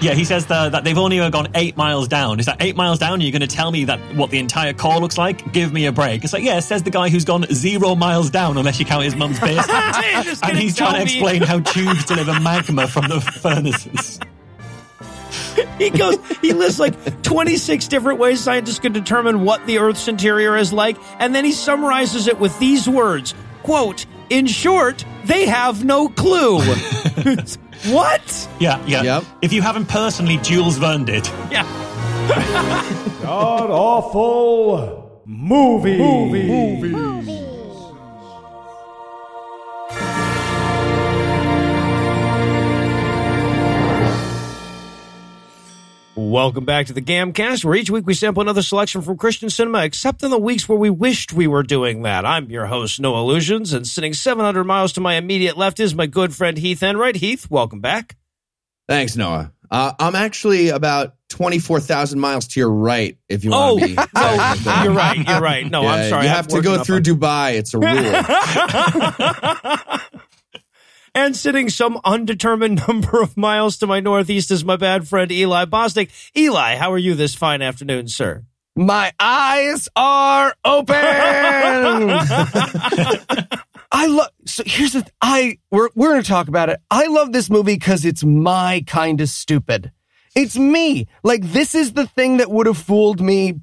Yeah, he says the, that they've only gone eight miles down. Is that eight miles down? You're going to tell me that what the entire core looks like? Give me a break. It's like, yeah, says the guy who's gone zero miles down, unless you count his mum's basement. and he's trying to explain how tubes deliver magma from the furnaces. he goes, he lists like 26 different ways scientists can determine what the Earth's interior is like, and then he summarizes it with these words quote, in short, they have no clue. what? Yeah, yeah. Yep. If you haven't personally Jules Verne did. Yeah. God awful movie movie. movie. Welcome back to the Gamcast, where each week we sample another selection from Christian cinema, except in the weeks where we wished we were doing that. I'm your host, Noah Lugeons, and sitting 700 miles to my immediate left is my good friend Heath Enroth. Heath, welcome back. Thanks, Noah. Uh, I'm actually about 24,000 miles to your right, if you Oh, want to be. no, you're right. You're right. No, Yeah, I'm sorry. You have to go through on- Dubai. It's a rule. And sitting some undetermined number of miles to my northeast is my bad friend Eli Bosnick. Eli, how are you this fine afternoon, sir? My eyes are open. I love. So here's the. I we're we're gonna talk about it. I love this movie because it's my kind of stupid. It's me. Like this is the thing that would have fooled me.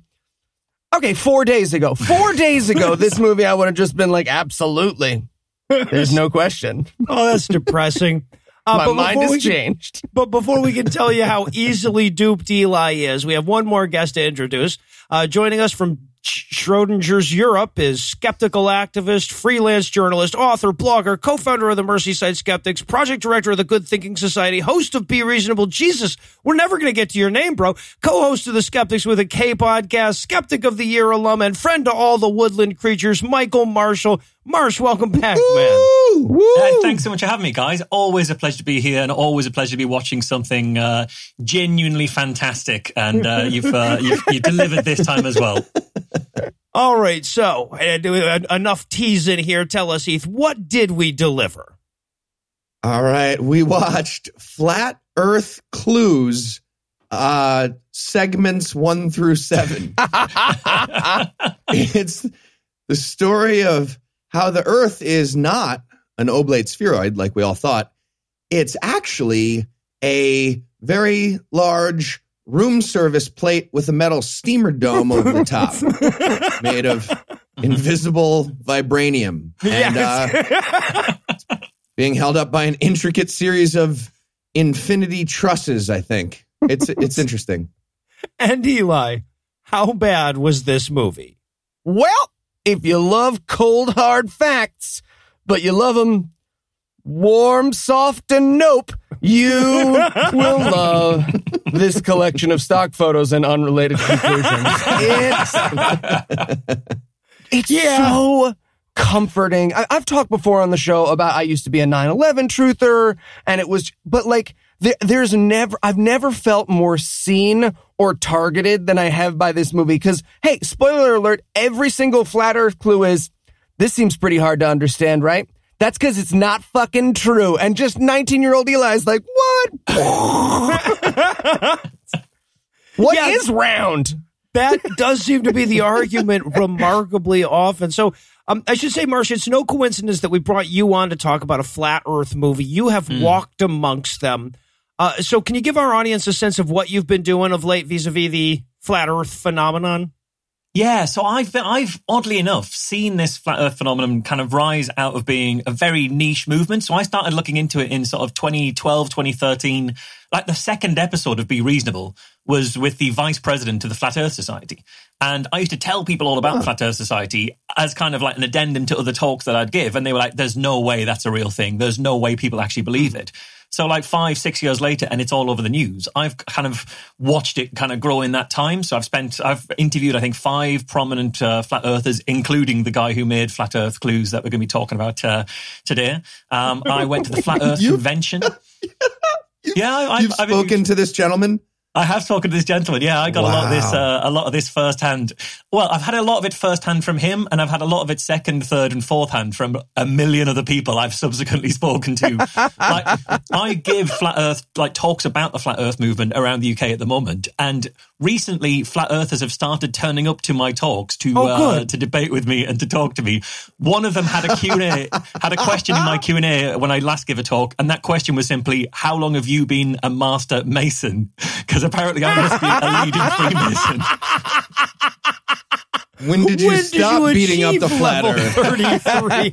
Okay, four days ago. Four days ago, this movie I would have just been like, absolutely. There's no question. Oh, that's depressing. Uh, My mind has we can- changed. But before we can tell you how easily duped Eli is, we have one more guest to introduce. Uh, joining us from Schrodinger's Europe is skeptical activist, freelance journalist, author, blogger, co-founder of the Merseyside Skeptics, project director of the Good Thinking Society, host of Be Reasonable. Jesus, we're never going to get to your name, bro. Co-host of the Skeptics with a K podcast, Skeptic of the Year alum, and friend to all the woodland creatures, Michael Marshall. Marsh, welcome back, man. Uh, thanks so much for having me, guys. Always a pleasure to be here, and always a pleasure to be watching something uh, genuinely fantastic. And uh, you've, uh, you've you've delivered this time as well. All right, so uh, uh, enough tease in here. Tell us, Heath, what did we deliver? All right. We watched Flat Earth Clues, uh, segments one through seven. it's the story of how the Earth is not an oblate spheroid like we all thought. It's actually a very large room service plate with a metal steamer dome over the top, made of invisible vibranium. And uh, being held up by an intricate series of infinity trusses, I think. It's it's interesting. And Eli, how bad was this movie? Well, if you love cold hard facts, but you love them warm, soft, and nope, you will love this collection of stock photos and unrelated conclusions. It's, it's so comforting. I, I've talked before on the show about I used to be a 9/11 truther, and it was, but like there, there's never, I've never felt more seen or targeted than I have by this movie. Because hey, spoiler alert: every single flat Earth clue is this seems pretty hard to understand, right? That's because it's not fucking true. And just 19 year old Eli is like, what? What is Yeah. round? That does seem to be the argument remarkably often. So, um, I should say, Marcia, it's no coincidence that we brought you on to talk about a flat Earth movie. You have walked amongst them. Uh, so, can you give our audience a sense of what you've been doing of late vis-a-vis the flat Earth phenomenon? Yeah, so I've I've oddly enough seen this flat Earth phenomenon kind of rise out of being a very niche movement. So I started looking into it in sort of 2012, 2013. Like the second episode of Be Reasonable was with the vice president of the Flat Earth Society. And I used to tell people all about the Flat Earth Society as kind of like an addendum to other talks that I'd give. And they were like, there's no way that's a real thing. There's no way people actually believe it. So like five, six years later, and it's all over the news. I've kind of watched it kind of grow in that time. So I've spent, I've interviewed, I think, five prominent uh, flat earthers, including the guy who made Flat Earth Clues that we're going to be talking about uh, today. Um, I went to the Flat Earth You- Convention. yeah, I, You've I've, I've spoken to this gentleman. I have spoken to this gentleman. Yeah, I got a lot of this, Wow. uh, a lot of this firsthand. Well, I've had a lot of it firsthand from him, and I've had a lot of it second, third, and fourth hand from a million other people I've subsequently spoken to. like, I give flat Earth like talks about the flat Earth movement around the UK at the moment, and recently, flat Earthers have started turning up to my talks to Oh, uh, to debate with me and to talk to me. One of them had a Q and A, had a question in my Q and A when I last gave a talk, and that question was simply, "How long have you been a master mason?" Because apparently I must be a leading Freemason. When did you When stop did you beating up the flat level Earth? 33?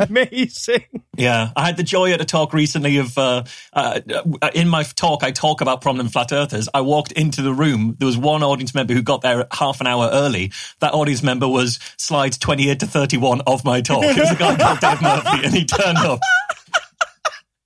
Amazing. Yeah, I had the joy at a talk recently of uh, uh, in my talk. I talk about prominent flat earthers. I walked into the room. There was one audience member who got there half an hour early. That audience member was slides twenty-eight to thirty-one of my talk. It was a guy called Dave Murphy, and he turned up.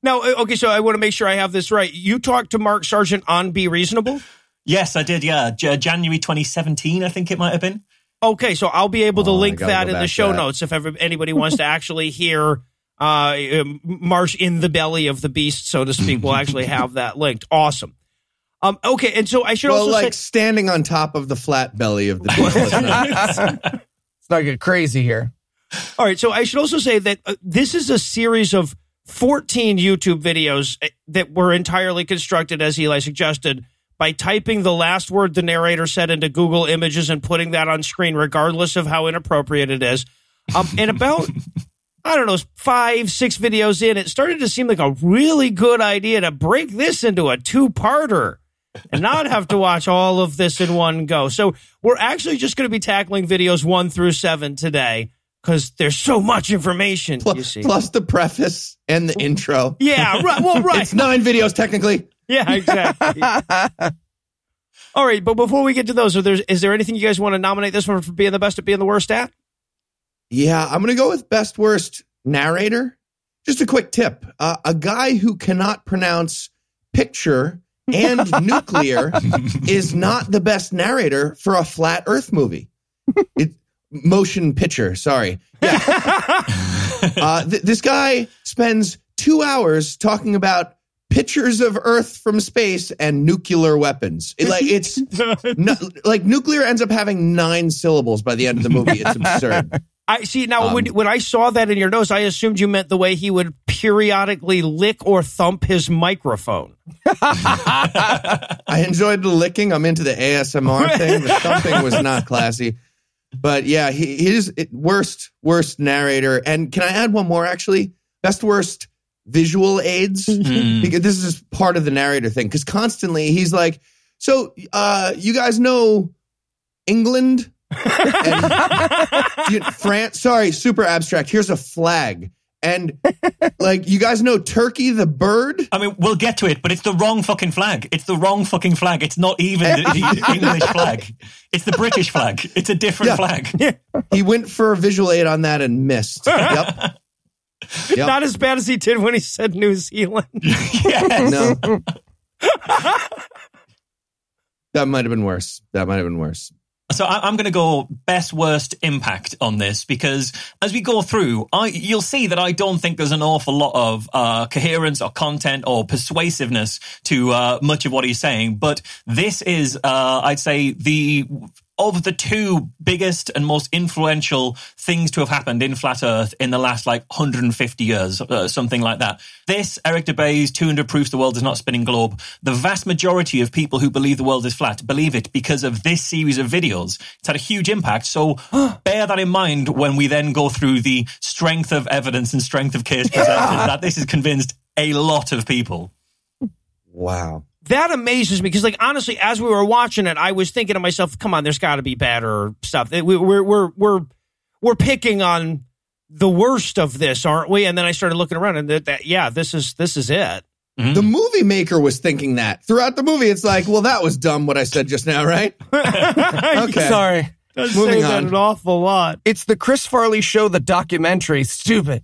Now, uh, okay, so I want to make sure I have this right. You talked to Mark Sargent on Be Reasonable? Yes, I did. Yeah, J- January 2017, I think it might have been. Okay, so I'll be able to Oh, link that in the show that. notes if ever, anybody wants to actually hear uh, um, Marsh in the belly of the beast, so to speak. We'll actually have that linked. Awesome. Um, okay, and so I should Well, also like say, standing on top of the flat belly of the beast. Let's not- Let's not get crazy here. all right, so I should also say that uh, this is a series of 14 YouTube videos uh, that were entirely constructed, as Eli suggested, by typing the last word the narrator said into Google Images and putting that on screen, regardless of how inappropriate it is. Um, and about, I don't know, five, six videos in, it started to seem like a really good idea to break this into a two parter and not have to watch all of this in one go. So we're actually just going to be tackling videos one through seven today because there's so much information. you plus, see. plus the preface and the intro. yeah, right. Well, right. It's nine videos technically. Yeah, exactly. All right, but before we get to those, are there, is there anything you guys want to nominate this one for being the best at being the worst at? Yeah, I'm going to go with best worst narrator. Just a quick tip uh, a guy who cannot pronounce picture and nuclear is not the best narrator for a flat earth movie. It, motion picture, sorry. Yeah. uh, th- this guy spends two hours talking about pictures of earth from space and nuclear weapons. It, like it's no, like nuclear ends up having nine syllables by the end of the movie. It's absurd. I see. Now, when, Um, when I saw that in your nose, I assumed you meant the way he would periodically lick or thump his microphone. I enjoyed the licking. I'm into the ASMR thing. The thumping was not classy. But yeah, he, he's worst, worst narrator. And can I add one more actually? Best worst visual aids? Hmm. Because this is part of the narrator thing. Because constantly he's like, So uh you guys know England? and you- France, sorry, super abstract. Here's a flag. And like you guys know Turkey the bird? I mean, we'll get to it, but it's the wrong fucking flag. It's the wrong fucking flag. It's not even the, the English flag. It's the British flag. It's a different Yeah. flag. He went for a visual aid on that and missed. Yep. Yep. Not as bad as he did when he said New Zealand. yes. No. that might have been worse. That might have been worse. So I, I'm going to go best worst impact on this because as we go through, I you'll see that I don't think there's an awful lot of uh, coherence or content or persuasiveness to uh, much of what he's saying. But this is, uh, I'd say, the of the two biggest and most influential things to have happened in flat Earth in the last like 150 years, uh, something like that. This Eric Dubay's 200 proofs the world is not a spinning globe. The vast majority of people who believe the world is flat believe it because of this series of videos. It's had a huge impact. So bear that in mind when we then go through the strength of evidence and strength of case presented that this has convinced a lot of people. Wow. That amazes me because, like, honestly, as we were watching it, I was thinking to myself, "Come on, there's got to be better stuff." We- We're we're we're we're picking on the worst of this, aren't we? And then I started looking around, and that, that yeah, this is this is it. Mm-hmm. The movie maker was thinking that throughout the movie. It's like, well, that was dumb what I said just now, right? Okay. Sorry. Does Moving say that on. an awful lot. It's the Chris Farley show, the documentary. Stupid.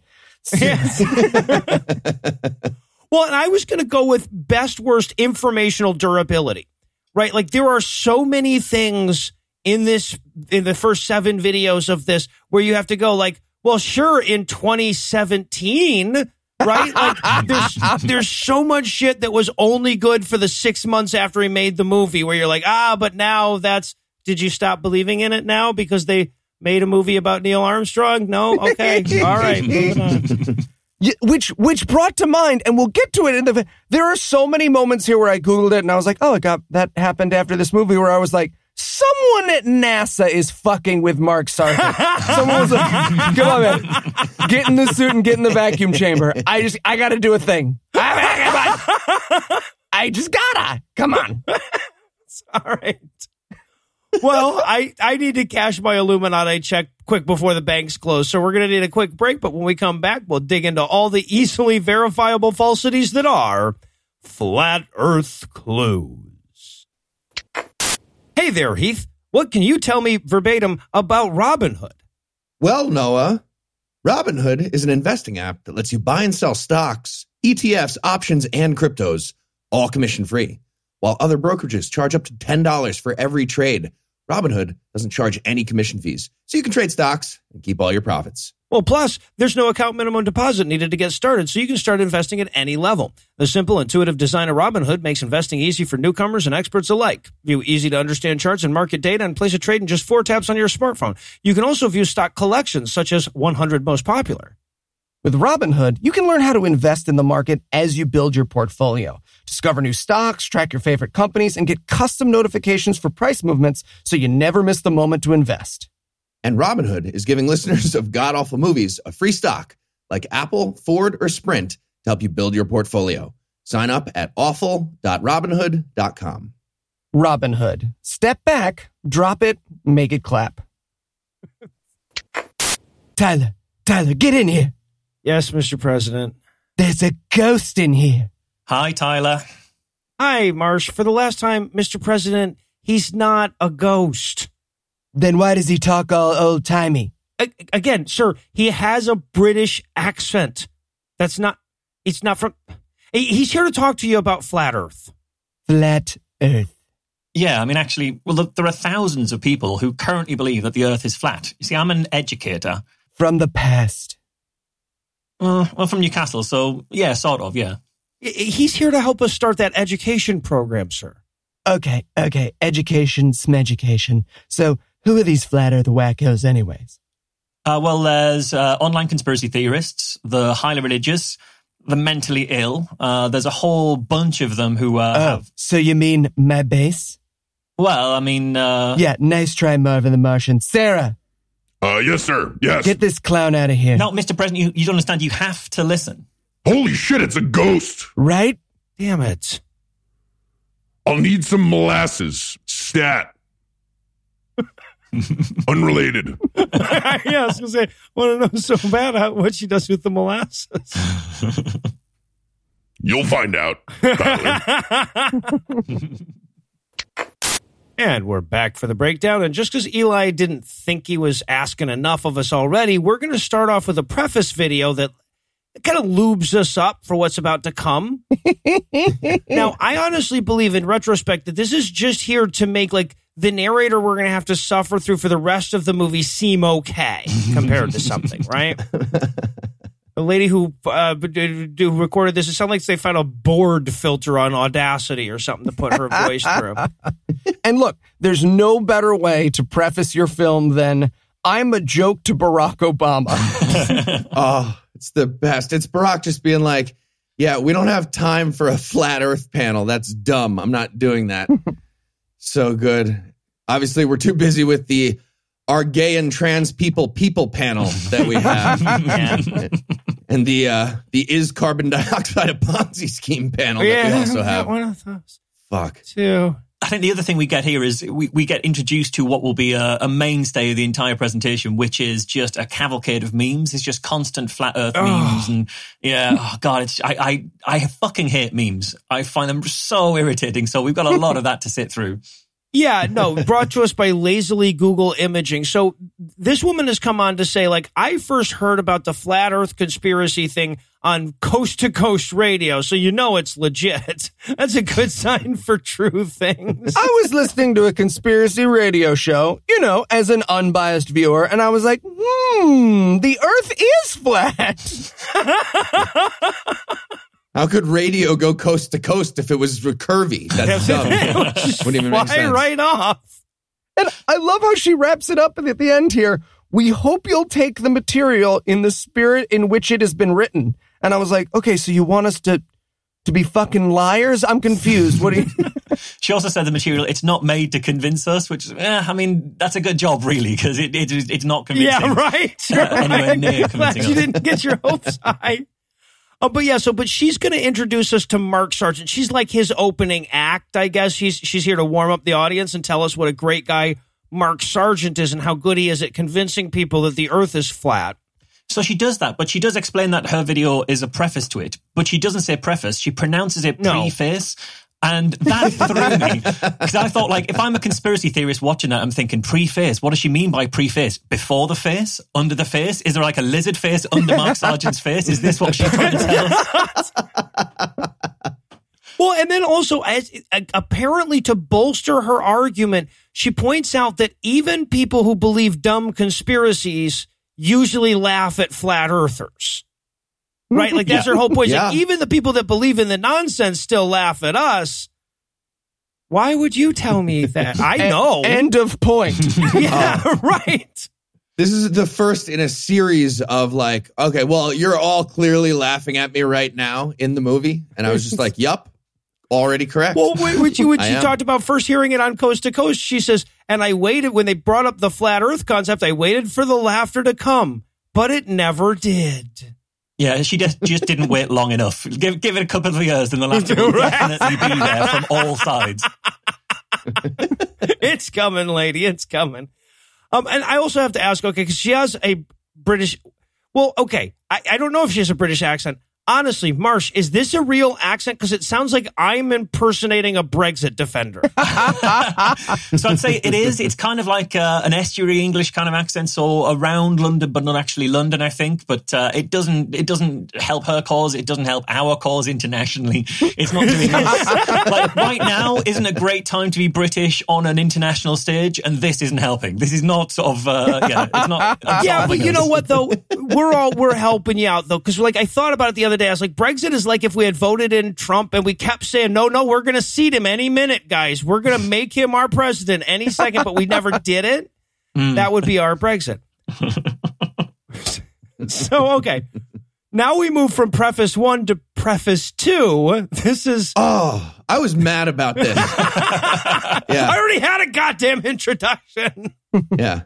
Well, and I was going to go with best worst informational durability, right? Like there are so many things in this, in the first seven videos of this where you have to go like, well, sure, in 2017, right? Like there's there's so much shit that was only good for the six months after he made the movie, where you're like, ah, but now that's. Did you stop believing in it now because they made a movie about Neil Armstrong? No, okay, all right, moving on. Y- which which brought to mind, and we'll get to it in the. There are so many moments here where I googled it and I was like, oh, it got that happened after this movie where I was like, someone at NASA is fucking with Mark Sargent. someone was like, come on, man, get in the suit and get in the vacuum chamber. I just I got to do a thing. I, I just gotta. Come on. All right. Well, I, I need to cash my Illuminati check quick before the banks close. So we're going to need a quick break. But when we come back, we'll dig into all the easily verifiable falsities that are flat earth clues. Hey there, Heath. What can you tell me verbatim about Robinhood? Well, Noah, Robinhood is an investing app that lets you buy and sell stocks, ETFs, options, and cryptos, all commission free. While other brokerages charge up to $10 for every trade, Robinhood doesn't charge any commission fees, so you can trade stocks and keep all your profits. Well, plus, there's no account minimum deposit needed to get started, so you can start investing at any level. The simple, intuitive design of Robinhood makes investing easy for newcomers and experts alike. View easy to understand charts and market data and place a trade in just four taps on your smartphone. You can also view stock collections, such as 100 most popular. With Robinhood, you can learn how to invest in the market as you build your portfolio. Discover new stocks, track your favorite companies, and get custom notifications for price movements so you never miss the moment to invest. And Robinhood is giving listeners of God Awful Movies a free stock like Apple, Ford, or Sprint to help you build your portfolio. Sign up at awful.robinhood.com. Robinhood. Step back, drop it, make it clap. Tyler, Tyler, get in here. Yes, Mr. President. There's a ghost in here. Hi, Tyler. Hi, Marsh. For the last time, Mr. President, he's not a ghost. Then why does he talk all old timey? Again, sir, he has a British accent. That's not, it's not from, he's here to talk to you about flat earth. Flat Earth. Yeah, I mean, actually, well, look, there are thousands of people who currently believe that the Earth is flat. You see, I'm an educator. From the past. Uh, well, from Newcastle, so yeah, sort of, yeah. I- He's here to help us start that education program, sir. Okay, okay. Education, smeducation. So, who are these flat earth wackos, anyways? Uh, well, there's uh, online conspiracy theorists, the highly religious, the mentally ill. Uh, there's a whole bunch of them who uh, Oh, have. so you mean my base? Well, I mean, uh, Yeah, nice try, Marvin the Martian. Sarah, Uh, yes, sir. Yes. get this clown out of here. no, Mr. President, you, you don't understand. You have to listen. Holy shit, it's a ghost. Right? Damn it. I'll need some molasses. Stat. Unrelated. yeah, I was going to say, want to know so bad how, what she does with the molasses. You'll find out. And we're back for the breakdown. And just because Eli didn't think he was asking enough of us already, we're going to start off with a preface video that kind of lubes us up for what's about to come. now, I honestly believe in retrospect that this is just here to make like the narrator we're going to have to suffer through for the rest of the movie seem okay compared to something, right? The lady who uh, d- who recorded this, it sounds like they found a board filter on Audacity or something to put her voice through. And look, there's no better way to preface your film than I'm a joke to Barack Obama. Oh, it's the best. It's Barack just being like, yeah, we don't have time for a flat earth panel. That's dumb. I'm not doing that. so good. Obviously, we're too busy with the our gay and trans people people panel that we have. Yeah. and the uh the is carbon dioxide a Ponzi scheme panel that we also have. one of those Fuck. too. I think the other thing we get here is we, we get introduced to what will be a, a mainstay of the entire presentation, which is just a cavalcade of memes. It's just constant flat Earth Oh. memes, and yeah, oh god, it's I, I I fucking hate memes. I find them so irritating. So we've got a lot of that to sit through. Yeah, no, brought to us by lazily Google imaging. So this woman has come on to say, like, I first heard about the flat earth conspiracy thing on coast to coast radio. So you know it's legit. That's a good sign for true things. I was listening to a conspiracy radio show, you know, as an unbiased viewer, and I was like, hmm, the earth is flat. How could radio go coast to coast if it was curvy? That's dumb. Wouldn't even make Fly sense. right off. And I love how she wraps it up at the end here. We hope you'll take the material in the spirit in which it has been written. And I was like, okay, so you want us to to be fucking liars? I'm confused. What do you She also said the material, it's not made to convince us, which, eh, I mean, that's a good job, really, because it, it, is- it's not convincing. Yeah, right. Uh, anywhere near Glad convincing you us. didn't get your hopes high. Oh, but yeah, so but she's going to introduce us to Mark Sargent. She's like his opening act, I guess. She's she's here to warm up the audience and tell us what a great guy Mark Sargent is and how good he is at convincing people that the Earth is flat. So she does that, but she does explain that her video is a preface to it, but she doesn't say preface. She pronounces it No. preface. And that threw me because I thought, like, if I'm a conspiracy theorist watching that, I'm thinking preface. What does she mean by preface? Before the face? Under the face? Is there like a lizard face under Mark Sargent's face? Is this what she's trying to tell us? Well, and then also, as apparently to bolster her argument, she points out that even people who believe dumb conspiracies usually laugh at flat earthers. Right? Like that's her whole point. It's like, even the people that believe in the nonsense still laugh at us. Why would you tell me that? I know. End of point. yeah, uh, right. This is the first in a series of like, okay, well, you're all clearly laughing at me right now in the movie. And I was just like, yup, already correct. Well, when, when she, when she talked about first hearing it on Coast to Coast, she says, and I waited when they brought up the flat earth concept, I waited for the laughter to come, but it never did. Yeah, she just, just didn't wait long enough. Give, give it a couple of years and the laughter will definitely be there from all sides. it's coming, lady. It's coming. Um, and I also have to ask, okay, because she has a British. Well, okay, I, I don't know if she has a British accent. Honestly, Marsh, is this a real accent? Because it sounds like I'm impersonating a Brexit defender. So I'd say it is. It's kind of like uh, an estuary English kind of accent, so around London, but not actually London, I think. But uh, it doesn't. It doesn't help her cause. It doesn't help our cause internationally. It's not doing this. like right now isn't a great time to be British on an international stage, and this isn't helping. This is not sort of. Uh, yeah, it's not. yeah, but absolving you us. know what though? We're all we're helping you out though, because like I thought about it the other day. I was like, Brexit is like if we had voted in Trump and we kept saying, no, no, we're going to seat him any minute, guys. We're going to make him our president any second, but we never did it. Hmm. That would be our Brexit. so okay, now we move from preface one to preface two. This is. oh, I was mad about this. I already had a goddamn introduction. Yeah.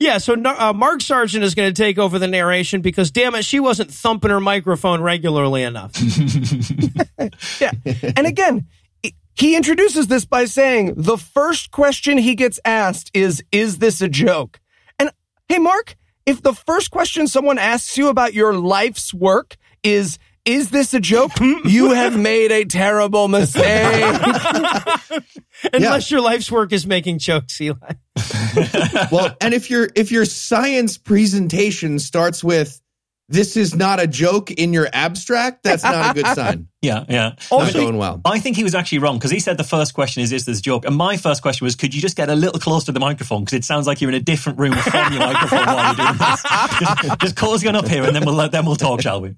Yeah, so uh, Mark Sargent is going to take over the narration because, damn it, she wasn't thumping her microphone regularly enough. Yeah. And again, he introduces this by saying the first question he gets asked is, Is this a joke? And hey, Mark, if the first question someone asks you about your life's work is, is this a joke? you have made a terrible mistake. Unless your life's work is making jokes, Eli. Well, and if your if your science presentation starts with this is not a joke in your abstract, that's not a good sign. Yeah, yeah. Oh, not going well. I think he was actually wrong because he said the first question is, is this a joke? And my first question was, could you just get a little closer to the microphone? Because it sounds like you're in a different room from your microphone while you're doing this. Just, just close your up here and then we'll, then we'll talk, shall we?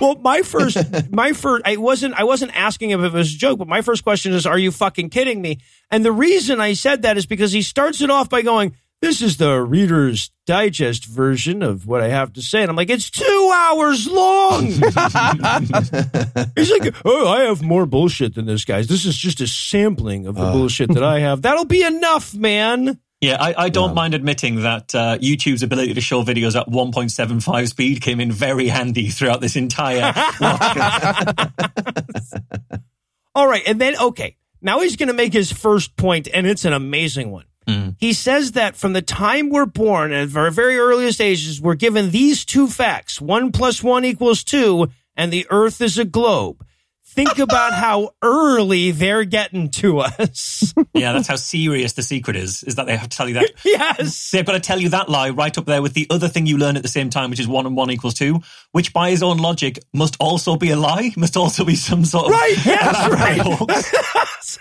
Well, my first, my first, I wasn't, I wasn't asking if it was a joke, but my first question is, are you fucking kidding me? And the reason I said that is because he starts it off by going, this is the Reader's Digest version of what I have to say. And I'm like, it's two hours long. He's like, oh, I have more bullshit than this, guys. This is just a sampling of the uh. bullshit that I have. That'll be enough, man. Yeah, I, I don't mind admitting that uh, YouTube's ability to show videos at 1.75 speed came in very handy throughout this entire. All right. And then, okay. Now he's going to make his first point, and it's an amazing one. He says that from the time we're born, at our very earliest ages, we're given these two facts one plus one equals two, and the earth is a globe. Think about how early they're getting to us. Yeah, that's how serious the secret is, is that they have to tell you that. yes. They've got to tell you that lie right up there with the other thing you learn at the same time, which is one and one equals two, which by his own logic must also be a lie, must also be some sort of. Right, yes, elaborate right. hoax.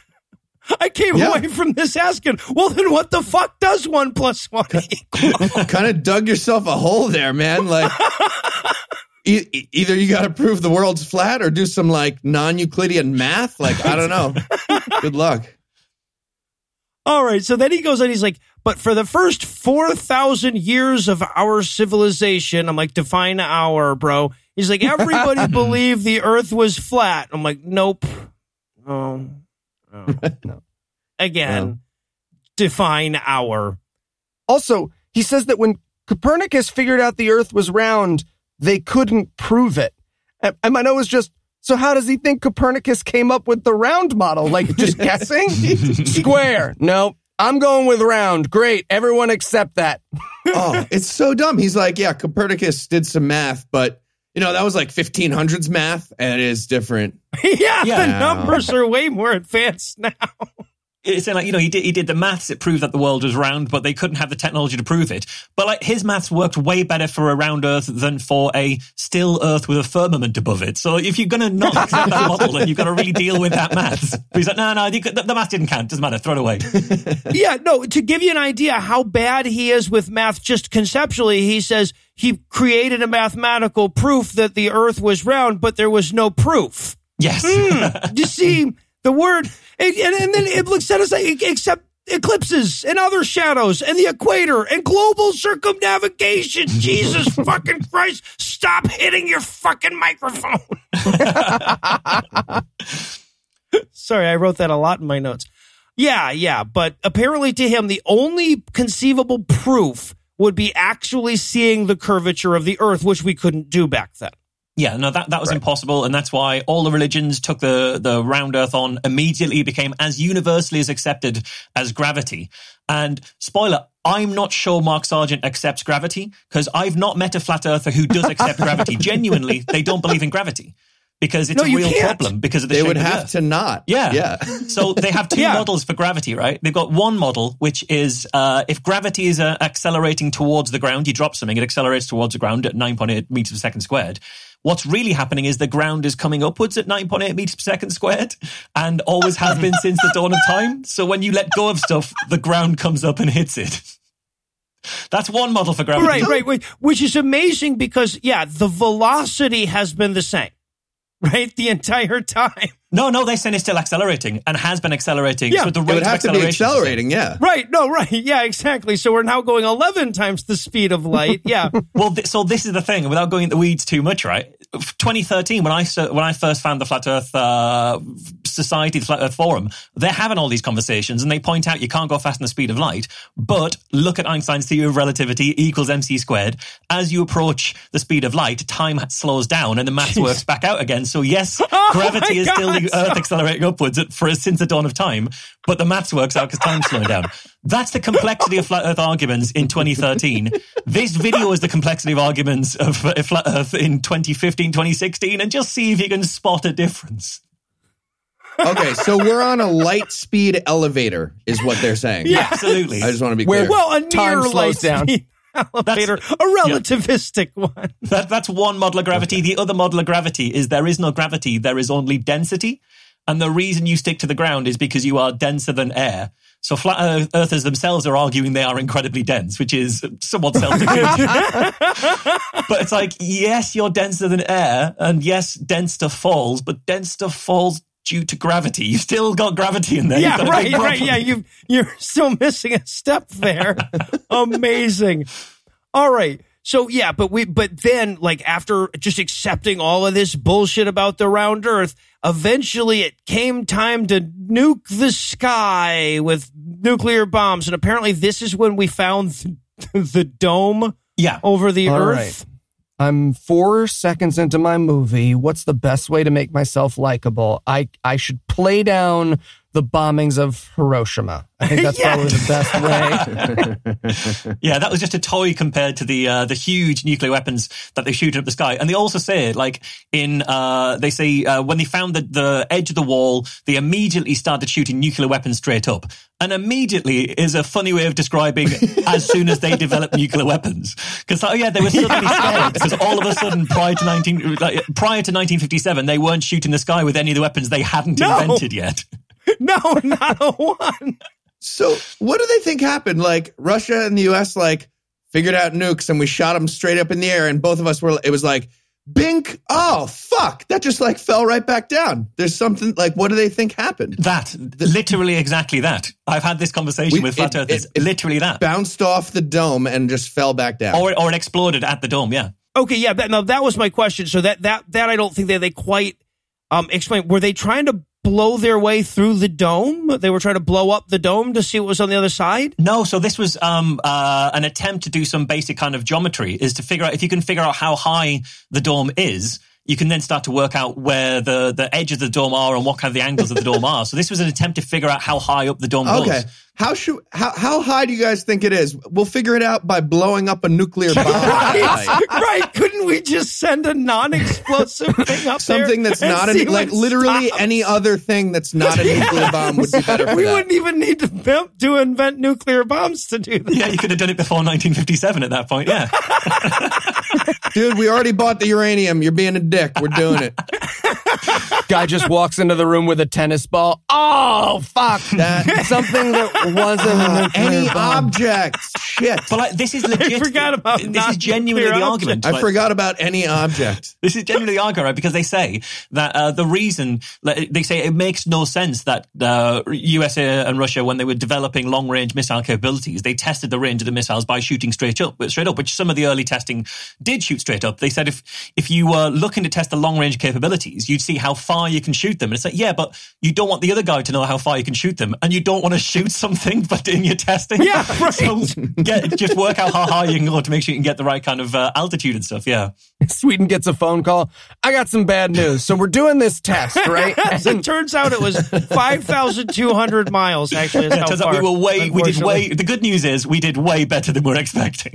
I came Yeah. away from this asking, well, then what the fuck does one plus one equal? kind of dug yourself a hole there, man. Like, e- either you got to prove the world's flat or do some like non-Euclidean math. Like, I don't know. Good luck. All right. So then he goes on, he's like, but for the first 4,000 years of our civilization, I'm like, define our, bro. He's like, everybody believed the earth was flat. I'm like, nope. Oh, oh no. No. Again, No. define our. Also, he says that when Copernicus figured out the earth was round, they couldn't prove it. And and my note was just, so how does he think Copernicus came up with the round model? Like just guessing? Square. No, I'm going with round. Great. Everyone accept that. Oh, it's so dumb. He's like, yeah, Copernicus did some math, but you know that was like 1500s math, and it is different. yeah, the numbers are way more advanced now. It's like, you know, he did, he did the maths, it proved that the world was round, but they couldn't have the technology to prove it. But like his maths worked way better for a round earth than for a still earth with a firmament above it. So if you're going to not accept that model, then you've got to really deal with that maths. But he's like, no, no, the, the math didn't count. Doesn't matter. Throw it away. yeah, no, to give you an idea how bad he is with math, just conceptually, he says he created a mathematical proof that the earth was round, but there was no proof. Yes. Hmm. You see, the word, and, and, then it looks at us like, except eclipses and other shadows and the equator and global circumnavigation. Jesus fucking Christ, stop hitting your fucking microphone. Sorry, I wrote that a lot in my notes. Yeah, yeah, but apparently to him, the only conceivable proof would be actually seeing the curvature of the earth, which we couldn't do back then. Yeah, no, that, that was impossible, and that's why all the religions took the, the round earth on immediately became as universally as accepted as gravity. And spoiler, I'm not sure Mark Sargent accepts gravity, because I've not met a flat earther who does accept gravity. Genuinely, they don't believe in gravity. Because it's No, a real can't. problem because of the They shape would of the have to not. Yeah. Yeah. So they have two Yeah. models for gravity, right? They've got one model, which is uh, if gravity is uh, accelerating towards the ground, you drop something, it accelerates towards the ground at 9.8 meters per second squared. What's really happening is the ground is coming upwards at 9.8 meters per second squared and always has been since the dawn of time. So when you let go of stuff, the ground comes up and hits it. That's one model for gravity. Right, right, right. Which is amazing because, yeah, the velocity has been the same, right? The entire time. No, no, they say it's still accelerating and has been accelerating. Yeah. so the It would have to be acceleration is the same. accelerating. Yeah. Right, no, right. Yeah, exactly. So we're now going 11 times the speed of light. Yeah. Well, th- so this is the thing. Without going into the weeds too much, right? 2013, when I when I first found the Flat Earth uh, Society, the Flat Earth Forum, they're having all these conversations, and they point out you can't go faster than the speed of light. But look at Einstein's theory of relativity equals mc squared. As you approach the speed of light, time slows down, and the maths works back out again. So yes, gravity my is still the Earth accelerating upwards at, for since the dawn of time, but the maths works out because time's slowing down. That's the complexity of flat Earth arguments in 2013. This video is the complexity of arguments of flat Earth in 2015, 2016, and just see if you can spot a difference. Okay, so we're on a light speed elevator, is what they're saying. Yeah. Absolutely. I just want to be Where- clear. Well, a Time near slows light down. speed elevator, a relativistic one. That, that's one model of gravity. The other model of gravity is there is no gravity, there is only density. And the reason you stick to the ground is because you are denser than air. So flat earth- earthers themselves are arguing they are incredibly dense, which is somewhat self-defeating. but it's like, yes, you're denser than air, and yes, dense stuff falls, but dense stuff falls due to gravity. You've still got gravity in there. Yeah, right, right. Yeah, you you're still missing a step there. Amazing. All right. So yeah, but we but then like after just accepting all of this bullshit about the round earth, eventually it came time to nuke the sky with nuclear bombs and apparently this is when we found the, the dome yeah. over the All earth. right. I'm four seconds into my movie. What's the best way to make myself likable? I, I should play down the bombings of Hiroshima. I think that's Yeah. probably the best way. Yeah, that was just a toy compared to the uh, the huge nuclear weapons that they shoot up the sky. And they also say, like in uh, they say uh, when they found the, the edge of the wall, they immediately started shooting nuclear weapons straight up. And immediately is a funny way of describing as soon as they developed nuclear weapons. Because oh yeah, they were suddenly scared because all of a sudden prior to nineteen like, prior to nineteen fifty seven, they weren't shooting the sky with any of the weapons they hadn't No. invented yet. No, not a one. So, what do they think happened? Like Russia and the U.S. like figured out nukes, and we shot them straight up in the air, and both of us were. It was like, bink. Oh fuck! That just like fell right back down. There's something like, what do they think happened? That literally exactly that. I've had this conversation We- with flat it- earthers. it- it literally that. Bounced off the dome and just fell back down. or or it exploded at the dome. Yeah. Okay, yeah, that, no, that was my question. So that that that I don't think that they quite um explained. Were they trying to blow their way through the dome? They were trying to blow up the dome to see what was on the other side. No, so this was um, uh, an attempt to do some basic kind of geometry. Is to figure out if you can figure out how high the dome is. You can then start to work out where the, the edges of the dome are and what kind of the angles of the dome are. So this was an attempt to figure out how high up the dome Okay. goes. How should how how high do you guys think it is? We'll figure it out by blowing up a nuclear bomb. right, right. Couldn't we just send a non-explosive thing up there? Something that's not see an, like literally stops? any other thing that's not a nuclear bomb would be better for We that. wouldn't even need to pimp to invent nuclear bombs to do that. Yeah, you could have done it before 1957 at that point. Yeah. Dude, we already bought the uranium. You're being a dick. We're doing it. Guy just walks into the room with a tennis ball. Oh fuck! That Something that wasn't a nuclear any bomb. object. Shit. But like, this is legit. I forgot about this is genuinely the nuclear argument. I Like, forgot about any object. This is generally the argument, right? Because they say that uh, the reason like, they say it makes no sense that uh, USA and Russia, when they were developing long-range missile capabilities, they tested the range of the missiles by shooting straight up, straight up. Which some of the early testing did shoot straight up. They said if if you were looking to test the long-range capabilities, you'd see how far you can shoot them. And it's like, yeah, but you don't want the other guy to know how far you can shoot them, and you don't want to shoot something, but in your testing, Yeah, right. So get, just work out how high you can go to make sure you can get the right kind of uh, altitude and stuff. Yeah. Sweden gets a phone call. I got some bad news. So we're doing this test, right? As it turns out, it was five thousand two hundred miles. Actually, that's Yeah, how turns out we were way, we did way, the good news is we did way better than we're expecting.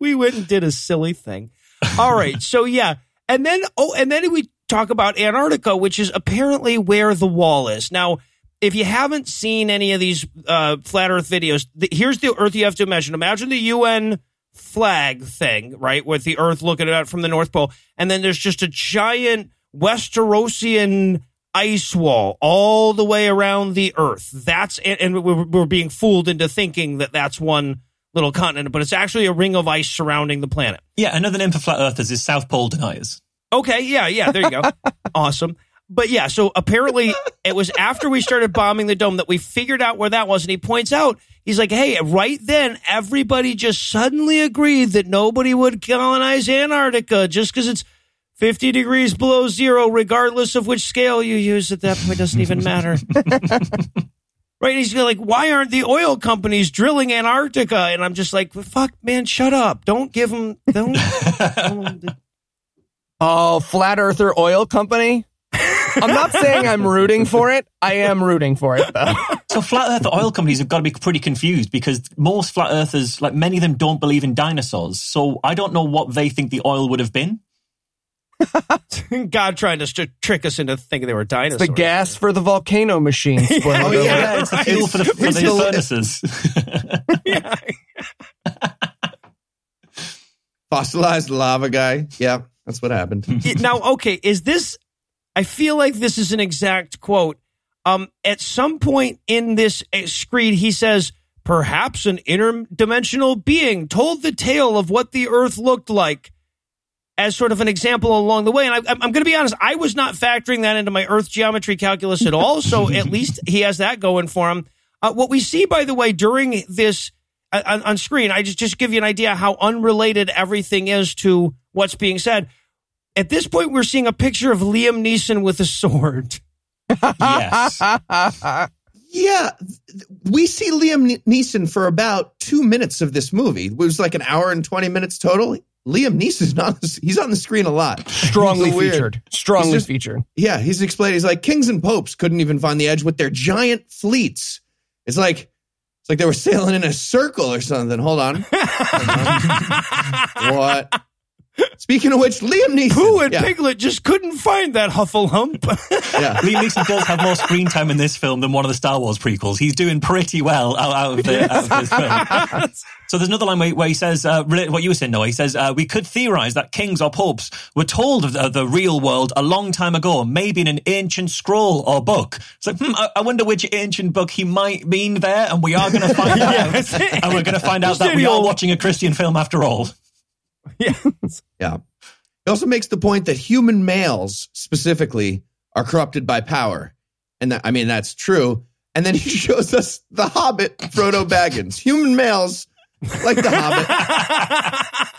We went and did a silly thing. All right. So yeah. And then oh, and then we talk about Antarctica, which is apparently where the wall is. Now, if you haven't seen any of these uh, flat Earth videos, the, here's the Earth you have to imagine. Imagine the UN flag thing, right, with the Earth looking it from the North Pole, and then there's just a giant Westerosian ice wall all the way around the Earth. That's and, and we're, we're being fooled into thinking that that's one little continent, but it's actually a ring of ice surrounding the planet. yeah, another name for flat earthers is South Pole deniers. Okay, yeah, yeah, there you go. awesome. But yeah, so apparently it was after we started bombing the dome that we figured out where that was. And he points out, he's like, hey, right then, everybody just suddenly agreed that nobody would colonize Antarctica just because it's 50 degrees below zero, regardless of which scale you use at that point. doesn't even matter. right? He's like, why aren't the oil companies drilling Antarctica? And I'm just like, fuck, man, shut up. Don't give them, don't. don't Oh, flat earther oil company. I'm not saying I'm rooting for it. I am rooting for it though. So flat earth oil companies have got to be pretty confused because most flat earthers, like many of them don't believe in dinosaurs. So I don't know what they think the oil would have been. God trying to st- trick us into thinking they were dinosaurs. The gas for the volcano machine. Spoiler Oh, alert. yeah. it's the fuel for the, for It's the the- furnaces. Fossilized lava guy. Yeah, that's what happened. Now, okay, is this? I feel like this is an exact quote. Um, at some point in this uh, screed, he says, "Perhaps an interdimensional being told the tale of what the Earth looked like." As sort of an example along the way, and I, I'm, I'm going to be honest, I was not factoring that into my Earth geometry calculus at all. So at least he has that going for him. Uh, what we see, by the way, during this uh, on, on screen, I just just give you an idea how unrelated everything is to what's being said. At this point, we're seeing a picture of Liam Neeson with a sword. yes. Yeah, we see Liam Neeson for about two minutes of this movie. It was like an hour and 20 minutes total. Liam Neeson's not he's on the screen a lot. Strongly He's weird- featured. Strongly He's just- featured. Yeah, he's explaining. He's like kings and popes couldn't even find the edge with their giant fleets. It's like it's like they were sailing in a circle or something. Hold on. what? Speaking of which, Liam Neeson. Pooh and yeah, Piglet just couldn't find that Heffalump. yeah. Liam Neeson does have more screen time in this film than one of the Star Wars prequels. He's doing pretty well out, out of, the, out of this film. So there's another line where, where he says, uh, what you were saying, Noah. He says, uh, we could theorize that kings or popes were told of the, the real world a long time ago, maybe in an ancient scroll or book. It's like, hmm, I, I wonder which ancient book he might mean there, and we are going to find out. And we're going to find out that we are watching a Christian film after all. yeah. Yeah. He also makes the point that human males specifically are corrupted by power. And that, I mean, that's true. And then he shows us the Hobbit, Frodo Baggins. Human males, like the Hobbit.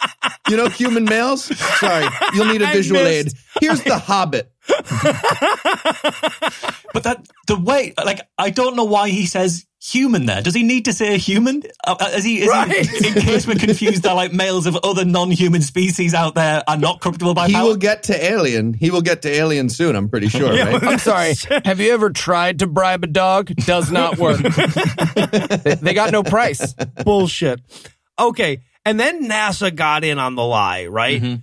You know, human males? Sorry, you'll need a visual aid. missed. Here's the Hobbit. But that the way, like, I don't know why he says human there. Does he need to say a human? Uh, uh, is he, is Right. he, in case we're confused that like males of other non-human species out there are not corruptible by He power? will get to Alien. He will get to Alien soon, I'm pretty sure, right? I'm sorry. Have you ever tried to bribe a dog? Does not work. they, they got no price. Bullshit. Okay. And then NASA got in on the lie, right? Mm-hmm.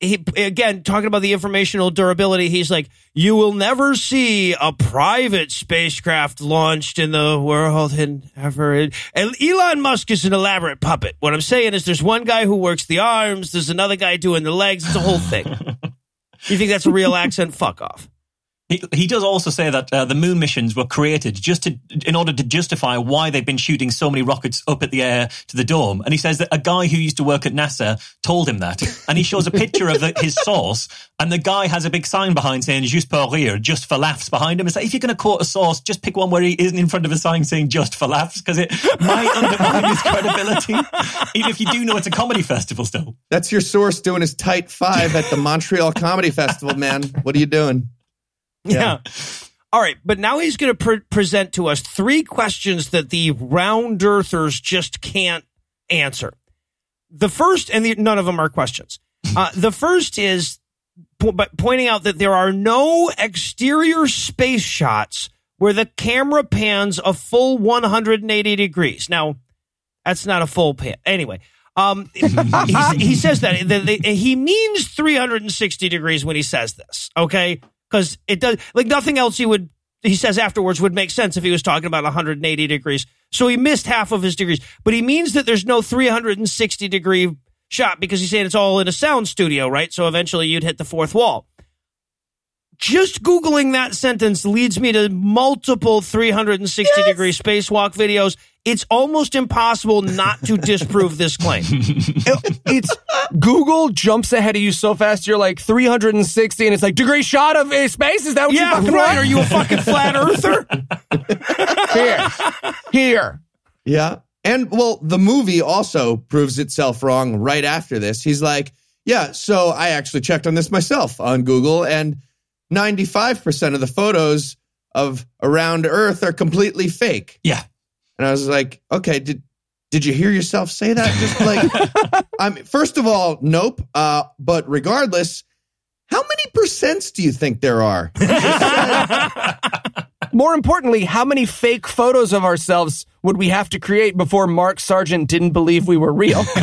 He, again, talking about the informational durability, he's like, you will never see a private spacecraft launched in the world and ever. And Elon Musk is an elaborate puppet. What I'm saying is there's one guy who works the arms, there's another guy doing the legs. It's a whole thing. you think that's a real accent? Fuck off. He, he does also say that uh, the moon missions were created just to, in order to justify why they've been shooting so many rockets up at the air to the dome. And he says that a guy who used to work at NASA told him that. And he shows a picture of the, his source, and the guy has a big sign behind saying "Juste pour rire," just for laughs behind him. It's like if you're going to quote a source, just pick one where he isn't in front of a sign saying "just for laughs" because it might undermine his credibility. Even if you do know it's a comedy festival, still. That's your source doing his tight five at the Montreal Comedy Festival, man. What are you doing? Yeah. All right, but now he's going to pre- present to us three questions that the round earthers just can't answer. The first, and the, none of them are questions. Uh, the first is po- but pointing out that there are no exterior space shots where the camera pans a full 180 degrees. Now, that's not a full pan. Anyway, um, he, he says that, that they- he means 360 degrees when he says this. Okay, because it does like nothing else. He would he says afterwards would make sense if he was talking about 180 degrees. So he missed half of his degrees, but he means that there's no 360 degree shot because he's saying it's all in a sound studio, right? So eventually you'd hit the fourth wall. Just Googling that sentence leads me to multiple 360 degree spacewalk videos. It's almost impossible not to disprove this claim. It- it's Google jumps ahead of you so fast. You're like 360, and it's like degree shot of uh, space. Is that what yeah, you fucking right. Are you a fucking flat earther? here? Here. Yeah. And well, the movie also proves itself wrong right after this. He's like, yeah, so I actually checked on this myself on Google, and 95% of the photos of around Earth are completely fake. Yeah. And I was like, okay, did did you hear yourself say that? Just like, I'm first of all, nope. Uh, but regardless, how many percents do you think there are? More importantly, how many fake photos of ourselves would we have to create before Mark Sargent didn't believe we were real?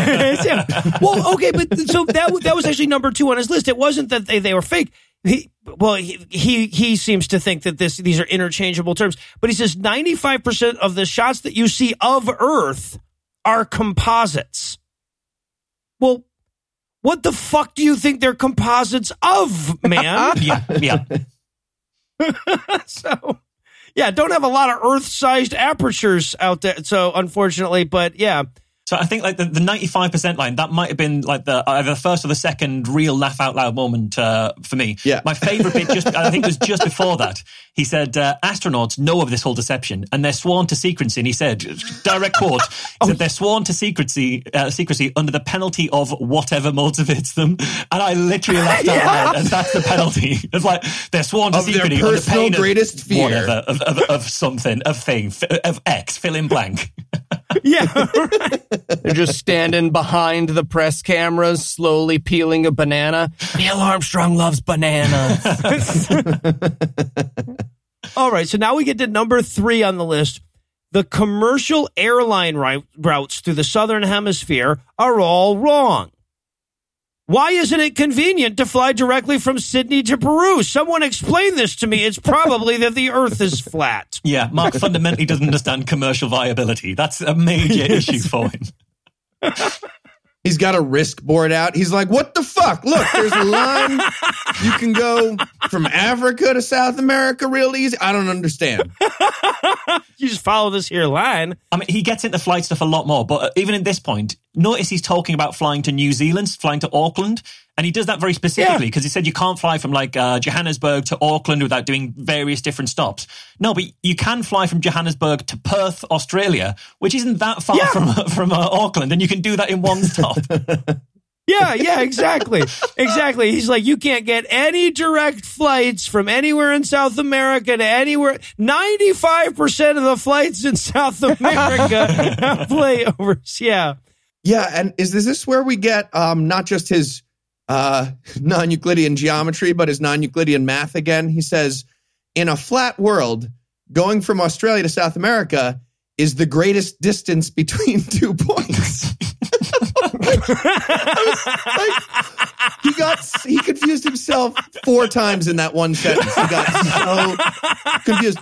Yeah. Well, okay, but so that that was actually number two on his list. It wasn't that they, they were fake. He, well, he, he he seems to think that this these are interchangeable terms, but he says ninety five percent of the shots that you see of Earth are composites. Well, what the fuck do you think they're composites of, man? Yeah. Yeah. so, yeah, don't have a lot of Earth sized apertures out there. So, unfortunately, but yeah. So I think like the, the 95% line, that might have been like the either the first or the second real laugh out loud moment uh, for me. Yeah. My favorite bit just, I think it was just before that. He said, uh, astronauts know of this whole deception and they're sworn to secrecy. And he said, direct quote, he said, they're sworn to secrecy, uh, secrecy under the penalty of whatever motivates them. And I literally laughed out loud. And that's the penalty. It's like, they're sworn to Of secrecy under pain of greatest fear. Whatever, of, of, of something, of thing, of X, fill in blank. Yeah. They're just standing behind the press cameras, slowly peeling a banana. Neil Armstrong loves bananas. All right. So now we get to number three on the list. The commercial airline routes through the southern hemisphere are all wrong. Why isn't it convenient to fly directly from Sydney to Peru? Someone explain this to me. It's probably that the earth is flat. Yeah, Mark fundamentally doesn't understand commercial viability. That's a major issue for him. He's got a risk board out. He's like, what the fuck? Look, there's a line. You can go from Africa to South America real easy. I don't understand. You just follow this here line. I mean, he gets into flight stuff a lot more, but even at this point, notice he's talking about flying to New Zealand, flying to Auckland, and he does that very specifically because he said you can't fly from like uh, Johannesburg to Auckland without doing various different stops. No, but you can fly from Johannesburg to Perth, Australia, which isn't that far Yeah. from from uh, Auckland, and you can do that in one stop. Yeah, yeah, exactly. exactly. He's like, you can't get any direct flights from anywhere in South America to anywhere. 95% of the flights in South America have layovers. Yeah. Yeah, and is this, this where we get um, not just his uh, non-Euclidean geometry, but his non-Euclidean math again? He says, in a flat world, going from Australia to South America is the greatest distance between two points. Like, he got he confused himself four times in that one sentence. He got so confused.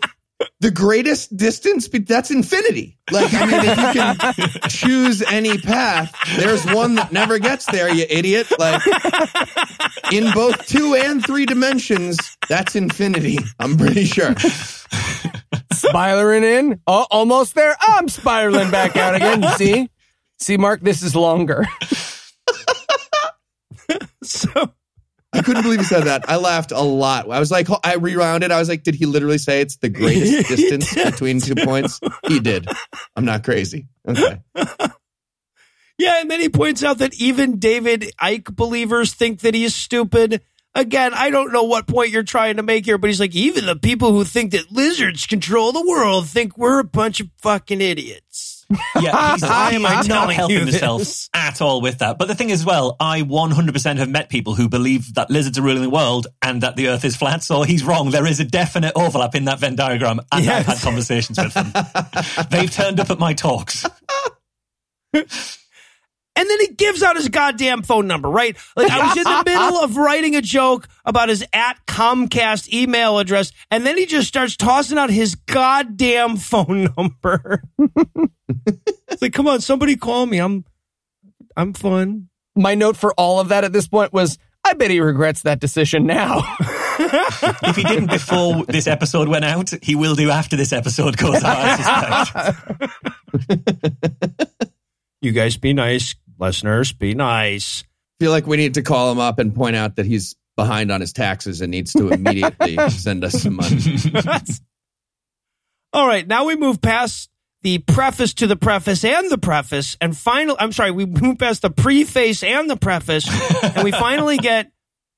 The greatest distance, be- that's infinity. Like, I mean, if you can choose any path, there's one that never gets there, you idiot. Like, in both two and three dimensions, that's infinity. I'm pretty sure. Spiraling in. Oh, almost there. Ah, I'm spiraling back out again. See? See, Mark, this is longer. So, I couldn't believe he said that. I laughed a lot. I was like, I rewound it. I was like, did he literally say it's the greatest distance between two points? He did. I'm not crazy. Okay. yeah. And then he points out that even David Icke believers think that he's stupid. Again, I don't know what point you're trying to make here, but he's like, even the people who think that lizards control the world think we're a bunch of fucking idiots. Yeah, he's, Why am I not helping himself at all with that. But the thing is, well, I 100% have met people who believe that lizards are ruling the world and that the Earth is flat. So he's wrong. There is a definite overlap in that Venn diagram, and I've had conversations with them. They've turned up at my talks. And then he gives out his goddamn phone number, right? Like I was in the middle of writing a joke about his at Comcast email address, and then he just starts tossing out his goddamn phone number. it's like, come on, somebody call me. I'm I'm fun. My note for all of that at this point was I bet he regrets that decision now. If he didn't before this episode went out, he will do after this episode goes out, I suspect. You guys be nice, listeners. Be nice. feel like we need to call him up and point out that he's behind on his taxes and needs to immediately send us some money. All right, now we move past the preface to the preface and the preface, and final. I'm sorry, we move past the preface and the preface, and we finally get.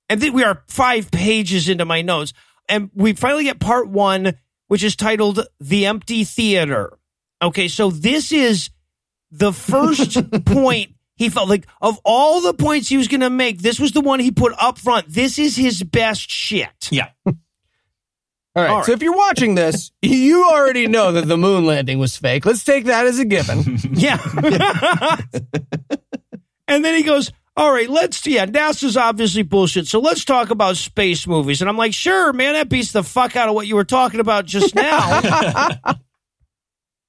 And then we are five pages into my notes, and we finally get part one, which is titled "The Empty Theater." Okay, so this is the first point he felt like of all the points he was going to make, this was the one he put up front. This is his best shit. Yeah. All right, All So if you're watching this, you already know that the moon landing was fake. Let's take that as a given. Yeah. and then he goes, All right, let's, yeah, NASA's obviously bullshit. So let's talk about space movies. And I'm like, Sure, man, that beats the fuck out of what you were talking about just now.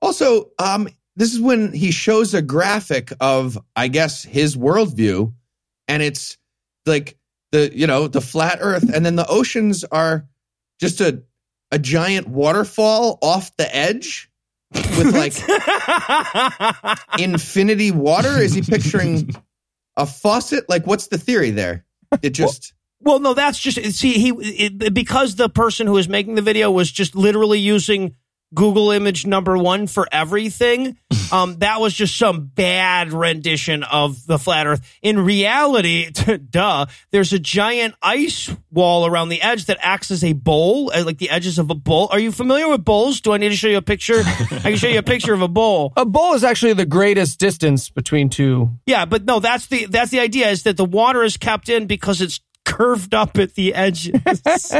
Also, um, this is when he shows a graphic of, I guess, his worldview, and it's like the you know the flat Earth, and then the oceans are just a a giant waterfall off the edge with like infinity water. Is he picturing a faucet? Like, what's the theory there? It just well, no, that's just, see, he, it, because the person who was making the video was just literally using Google image number one for everything. Um, that was just some bad rendition of the flat earth. In reality, duh, there's a giant ice wall around the edge that acts as a bowl, uh, like the edges of a bowl. Are you familiar with bowls? Do I need to show you a picture? I can show you a picture of a bowl. A bowl is actually the greatest distance between two. Yeah, but no, that's the that's the idea is that the water is kept in because it's curved up at the edges.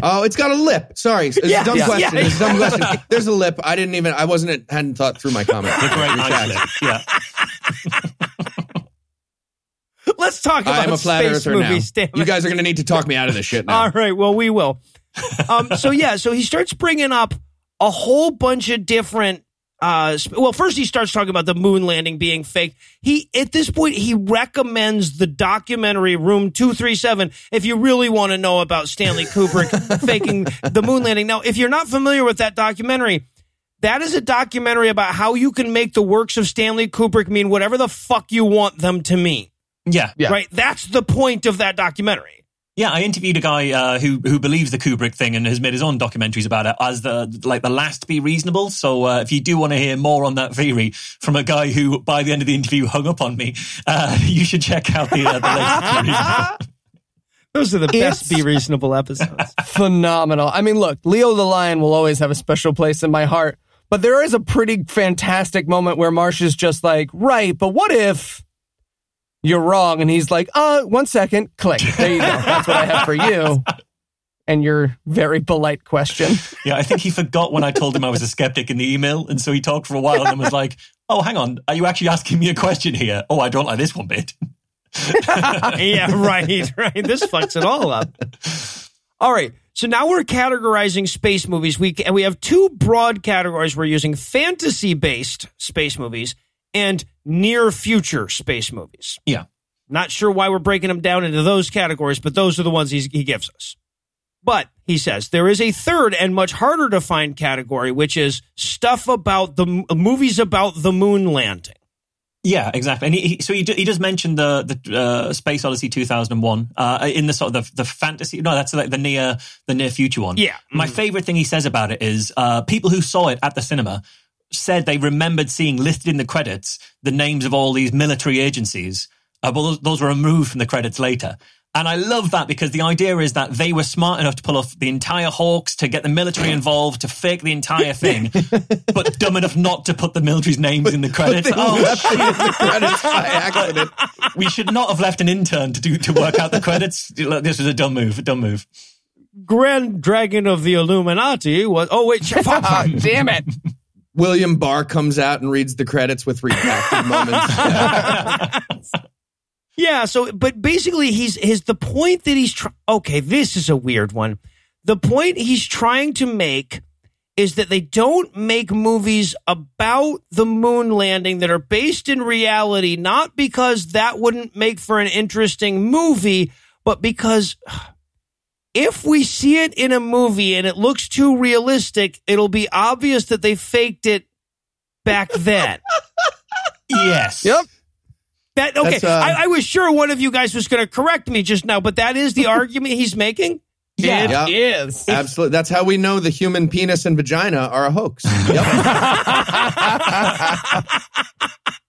Oh, it's got a lip. Sorry, it's Yeah, a dumb yeah, question. yeah. It's a dumb question. There's a lip. I didn't even. I wasn't. Hadn't thought through my comment. The great Your ice chat. lip. Yeah. Let's talk about I am a flat space earther now. movies. Damn You guys are going to need to talk me out of this shit now. All right, well, we will. Um, so yeah, so he starts bringing up a whole bunch of different. Uh, well, first he starts talking about the moon landing being fake. He at this point he recommends the documentary Room Two Three Seven if you really want to know about Stanley Kubrick faking the moon landing. Now, if you're not familiar with that documentary, that is a documentary about how you can make the works of Stanley Kubrick mean whatever the fuck you want them to mean. Yeah. Yeah. Right? That's the point of that documentary. Yeah, I interviewed a guy uh, who who believes the Kubrick thing and has made his own documentaries about it as the like the last be reasonable. So uh, if you do want to hear more on that theory from a guy who by the end of the interview hung up on me, uh, you should check out the uh, the latest to be reasonable. Those are the best It's- Be Reasonable episodes. Phenomenal. I mean, look, Leo the Lion will always have a special place in my heart, but there is a pretty fantastic moment where Marsh is just like, right, but what if you're wrong? And he's like, uh, one second, click. There you go. That's what I have for you. And your very polite question. Yeah, I think he forgot when I told him I was a skeptic in the email, and so he talked for a while and then was like, "Oh, hang on, are you actually asking me a question here? Oh, I don't like this one bit." yeah, right, right. This fucks it all up. All right. So now we're categorizing space movies. We and we have two broad categories. We're using fantasy-based space movies and near-future space movies. Yeah. Not sure why we're breaking them down into those categories, but those are the ones he's, he gives us. But he says there is a third and much harder to find category, which is stuff about the movies about the moon landing. Yeah, exactly. And he, he, so he, do, he does mention the the uh, Space Odyssey 2001 uh, in the sort of the, the fantasy. No, that's like the near the near future one. Yeah. My favorite thing he says about it is uh, people who saw it at the cinema said they remembered seeing listed in the credits the names of all these military agencies. Uh, but those, those were removed from the credits later. And I love that because the idea is that they were smart enough to pull off the entire Hawks, to get the military involved, to fake the entire thing, but dumb enough not to put the military's names in the credits. Oh, shit. Credits by accident. we should not have left an intern to do to work out the credits. This was a dumb move. A dumb move. Grand Dragon of the Illuminati was. Oh wait, fuck, fuck. Ah, damn it. William Barr comes out and reads the credits with redacted moments. Yeah. Yeah, so but basically he's his the point that he's tr- okay, this is a weird one. The point he's trying to make is that they don't make movies about the moon landing that are based in reality not because that wouldn't make for an interesting movie, but because if we see it in a movie and it looks too realistic, it'll be obvious that they faked it back then. Yes. Yep. That okay? Uh, I, I was sure one of you guys was going to correct me just now, but that is the argument he's making. Yeah. It Yeah. is. Absolutely. That's how we know the human penis and vagina are a hoax. Yep.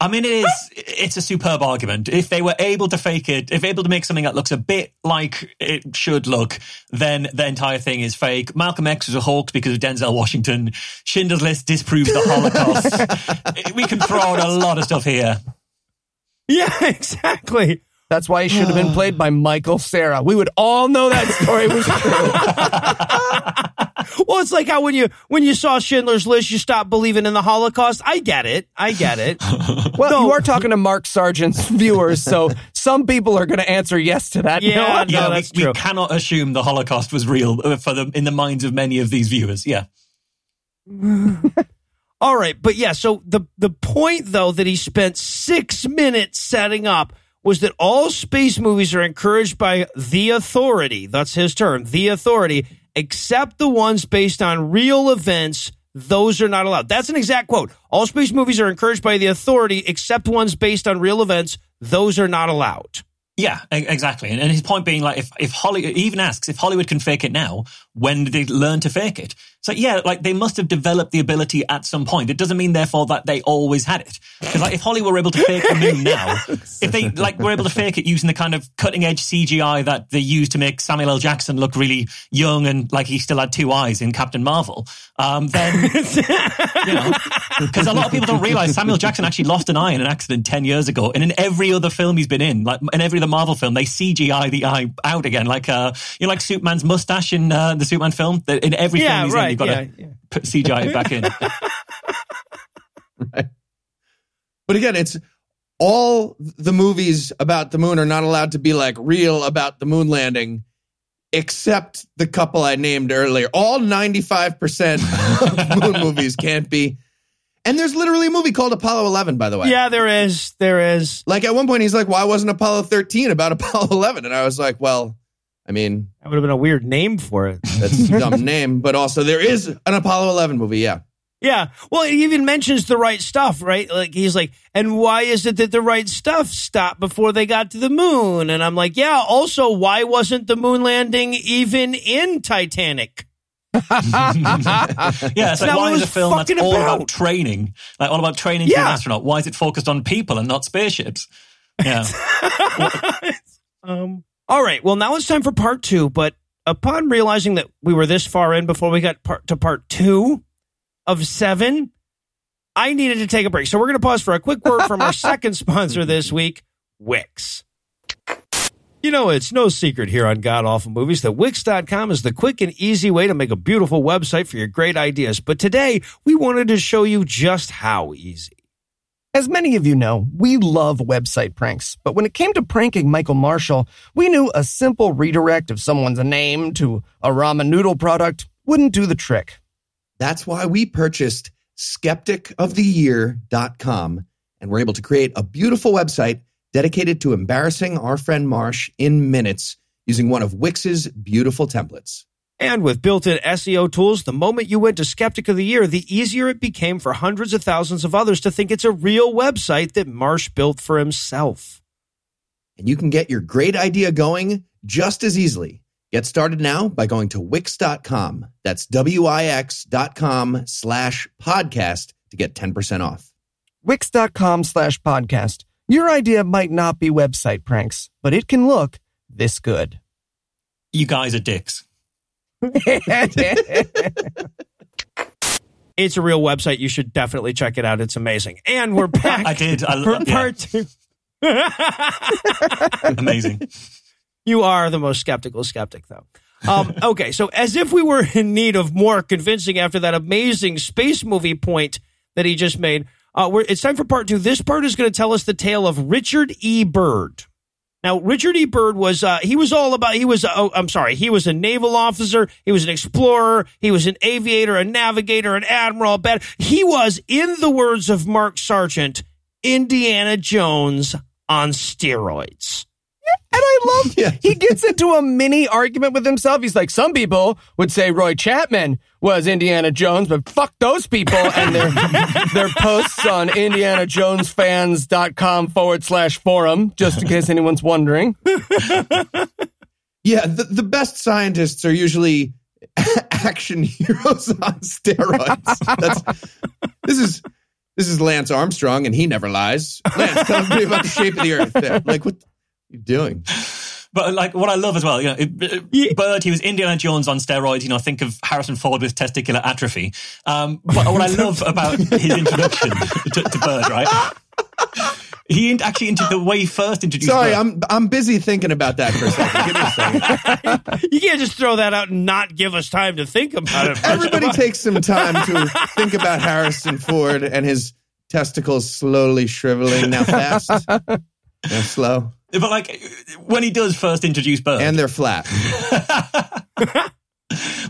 I mean, it is. It's a superb argument. If they were able to fake it, if able to make something that looks a bit like it should look, then the entire thing is fake. Malcolm X was a hoax because of Denzel Washington. Schindler's List disproves the Holocaust. we can throw out a lot of stuff here. Yeah, exactly. That's why he should have been uh. played by Michael Cera. We would all know that story was true. Well, it's like how when you when you saw Schindler's List, you stopped believing in the Holocaust. I get it. I get it. Well, No. you are talking to Mark Sargent's viewers, so some people are going to answer yes to that. You know Yeah, no, Yeah, that's we, true. we cannot assume the Holocaust was real uh, for the in the minds of many of these viewers. Yeah. All right, but yeah. So the the point though that he spent six minutes setting up was that all space movies are encouraged by the authority. That's his term, the authority, except the ones based on real events. Those are not allowed. That's an exact quote. All space movies are encouraged by the authority, except ones based on real events. Those are not allowed. Yeah, exactly. And, and his point being like, if, if Holly he even asks if Hollywood can fake it now, when did they learn to fake it? So yeah, like they must have developed the ability at some point. It doesn't mean therefore that they always had it. Because like if Hollywood were able to fake the moon now, if they like were able to fake it using the kind of cutting edge CGI that they used to make Samuel L. Jackson look really young and like he still had two eyes in Captain Marvel, um, then you know, because a lot of people don't realize Samuel Jackson actually lost an eye in an accident 10 years ago. And in every other film he's been in, like in every other Marvel film, they CGI the eye out again. Like, uh, you know, like Superman's mustache in uh, the Superman film. The- In every Yeah, film he's in, right, you've got yeah, to yeah. put CGI it back in. right. But again, it's all the movies about the moon are not allowed to be like real about the moon landing, except the couple I named earlier. All 95% of moon movies can't be. And there's literally a movie called Apollo 11, by the way. Yeah, there is. There is. Like at one point, he's like, why wasn't Apollo 13 about Apollo 11? And I was like, well, I mean, That would have been a weird name for it. that's a dumb name, but also there is an Apollo 11 movie. Yeah. Yeah. Well, he even mentions the right stuff, right? Like he's like, and why is it that the right stuff stopped before they got to the moon? And I'm like, yeah. Also, why wasn't the moon landing even in Titanic? Yeah, it's like, why is a film that's all about. about training, like all about training to be an astronaut? Why is it focused on people and not spaceships? Yeah. Um. All right. Well, now it's time for part two. But upon realizing that we were this far in before we got part to part two of seven, I needed to take a break. So we're going to pause for a quick word from our second sponsor this week, Wix. You know, it's no secret here on God Awful Movies that Wix.com is the quick and easy way to make a beautiful website for your great ideas. But today, we wanted to show you just how easy. As many of you know, we love website pranks, but when it came to pranking Michael Marshall, we knew a simple redirect of someone's name to a ramen noodle product wouldn't do the trick. That's why we purchased skepticoftheyear.com and were able to create a beautiful website dedicated to embarrassing our friend Marsh in minutes using one of Wix's beautiful templates. And with built in SEO tools, the moment you went to Skeptic of the Year, the easier it became for hundreds of thousands of others to think it's a real website that Marsh built for himself. And you can get your great idea going just as easily. Get started now by going to wix.com. That's W-I-X dot com slash podcast to get 10% off. Wix.com slash podcast. Your idea might not be website pranks, but it can look this good. you guys are dicks. It's a real website. You should definitely check it out. It's amazing. And we're back. I did. I, for yeah, part two. amazing. You are the most skeptical skeptic, though. Um, okay, so as if we were in need of more convincing after that amazing space movie point that he just made, uh, it's time for part two. This part is going to tell us the tale of Richard E. Byrd. Now, Richard E. Byrd was, uh, he was all about, he was, oh, I'm sorry, he was a naval officer, he was an explorer, he was an aviator, a navigator, an admiral, a bat. He was, in the words of Mark Sargent, Indiana Jones on steroids. And I love Yeah. he gets into a mini argument with himself. He's like, some people would say Roy Chapman was Indiana Jones, but fuck those people and their their posts on IndianaJonesFans.com forward slash forum, just in case anyone's wondering. Yeah, the, the best scientists are usually action heroes on steroids. That's this is this is Lance Armstrong, and he never lies. Lance, tell me about the shape of the Earth. Yeah, Like, what you doing? But like what I love as well, you know, it, it- Byrd, he was Indiana Jones on steroids. You know, think of Harrison Ford with testicular atrophy. Um, but what I love about his introduction to, to Byrd, right? He actually into the way he first introduced. Sorry, Byrd. I'm I'm busy thinking about that for a second. Give me a second. You can't just throw that out and not give us time to think about it. Everybody takes some time to think about Harrison Ford and his testicles slowly shriveling. Now fast, now slow, But like when he does first introduce Byrd, and they're flat.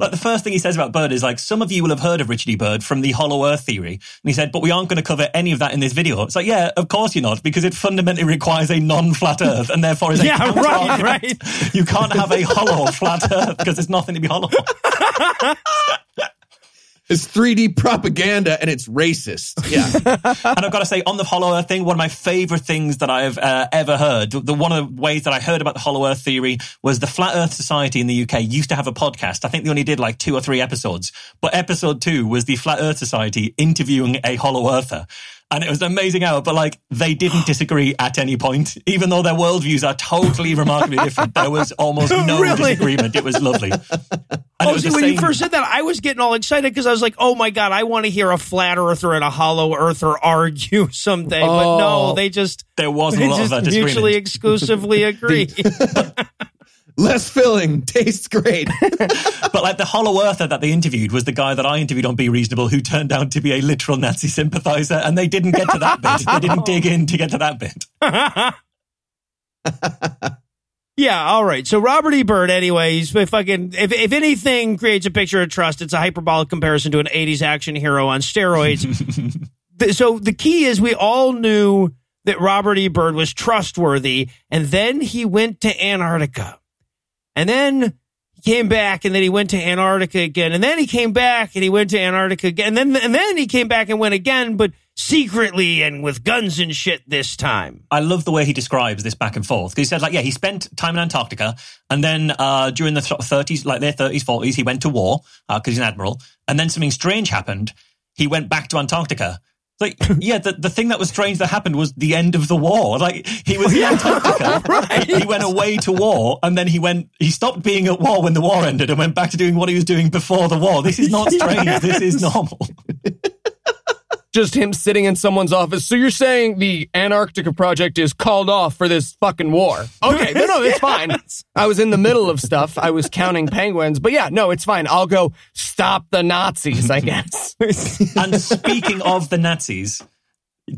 like the first thing he says about Byrd is like, some of you will have heard of Richard E. Byrd from the Hollow Earth theory. And he said, but we aren't going to cover any of that in this video. It's like, yeah, of course you're not, because it fundamentally requires a non-flat Earth, and therefore is a Yeah, right, right. You can't have a hollow flat Earth because there's nothing to be hollow. It's 3D propaganda and it's racist. Yeah. and I've got to say, on the Hollow Earth thing, one of my favorite things that I've uh, ever heard, the one of the ways that I heard about the Hollow Earth theory was the Flat Earth Society in the UK used to have a podcast. I think they only did like two or three episodes, but episode two was the Flat Earth Society interviewing a Hollow Earther. And it was an amazing hour, but like they didn't disagree at any point, even though their worldviews are totally remarkably different. There was almost no Really? disagreement. It was lovely. And it Oh, was see, the when you first said that, I was getting all excited because I was like, "Oh my god, I want to hear a flat earther and a hollow earther argue someday." But no, Oh. they just there wasn't they a lot of just that disagreement. mutually exclusively agree. Less filling, tastes great. But like the Hollow Earther that they interviewed was the guy that I interviewed on Be Reasonable, who turned out to be a literal Nazi sympathizer, and they didn't get to that bit. They didn't dig in to get to that bit. yeah, all right. So Robert E. Byrd, anyway, he's a fucking. If if anything creates a picture of trust, it's a hyperbolic comparison to an '80s action hero on steroids. So the key is we all knew that Robert E. Byrd was trustworthy, and then he went to Antarctica, and then he came back, and then he went to Antarctica again, and then he came back, and he went to Antarctica again, and then and then he came back and went again, but secretly and with guns and shit this time. I love the way he describes this back and forth he said, like, yeah, he spent time in Antarctica, and then uh, during the thirties, like their thirties, forties, he went to war because he's an admiral, and then something strange happened. He went back to Antarctica. Like, yeah, the, the thing that was strange that happened was the end of the war. Like, he was in Antarctica. He went away to war, and then he went, he stopped being at war when the war ended and went back to doing what he was doing before the war. This is not strange. This is normal. Just him sitting in someone's office. So you're saying the Antarctica project is called off for this fucking war? Okay, no, no, it's fine. I was in the middle of stuff. I was counting penguins, but yeah, no, it's fine. I'll go stop the Nazis. I guess. And speaking of the Nazis,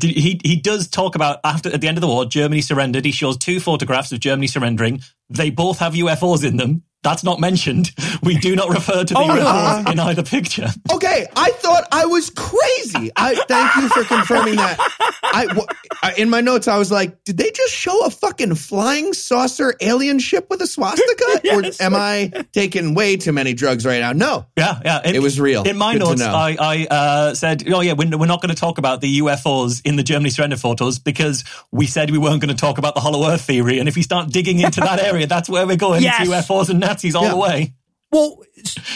he he does talk about after at the end of the war, Germany surrendered. He shows two photographs of Germany surrendering. They both have UFOs in them. That's not mentioned. We do not refer to the Oh. UFOs in either picture. Okay, I thought I was crazy. I thank you for confirming that. I, w- I- in my notes I was like, did they just show a fucking flying saucer alien ship with a swastika, Yes. or am I taking way too many drugs right now? No, Yeah, yeah. It was real. In my Good notes. I, I uh, said, "Oh yeah, we're, we're not going to talk about the UFOs in the Germany surrender photos because we said we weren't going to talk about the Hollow Earth theory. And if you start digging into that area, that's where we're going. Yes. It's UFOs and Nazis all Yeah. the way." Well,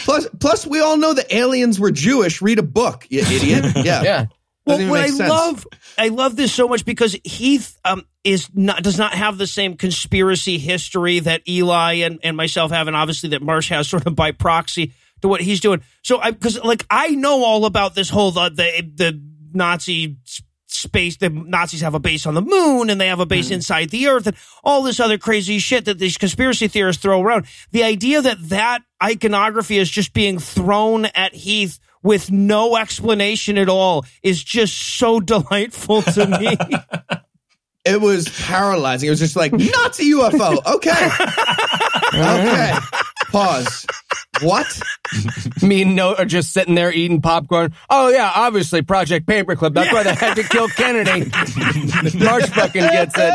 plus plus we all know the aliens were Jewish. Read a book, you idiot. Yeah, Yeah. Well, what I sense. love, I love this so much because Heath um, is not does not have the same conspiracy history that Eli and, and myself have, and obviously that Marsh has sort of by proxy to what he's doing. So, I because like I know all about this whole the the, the Nazi s- space. The Nazis have a base on the moon, and they have a base hmm. inside the Earth, and all this other crazy shit that these conspiracy theorists throw around. The idea that that iconography is just being thrown at Heath with no explanation at all is just so delightful to me. It was paralyzing. It was just like Nazi UFO. Okay, okay. Pause. What? Me and Noah are just sitting there eating popcorn. Oh yeah, obviously Project Paperclip. That's why they had to kill Kennedy. Marsh fucking gets it.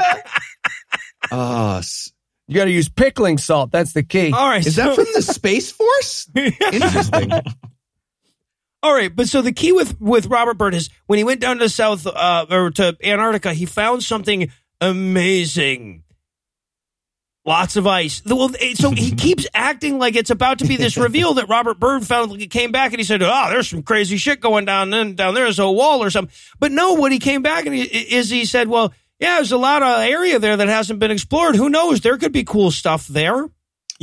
Ah, s You got to use pickling salt. That's the key. all right, is so- that from the Space Force? Interesting. All right, but so the key with with Robert Byrd is when he went down to South uh, or to Antarctica, he found something amazing. Lots of ice. Well, so he keeps acting like it's about to be this reveal that Robert Byrd found. Like he came back and he said, "Oh, there's some crazy shit going down then down there. There's a wall or something." But no, when he came back and he, is he said, "Well, yeah, there's a lot of area there that hasn't been explored. Who knows? There could be cool stuff there."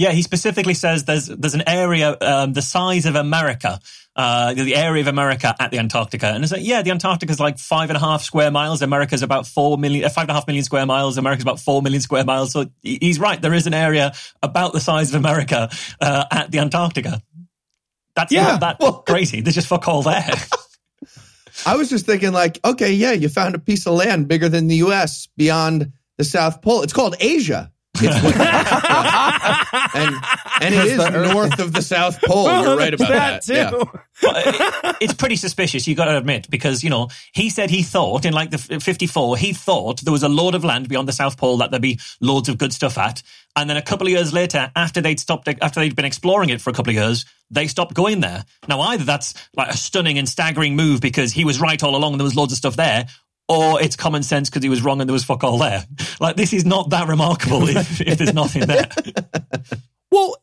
Yeah, he specifically says there's there's an area um, the size of America, uh, the area of America at the Antarctica, and it's like yeah, the Antarctica is like five and a half square miles. America's about four million, uh, five and a half million square miles. America's about four million square miles. So he's right. There is an area about the size of America uh, at the Antarctica. That's Yeah, not that well- crazy. There's just fuck all there. I was just thinking, like, okay, yeah, you found a piece of land bigger than the U.S. beyond the South Pole. It's called Asia. It's what, and and it is north of the South Pole. You're right about that. too. Yeah. It- it's pretty suspicious, you got to admit, because, you know, he said he thought in like the 54, he thought there was a load of land beyond the South Pole that there'd be loads of good stuff at. And then a couple of years later, after they'd stopped, after they'd been exploring it for a couple of years, they stopped going there. Now, either that's like a stunning and staggering move because he was right all along and there was loads of stuff there, or it's common sense because he was wrong and there was fuck all there. Like, this is not that remarkable if, if there's nothing there. Well,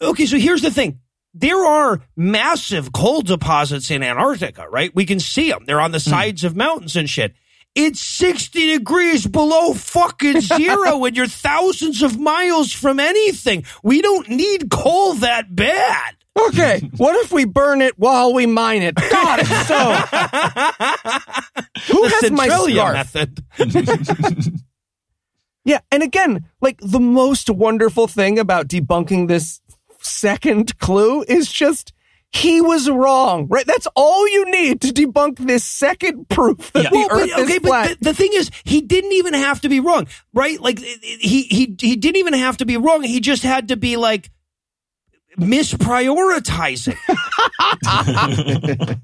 okay, so here's the thing. There are massive coal deposits in Antarctica, right? We can see them. They're on the hmm. sides of mountains and shit. It's 60 degrees below fucking zero and you're thousands of miles from anything. We don't need coal that bad. Okay, what if we burn it while we mine it? God, it's so. Who The has my Centralia scarf? method. Yeah, and again, like the most wonderful thing about debunking this second clue is just he was wrong, right? That's all you need to debunk this second proof that Yeah. the Well, Earth but, okay, is but the, the thing is, he didn't even have to be wrong, right? Like he he he didn't even have to be wrong. He just had to be like misprioritizing.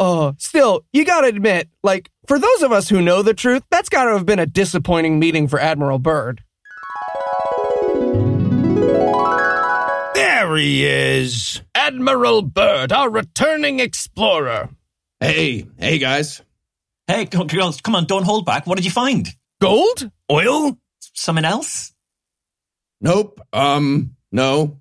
Oh, still, you gotta admit, like for those of us who know the truth, that's gotta have been a disappointing meeting for Admiral Byrd. there he is. Admiral Byrd, our returning explorer. Hey, hey guys. hey, come girls, come on, don't hold back. What did you find? Gold? Oil? Something else? Nope. Um, no.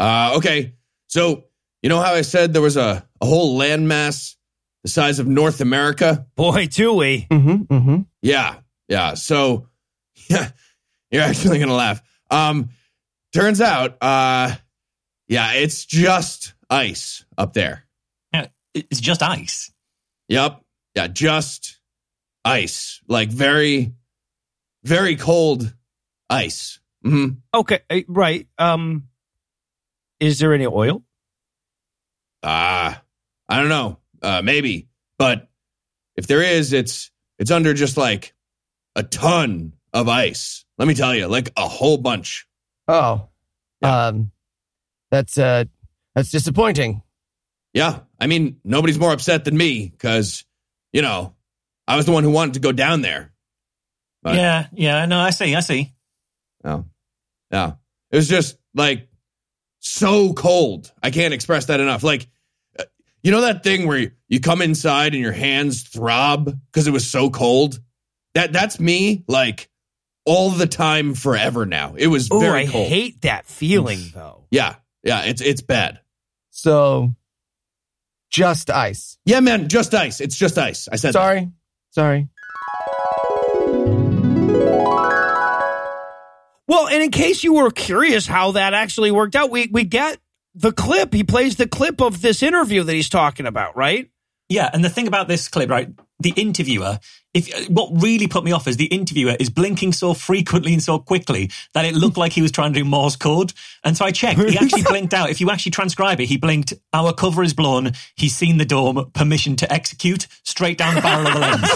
Uh, okay. So, you know how I said there was a, a whole landmass the size of North America? Boy, do we. Mm-hmm. Mm-hmm. Yeah. Yeah. So, yeah, you're actually going to laugh. Um, turns out, uh, yeah, it's just ice up there. Yeah, it's just ice. Yep. Yeah. Just ice. Like very, very cold ice. hmm Okay, uh, right. Um, is there any oil? Uh, I don't know. Uh, maybe, but if there is, it's it's under just like a ton of ice. Let me tell you, like a whole bunch. Oh. Um that's uh that's disappointing. Yeah, I mean, nobody's more upset than me because you know I was the one who wanted to go down there. But- Yeah, yeah, no, I see, I see. Oh, yeah. It was just like so cold. I can't express that enough. Like, uh, you know that thing where you, you come inside and your hands throb because it was so cold. That that's me. Like all the time, forever now. It was Oh, very I cold. hate that feeling though. yeah, yeah. It's it's bad. So just ice. Yeah, man. Just ice. It's just ice. I said. that. Sorry. Well, and in case you were curious how that actually worked out, we we get the clip. He plays the clip of this interview that he's talking about, right? Yeah, and the thing about this clip, right? The interviewer, if what really put me off is the interviewer is blinking so frequently and so quickly that it looked like he was trying to do Morse code. And so I checked. He actually blinked out. If you actually transcribe it, he blinked, our cover is blown, he's seen the dome, permission to execute, straight down the barrel of the lens.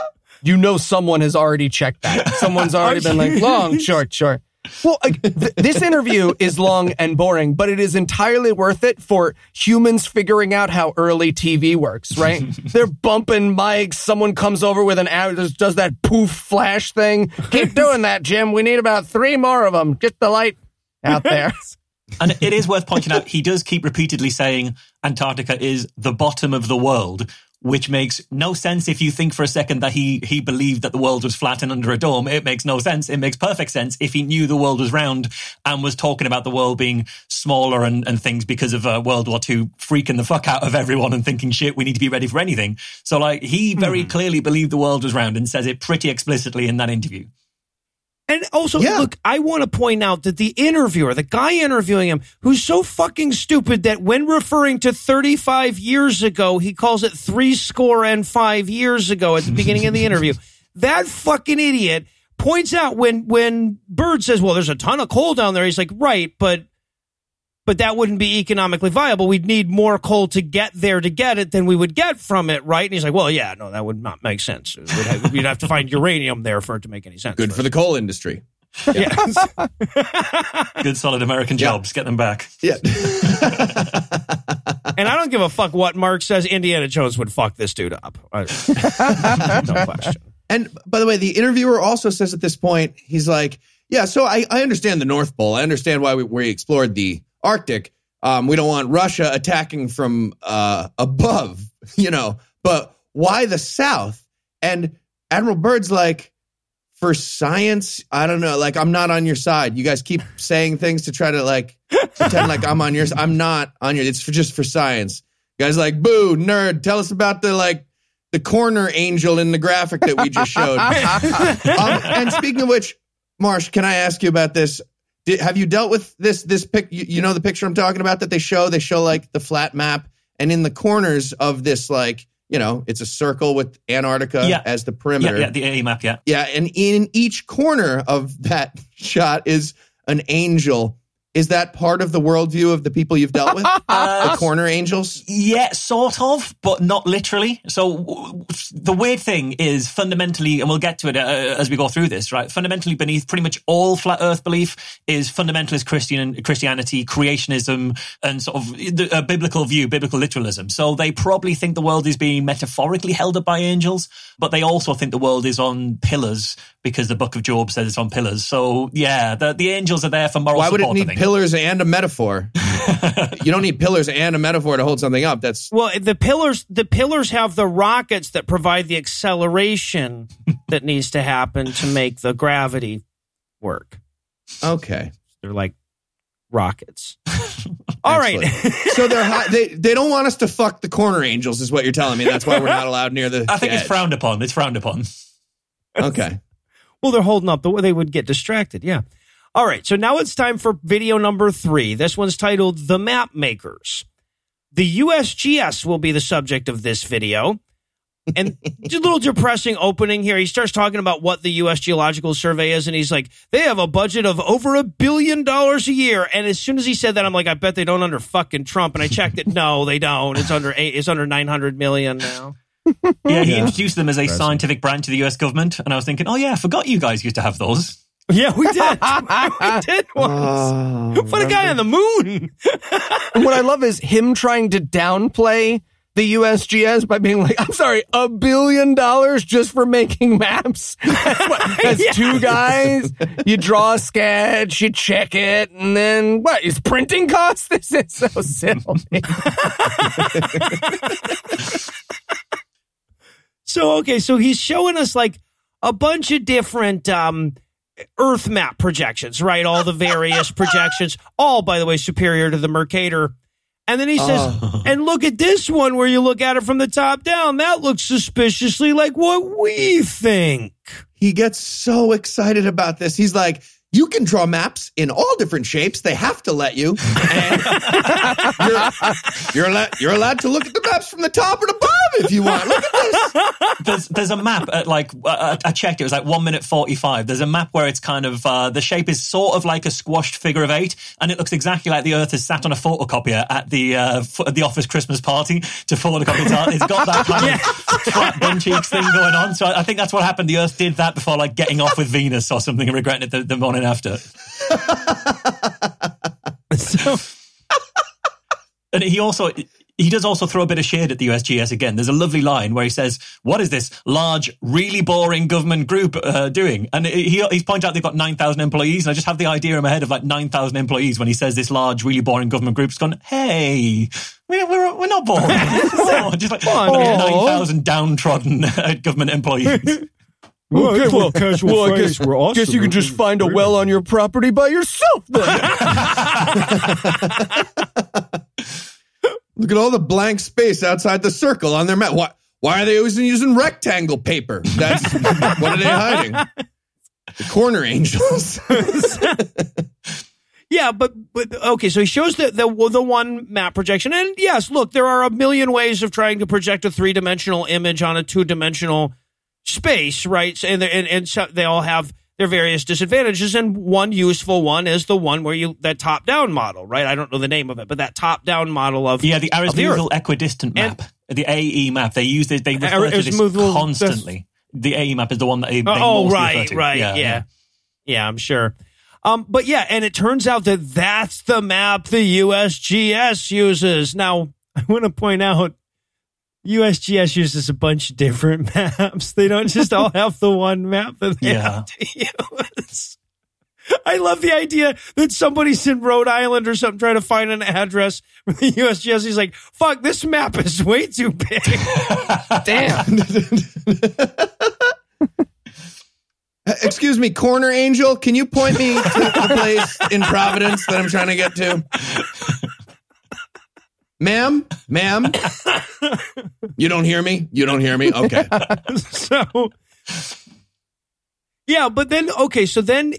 You know someone has already checked that. Someone's already been like long, short, short. Well, like, th- this interview is long and boring, but it is entirely worth it for humans figuring out how early TV works, right? They're bumping mics. Someone comes over with an ad, does- does that poof flash thing. Keep doing that, Jim. We need about three more of them. Get the light out there. And it is worth pointing out, he does keep repeatedly saying Antarctica is the bottom of the world, which makes no sense if you think for a second that he, he believed that the world was flat and under a dome. It makes no sense. It makes perfect sense if he knew the world was round and was talking about the world being smaller and, and things because of uh, World War II freaking the fuck out of everyone and thinking, shit, we need to be ready for anything. So, like, he very clearly believed the world was round and says it pretty explicitly in that interview. And also, Yeah. look, I want to point out that the interviewer, the guy interviewing him, who's so fucking stupid that when referring to 35 years ago, he calls it three score and five years ago at the beginning of the interview. That fucking idiot points out when, when Byrd says, well, there's a ton of coal down there. He's like, right, but but that wouldn't be economically viable. We'd need more coal to get there to get it than we would get from it, right? And he's like, well, yeah, no, that would not make sense. We'd have, we'd have to find uranium there for it to make any sense. Good for the coal industry. Yeah. Good solid American Yeah. jobs. Get them back. Yeah. and I don't give a fuck what Mark says. Indiana Jones would fuck this dude up. No question. And by the way, the interviewer also says at this point, he's like, "Yeah, so I, I understand the North Pole. I understand why we, we explored the Arctic. Um, we don't want Russia attacking from uh, above, you know. But why the South?" And Admiral Byrd's like, "For science, I don't know. Like, I'm not on your side. You guys keep saying things to try to like pretend like I'm on yours. I'm not on your. It's for just for science." Guys like, "Boo, nerd! Tell us about the like." the corner angel in the graphic that we just showed. um, and speaking of which, Marsh, can I ask you about this? Did, have you dealt with this? This pic, you, you know the picture I'm talking about that they show. They show like the flat map, and in the corners of this, like you know, it's a circle with Antarctica Yeah. as the Yeah, perimeter. yeah, the A map, yeah. Yeah, and in each corner of that shot is an angel. Is that part of the worldview of the people you've dealt with? Uh, the corner angels? Yeah, sort of, but not literally. So w- the weird thing is fundamentally, and we'll get to it uh, as we go through this, right? Fundamentally, beneath pretty much all flat Earth belief is fundamentalist Christian Christianity, creationism, and sort of uh, the- a biblical view, biblical literalism. So they probably think the world is being metaphorically held up by angels, but they also think the world is on pillars because the Book of Job says it's on pillars. So yeah, the the angels are there for moral Why would it support. Need think. Pillars and a metaphor? you don't need pillars and a metaphor to hold something up. That's Well, the pillars the pillars have the rockets that provide the acceleration that needs to happen to make the gravity work. okay. They're like rockets. All right. So they're high, they they don't want us to fuck the corner angels, is what you're telling me. That's why we're not allowed near the. I think the it's edge. frowned upon. It's frowned upon. Okay. well, they're holding up the way they would get distracted. Yeah. All right. So now it's time for video number three. This one's titled The Map Makers. The USGS will be the subject of this video. And just a little depressing opening here. He starts talking about what the U.S. Geological Survey is, and he's like, they have a budget of over a billion dollars a year. And as soon as he said that, I'm like, I bet they don't under fucking Trump. And I checked it. No, they don't. It's under eight. It's under 900 million now. Yeah, he introduced them as a scientific branch of the US government, and I was thinking, oh yeah, I forgot you guys used to have those. Yeah, we did. we did once. Oh, Put a guy on the moon. What I love is him trying to downplay the USGS by being like, I'm sorry, a billion dollars just for making maps. That's, what, that's Yeah. two guys. You draw a sketch, you check it, and then what is printing costs? This is so silly. So okay, so he's showing us like a bunch of different um Earth map projections, right? All the various projections, all by the way superior to the Mercator. And then he says, oh. and look at this one where you look at it from the top down. That looks suspiciously like what we think. he gets so excited about this. He's like, you can draw maps in all different shapes. They have to let you. And you're, you're, allowed, you're allowed to look at the maps from the top and above if you want. Look at this. There's there's a map at like uh, I checked it was like one minute forty five. There's a map where it's kind of uh, the shape is sort of like a squashed figure of eight, and it looks exactly like the Earth is sat on a photocopier at the uh, f- at the office Christmas party to photocopy it out. It's got that kind of flat bum cheeks thing going on. So I, I think that's what happened. The Earth did that before like getting off with Venus or something and regretting it the, the morning after. So And he also he does also throw a bit of shade at the USGS again. There's a lovely line where he says, "What is this large, really boring government group uh, doing?" And he he's pointed out they've got nine thousand employees, and I just have the idea in my head of like nine thousand employees when he says this large, really boring government group's gone. Hey, we're we're, we're not boring. Just like nine thousand downtrodden uh, government employees. Okay, well, well, I guess, guess you can just find a well on your property by yourself then. Look at all the blank space outside the circle on their map. Why, why are they always using rectangle paper? That's what are they hiding? The corner angels. Yeah, but but okay, so he shows the the the one map projection, and yes, look, there are a million ways of trying to project a three dimensional image on a two dimensional space, right? And and and so they all have their various disadvantages, and one useful one is the one where you that top down model, right? I don't know the name of it, but that top down model of Yeah, the of the Earth. azimuthal equidistant And- map, the AE map. They use it. They refer to this constantly. The AE map is the one that they, they oh, mostly right, refer to. right, yeah. yeah, I'm sure. Um, but yeah, and it turns out that that's the map the USGS uses. Now, I want to point out USGS uses a bunch of different maps. They don't just all have the one map that they Yeah. have to use. I love the idea that somebody's in Rhode Island or something trying to find an address for the USGS. He's like, fuck, this map is way too big. Damn. Excuse me, Corner Angel, can you point me to the place in Providence that I'm trying to get to? Ma'am? Ma'am? You don't hear me? You don't hear me? Okay. so yeah but then okay so then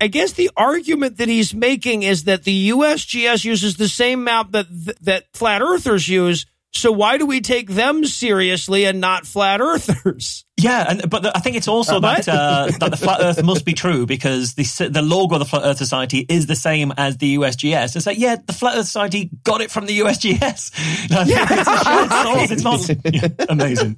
i guess the argument that he's making is that the usgs uses the same map that that flat earthers use so why do we take them seriously and not flat earthers Yeah, and but the, I think it's also What? that uh, that the flat Earth must be true because the the logo of the Flat Earth Society is the same as the USGS. It's like, yeah, the Flat Earth Society got it from the USGS. yeah, it's, a shared source. It's not yeah, amazing.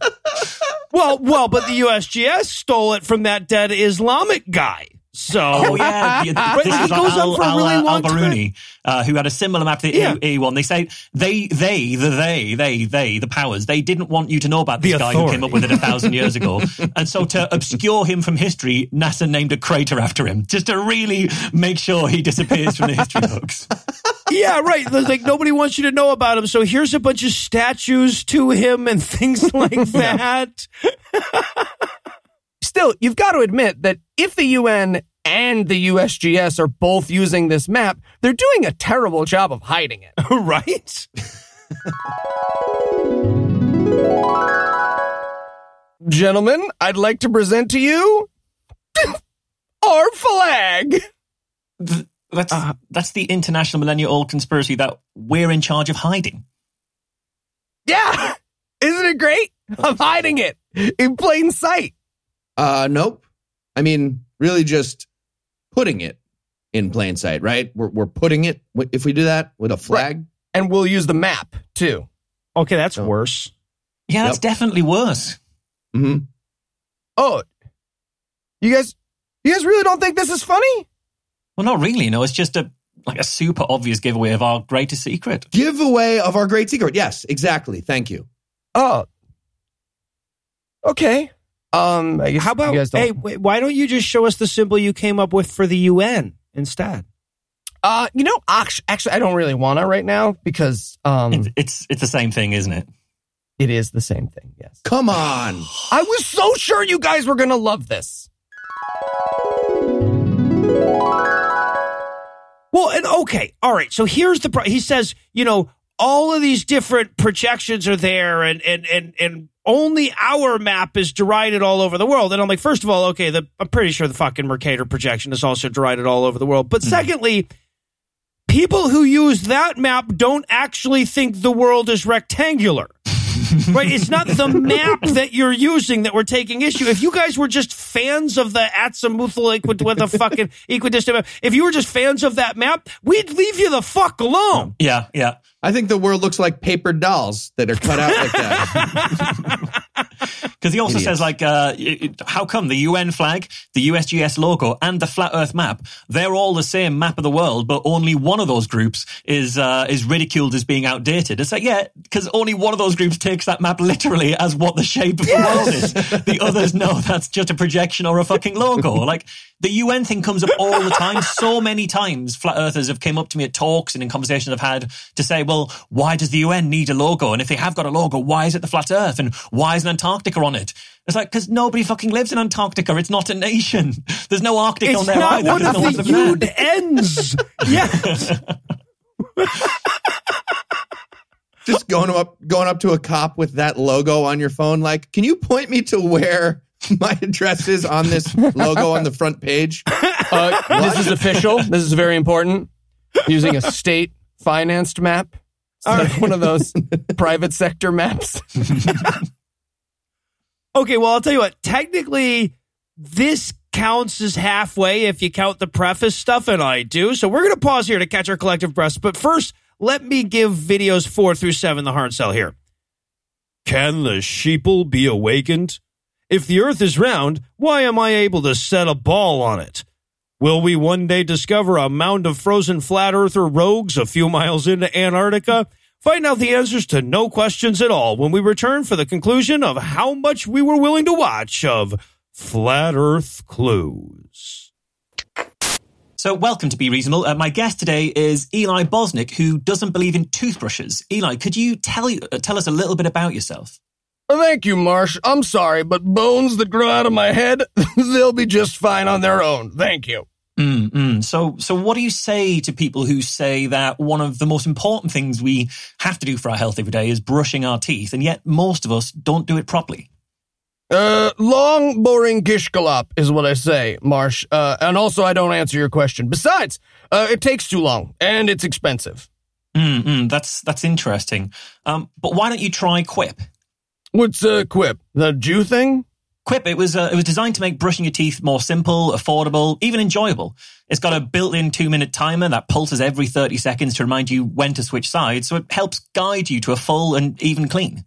well well but the usgs stole it from that dead islamic guy so Oh yeah, Right, this he goes on Al, for a Al, really uh, long time. Al-Biruni, uh, who had a similar map to the Yeah. A one. They say they, they, the they, they, they, the powers. They didn't want you to know about this The guy who came up with it a thousand years ago, and so to obscure him from history, NASA named a crater after him, just to really make sure he disappears from the history books. yeah right There's like nobody wants you to know about him so here's a bunch of statues to him and things like that Still, you've got to admit that if the UN and the USGS are both using this map, they're doing a terrible job of hiding it. right Gentlemen, I'd like to present to you our flag. That's uh-huh. that's the international millennia-old conspiracy that we're in charge of hiding. Yeah. Isn't it great? I'm hiding it in plain sight. Uh, nope. I mean, really just putting it in plain sight, right? We're, we're putting it, if we do that with a flag. And we'll use the map too. okay that's Oh. worse Yeah, that's Yep. definitely worse. Mm-hmm. Oh, you guys, you guys really don't think this is funny? Well, not really. No, it's just a like a super obvious giveaway of our greatest secret. Giveaway of our great secret. Yes, exactly. Thank you. Oh, okay. Um, guess How about you guys don't. hey? Wait, why don't you just show us the symbol you came up with for the UN instead? Uh, you know, actually, actually, I don't really want to right now because um, It's, it's it's the same thing, isn't it? it is the same thing. Yes, Come on. I was so sure you guys were gonna love this. Well, and okay, all right. So here's the pro- he says, you know, all of these different projections are there, and and and and only our map is derided all over the world. And I'm like, first of all, okay, the, I'm pretty sure the fucking Mercator projection is also derided all over the world. But mm-hmm. secondly, people who use that map don't actually think the world is rectangular. right? It's not the map that you're using that we're taking issue. If you guys were just fans of the azimuthal equi- with the fucking equidistant map, if you were just fans of that map, we'd leave you the fuck alone. Yeah, yeah. I think the world looks like paper dolls that are cut out like that. Because he also Idiots. says, like, uh, it- how come the UN flag, the USGS logo, and the flat Earth map, they're all the same map of the world, but only one of those groups is uh, is ridiculed as being outdated. It's like, yeah, because only one of those groups takes that map literally as what the shape of the world is. The others know that's just a projection or a fucking logo. Like, the UN thing comes up all the time. So many times, flat earthers have came up to me at talks and in conversations I've had to say, well, why does the UN need a logo? And if they have got a logo, why is it the flat earth? And why is Antarctica on it? It's like, because nobody fucking lives in Antarctica. It's not a nation. There's no Arctic on there not either. one There's of no the land. U'd ends. yes. Just going up going up to a cop with that logo on your phone, like, can you point me to where my address is on this logo on the front page? Uh, this is official. This is very important. Using a state financed map. It's like one of those private sector maps. Okay, well, I'll tell you what. Technically, this counts as halfway if you count the preface stuff, and I do. So we're going to pause here to catch our collective breaths. But first, let me give videos four through seven the hard sell here. Can the sheeple be awakened? If the earth is round, why am I able to set a ball on it? Will we one day discover a mound of frozen flat earther rogues a few miles into Antarctica? Find out the answers to no questions at all when we return for the conclusion of how much we were willing to watch of Flat Earth Clues. So, welcome to Be Reasonable. Uh, my guest today is Eli Bosnick, who doesn't believe in toothbrushes. Eli, could you tell uh, tell us a little bit about yourself? Thank you, Marsh. I'm sorry, but bones that grow out of my head, they'll be just fine on their own. Thank you. Mm, mm. So, so what do you say to people who say that one of the most important things we have to do for our health every day is brushing our teeth, and yet most of us don't do it properly? Uh, long, boring Gish gallop is what I say, Marsh. Uh, and also I don't answer your question. Besides, uh, it takes too long and it's expensive. Mm, mm, that's that's interesting. Um, but why don't you try Quip? What's uh, Quip? The Jew thing? Quip, it was uh, it was designed to make brushing your teeth more simple, affordable, even enjoyable. It's got a built-in two-minute timer that pulses every 30 seconds to remind you when to switch sides, so it helps guide you to a full and even clean.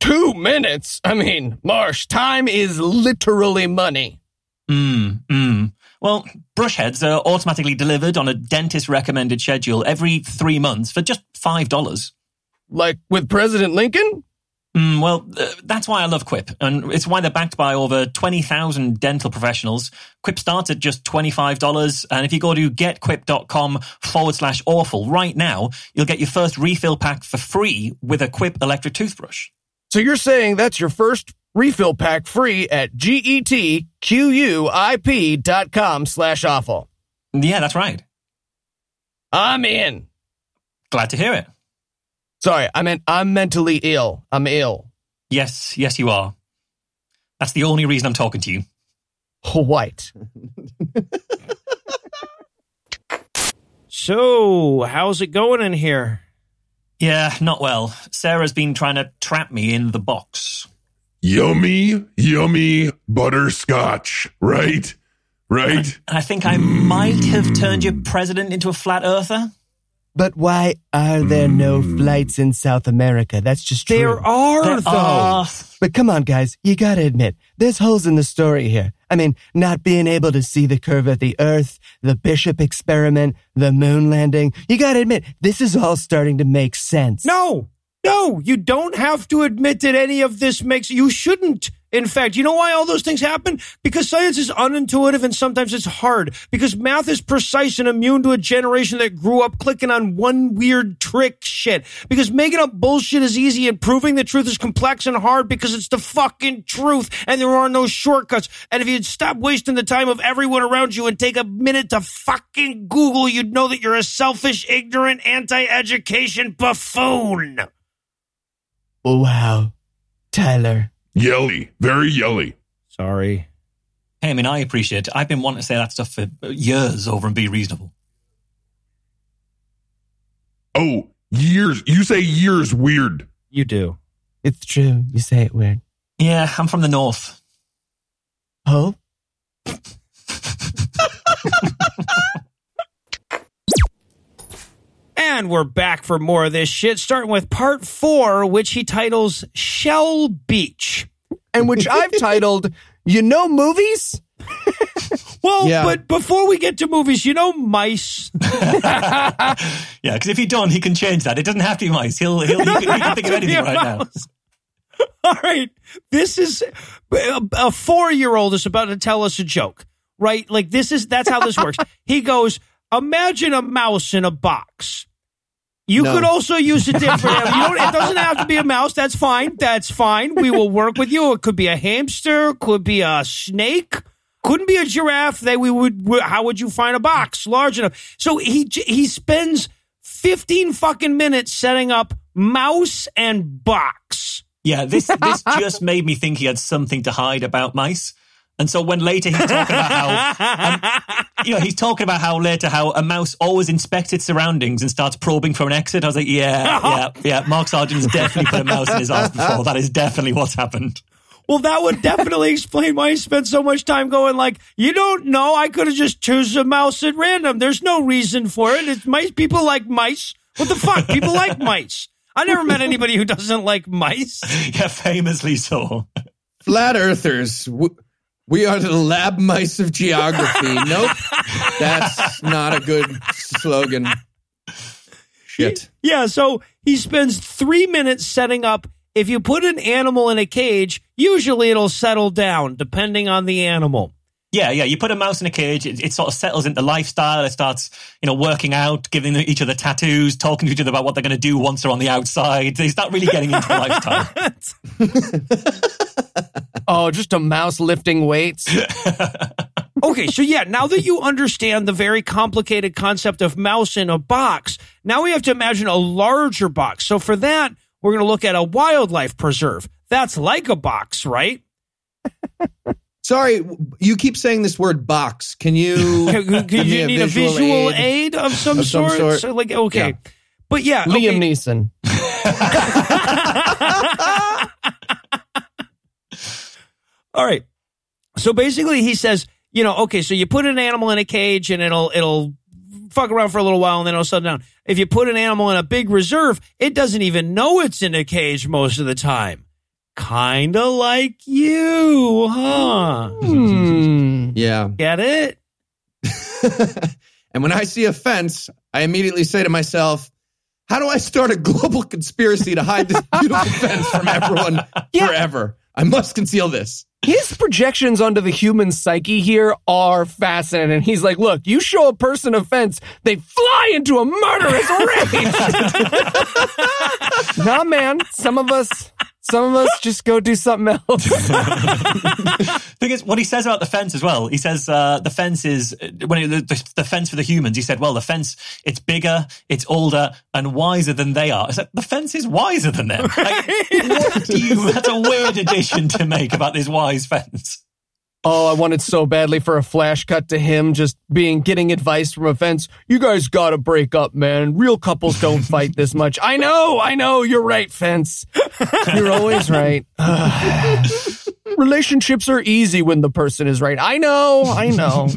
Two minutes? I mean, Marsh, time is literally money. Mmm, mm. Well, brush heads are automatically delivered on a dentist recommended schedule every three months for just $5. Like with President Lincoln? Mm, well, uh, that's why I love Quip, and it's why they're backed by over 20,000 dental professionals. Quip starts at just $25, and if you go to getquip.com forward slash awful right now, you'll get your first refill pack for free with a Quip electric toothbrush. So you're saying that's your first refill pack free at G-E-T-Q-U-I-P dot com slash awful. Yeah, that's right. I'm in. Glad to hear it. Sorry, I meant I'm mentally ill. I'm ill. Yes, yes, you are. That's the only reason I'm talking to you. White. So, how's it going in here? Yeah, not well. Sarah's been trying to trap me in the box. Yummy, yummy butterscotch, right? Right? And I think I might have turned your president into a flat earther. But why are there no hmm. flights in South America? That's just true. There are, There though. are- But come on, guys, you gotta admit, there's holes in the story here. I mean, not being able to see the curve of the Earth, the Bishop experiment, the moon landing. You gotta admit, this is all starting to make sense. No, no, you don't have to admit that any of this makes you shouldn't. In fact, you know why all those things happen? Because science is unintuitive and sometimes it's hard. Because math is precise and immune to a generation that grew up clicking on one weird trick shit. Because making up bullshit is easy and proving the truth is complex and hard because it's the fucking truth and there are no shortcuts. And if you'd stop wasting the time of everyone around you and take a minute to fucking Google, you'd know that you're a selfish, ignorant, anti-education buffoon. Wow. Tyler. Yelly, very yelly. Sorry. Hey, I mean, I appreciate it. I've been wanting to say that stuff for years over and be reasonable. Oh, years. You say years weird. You do. It's true. You say it weird. Yeah, I'm from the north. Oh? And we're back for more of this shit, starting with part four, which he titles Shell Beach. And which I've titled, You Know Movies? Well, Yeah. but before we get to movies, you know mice. Yeah, because if you don't, he can change that. It doesn't have to be mice. He'll, he'll he, can, he can think of To be anything a right now. All right. This is a, a four year old is about to tell us a joke, right? Like, this is that's how this works. He goes, Imagine a mouse in a box. You No. could also use a different. You don't, it doesn't have to be a mouse. That's fine. That's fine. We will work with you. It could be a hamster. Could be a snake. Couldn't be a giraffe. They we would. How would you find a box large enough? So he he spends fifteen fucking minutes setting up mouse and box. Yeah, this this just made me think he had something to hide about mice. And so when later he's talking about how, um, you know, he's talking about how later how a mouse always inspects its surroundings and starts probing for an exit. I was like, yeah, yeah, yeah. Mark Sargent's definitely put a mouse in his ass before. That is definitely what's happened. Well, that would definitely explain why he spent so much time going like, you don't know. I could have just choose a mouse at random. There's no reason for it. It's mice. People like mice. What the fuck? People like mice. I never met anybody who doesn't like mice. Yeah, famously so. Flat earthers. w- We are the lab mice of geography. nope. That's not a good slogan. Shit. Yeah, so he spends three minutes setting up. If you put an animal in a cage, usually it'll settle down depending on the animal. Yeah, yeah. You put a mouse in a cage, it, it sort of settles into lifestyle. It starts, you know, working out, giving each other tattoos, talking to each other about what they're going to do once they're on the outside. They start really getting into lifestyle. Oh, just a mouse lifting weights. Okay, so yeah, now that you understand the very complicated concept of mouse in a box, now we have to imagine a larger box. So for that, we're going to look at a wildlife preserve. That's like a box, right? Sorry, you keep saying this word box. Can you Can, can give me you need a visual aid, of some Of some sort? sort. So like, okay. Yeah. But yeah, Liam okay. Neeson. All right. So basically, he says, you know, okay, so you put an animal in a cage and it'll it'll fuck around for a little while and then it'll settle down. If you put an animal in a big reserve, it doesn't even know it's in a cage most of the time. Kinda like you, huh? Hmm. Yeah. Get it? and when I see a fence, I immediately say to myself, how do I start a global conspiracy to hide this beautiful fence from everyone Yeah. forever? I must conceal this. His projections onto the human psyche here are fascinating. He's like, look, you show a person a fence, they fly into a murderous rage. nah, man. Some of us, some of us just go do something else. Thing is, what he says about the fence as well. He says uh, the fence is when he, the, the, fence for the humans. He said, "Well, the fence it's bigger, it's older, and wiser than they are." It's like the fence is wiser than them. Like, what do you? That's a weird addition to make about this wise fence. Oh, I wanted so badly for a flash cut to him just being getting advice from a fence. You guys gotta break up, man. Real couples don't fight this much. I know, I know, you're right, fence. You're always right. Relationships are easy when the person is right. I know, I know.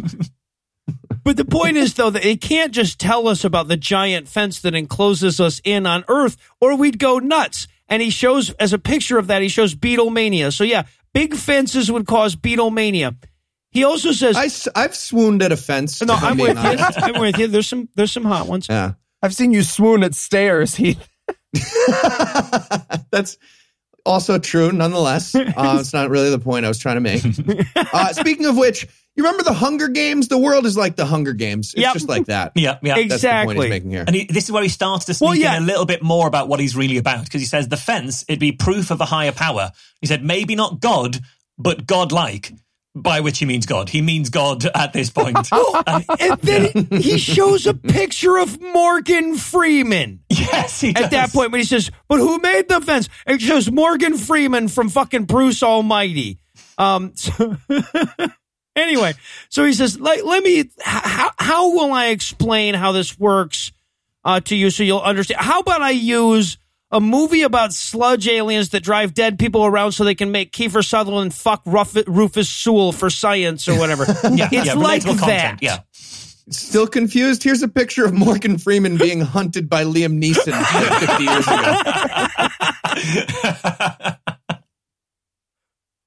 But the point is, though, that it can't just tell us about the giant fence that encloses us in on Earth, or we'd go nuts. And he shows, as a picture of that, he shows Beatlemania. So, yeah, big fences would cause Beatlemania. He also says, I, have swooned at a fence. "No, if I'm being with you. I'm with you. There's some, there's some hot ones." Yeah. I've seen you swoon at stairs, Heath. That's also true, nonetheless. Uh, it's not really the point I was trying to make. Uh, speaking of which, you remember the Hunger Games? The world is like the Hunger Games. It's Yep. just like that. Yeah, yeah. That's the point Exactly. he's making here. And he, this is where he starts to sneak Well, yeah. in a little bit more about what he's really about because he says the fence it'd be proof of a higher power. He said maybe not God, but God-like. By which he means God. He means God at this point. And- And then he shows a picture of Morgan Freeman. yes, he does. At that point, when he says, "But who made the fence?" It shows Morgan Freeman from fucking Bruce Almighty. Um. So anyway, so he says, "Like, let me. How how will I explain how this works uh, to you so you'll understand? How about I use?" A movie about sludge aliens that drive dead people around so they can make Kiefer Sutherland fuck Ruff- Rufus Sewell for science or whatever. Yeah, it's yeah, like that. content. Yeah. Still confused? Here's a picture of Morgan Freeman being hunted by Liam Neeson 50 years ago.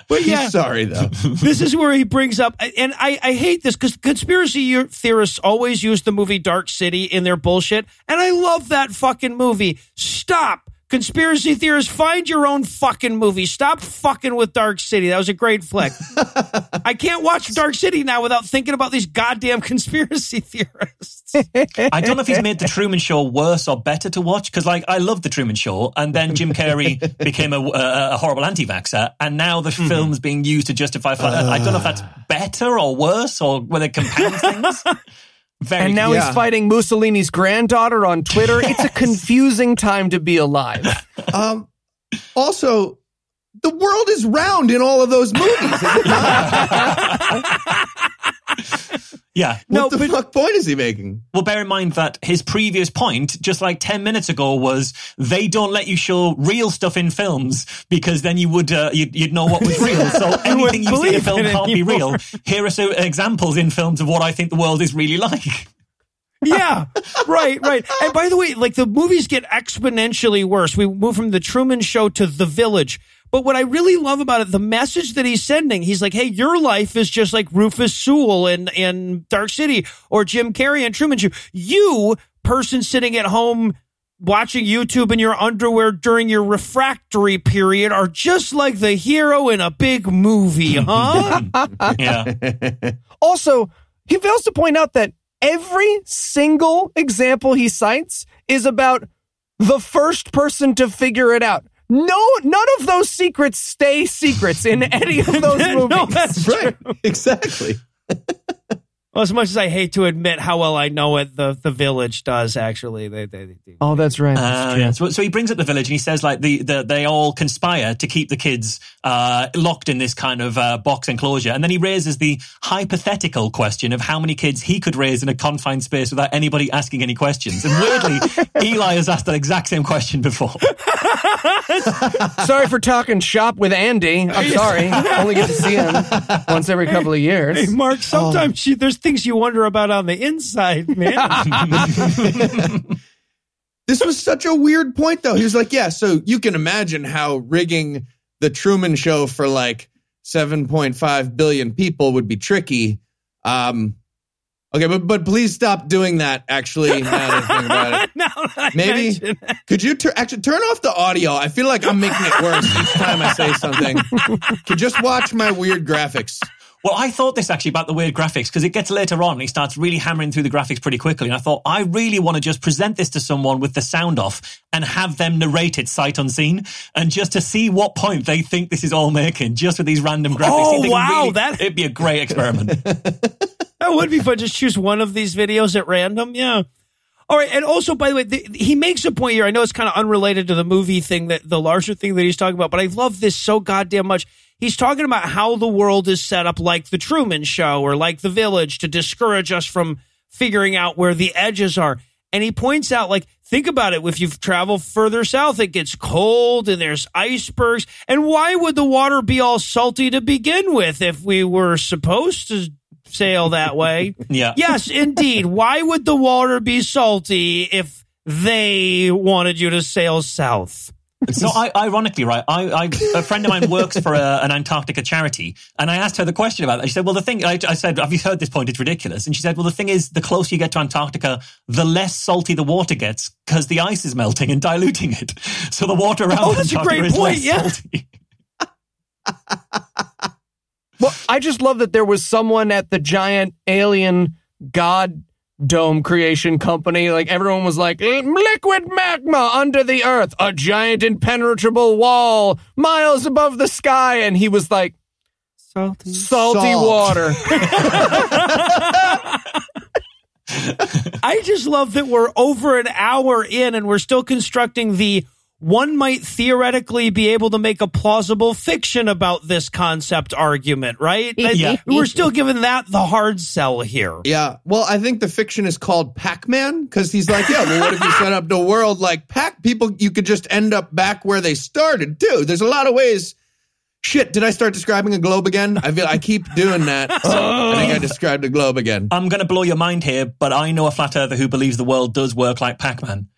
But yeah, He's sorry, though. this is where he brings up, and I, I hate this because conspiracy theorists always use the movie Dark City in their bullshit, and I love that fucking movie. Stop. Conspiracy theorists, find your own fucking movie. Stop fucking with Dark City. That was a great flick. I can't watch Dark City now without thinking about these goddamn conspiracy theorists. I don't know if he's made the Truman Show worse or better to watch because, like, I love the Truman Show, and then Jim Carrey became a, a, a horrible anti-vaxxer, and now the Mm-hmm. film's being used to justify. I don't know if that's better or worse or whether it compounds things. Very And now Yeah. he's fighting Mussolini's granddaughter on Twitter. It's a confusing time to be alive. Um, also, the world is round in all of those movies. Is it not? Yeah. No, what the but- fuck point is he making? Well, bear in mind that his previous point, just like 10 minutes ago, was they don't let you show real stuff in films because then you would, uh, you'd, you'd know what was real. So anything you see in a film can't be real. Here are some examples in films of what I think the world is really like. yeah, right, right. And by the way, like the movies get exponentially worse. We move from the Truman Show to The Village. But what I really love about it, the message that he's sending, he's like, "Hey, your life is just like Rufus Sewell in in Dark City or Jim Carrey in Truman Show. You, person sitting at home." Watching YouTube in your underwear during your refractory period are just like the hero in a big movie, huh? Yeah. Also, he fails to point out that every single example he cites is about the first person to figure it out. No, none of those secrets stay secrets in any of those movies. no, that's Right. exactly. Well, as much as I hate to admit how well I know it, the the village does actually. They, they, they- oh, that's right. Uh, yeah. so, so he brings up the village and he says like the, the they all conspire to keep the kids uh, locked in this kind of uh, box enclosure, and then he raises the hypothetical question of how many kids he could raise in a confined space without anybody asking any questions. And weirdly, Eli has asked that exact same question before. sorry for talking shop with Andy. I'm sorry. Only get to see him once every couple of years. Hey, Mark, sometimes you, there's things you wonder about on the inside, man. This was such a weird point, though. He was like, "Yeah, so you can imagine how rigging the Truman Show for like 7.5 billion people would be tricky." Um, okay, but but please stop doing that. Actually, now that I think about it. now that I Maybe could you tur- actually turn off the audio? I feel like I'm making it worse each time I say something. Could just watch my weird graphics. Well, I thought this actually about the weird graphics because it gets later on and he starts really hammering through the graphics pretty quickly. And I thought, I really want to just present this to someone with the sound off and have them narrate it sight unseen and just to see what point they think this is all making just with these random graphics. Oh, See if they can wow, really- that- it'd be a great experiment. That would be fun. Just choose one of these videos at random. Yeah. All right. And also, by the way, the, he makes a point here. I know it's kind of unrelated to the movie thing that the larger thing that he's talking about, but I love this so goddamn much. He's talking about how the world is set up like the Truman Show or like the village to discourage us from figuring out where the edges are. And he points out, like, think about it. If you've traveled further south, it gets cold and there's icebergs. And why would the water be all salty to begin with if we were supposed to sail that way? Yeah. Yes, indeed. Why would the water be salty if they wanted you to sail south? So, I, ironically, right, I, I, a friend of mine works for a, an Antarctica charity, and I asked her the question about that. She said, "Well, the thing," I, I said, "Have you heard this point? It's ridiculous." And she said, "Well, the thing is, the closer you get to Antarctica, the less salty the water gets because the ice is melting and diluting it. So the water around Oh, that's a Antarctica great is point, less yeah. salty." Well, I just love that there was someone at the giant alien god dome creation company. Like everyone was like, liquid magma under the earth, a giant impenetrable wall miles above the sky. And he was like, Salty. salty Salt. water. I just love that we're over an hour in and we're still constructing the one might theoretically be able to make a plausible fiction about this concept argument, right? Yeah. We're still giving that the hard sell here. Yeah. Well, I think the fiction is called Pac-Man because he's like, yeah, well, what if you set up the world like Pac? People, you could just end up back where they started too. There's a lot of ways. Shit, did I start describing a globe again? I feel I keep doing that. Oh. I think I described a globe again. I'm going to blow your mind here, but I know a flat earther who believes the world does work like Pac-Man.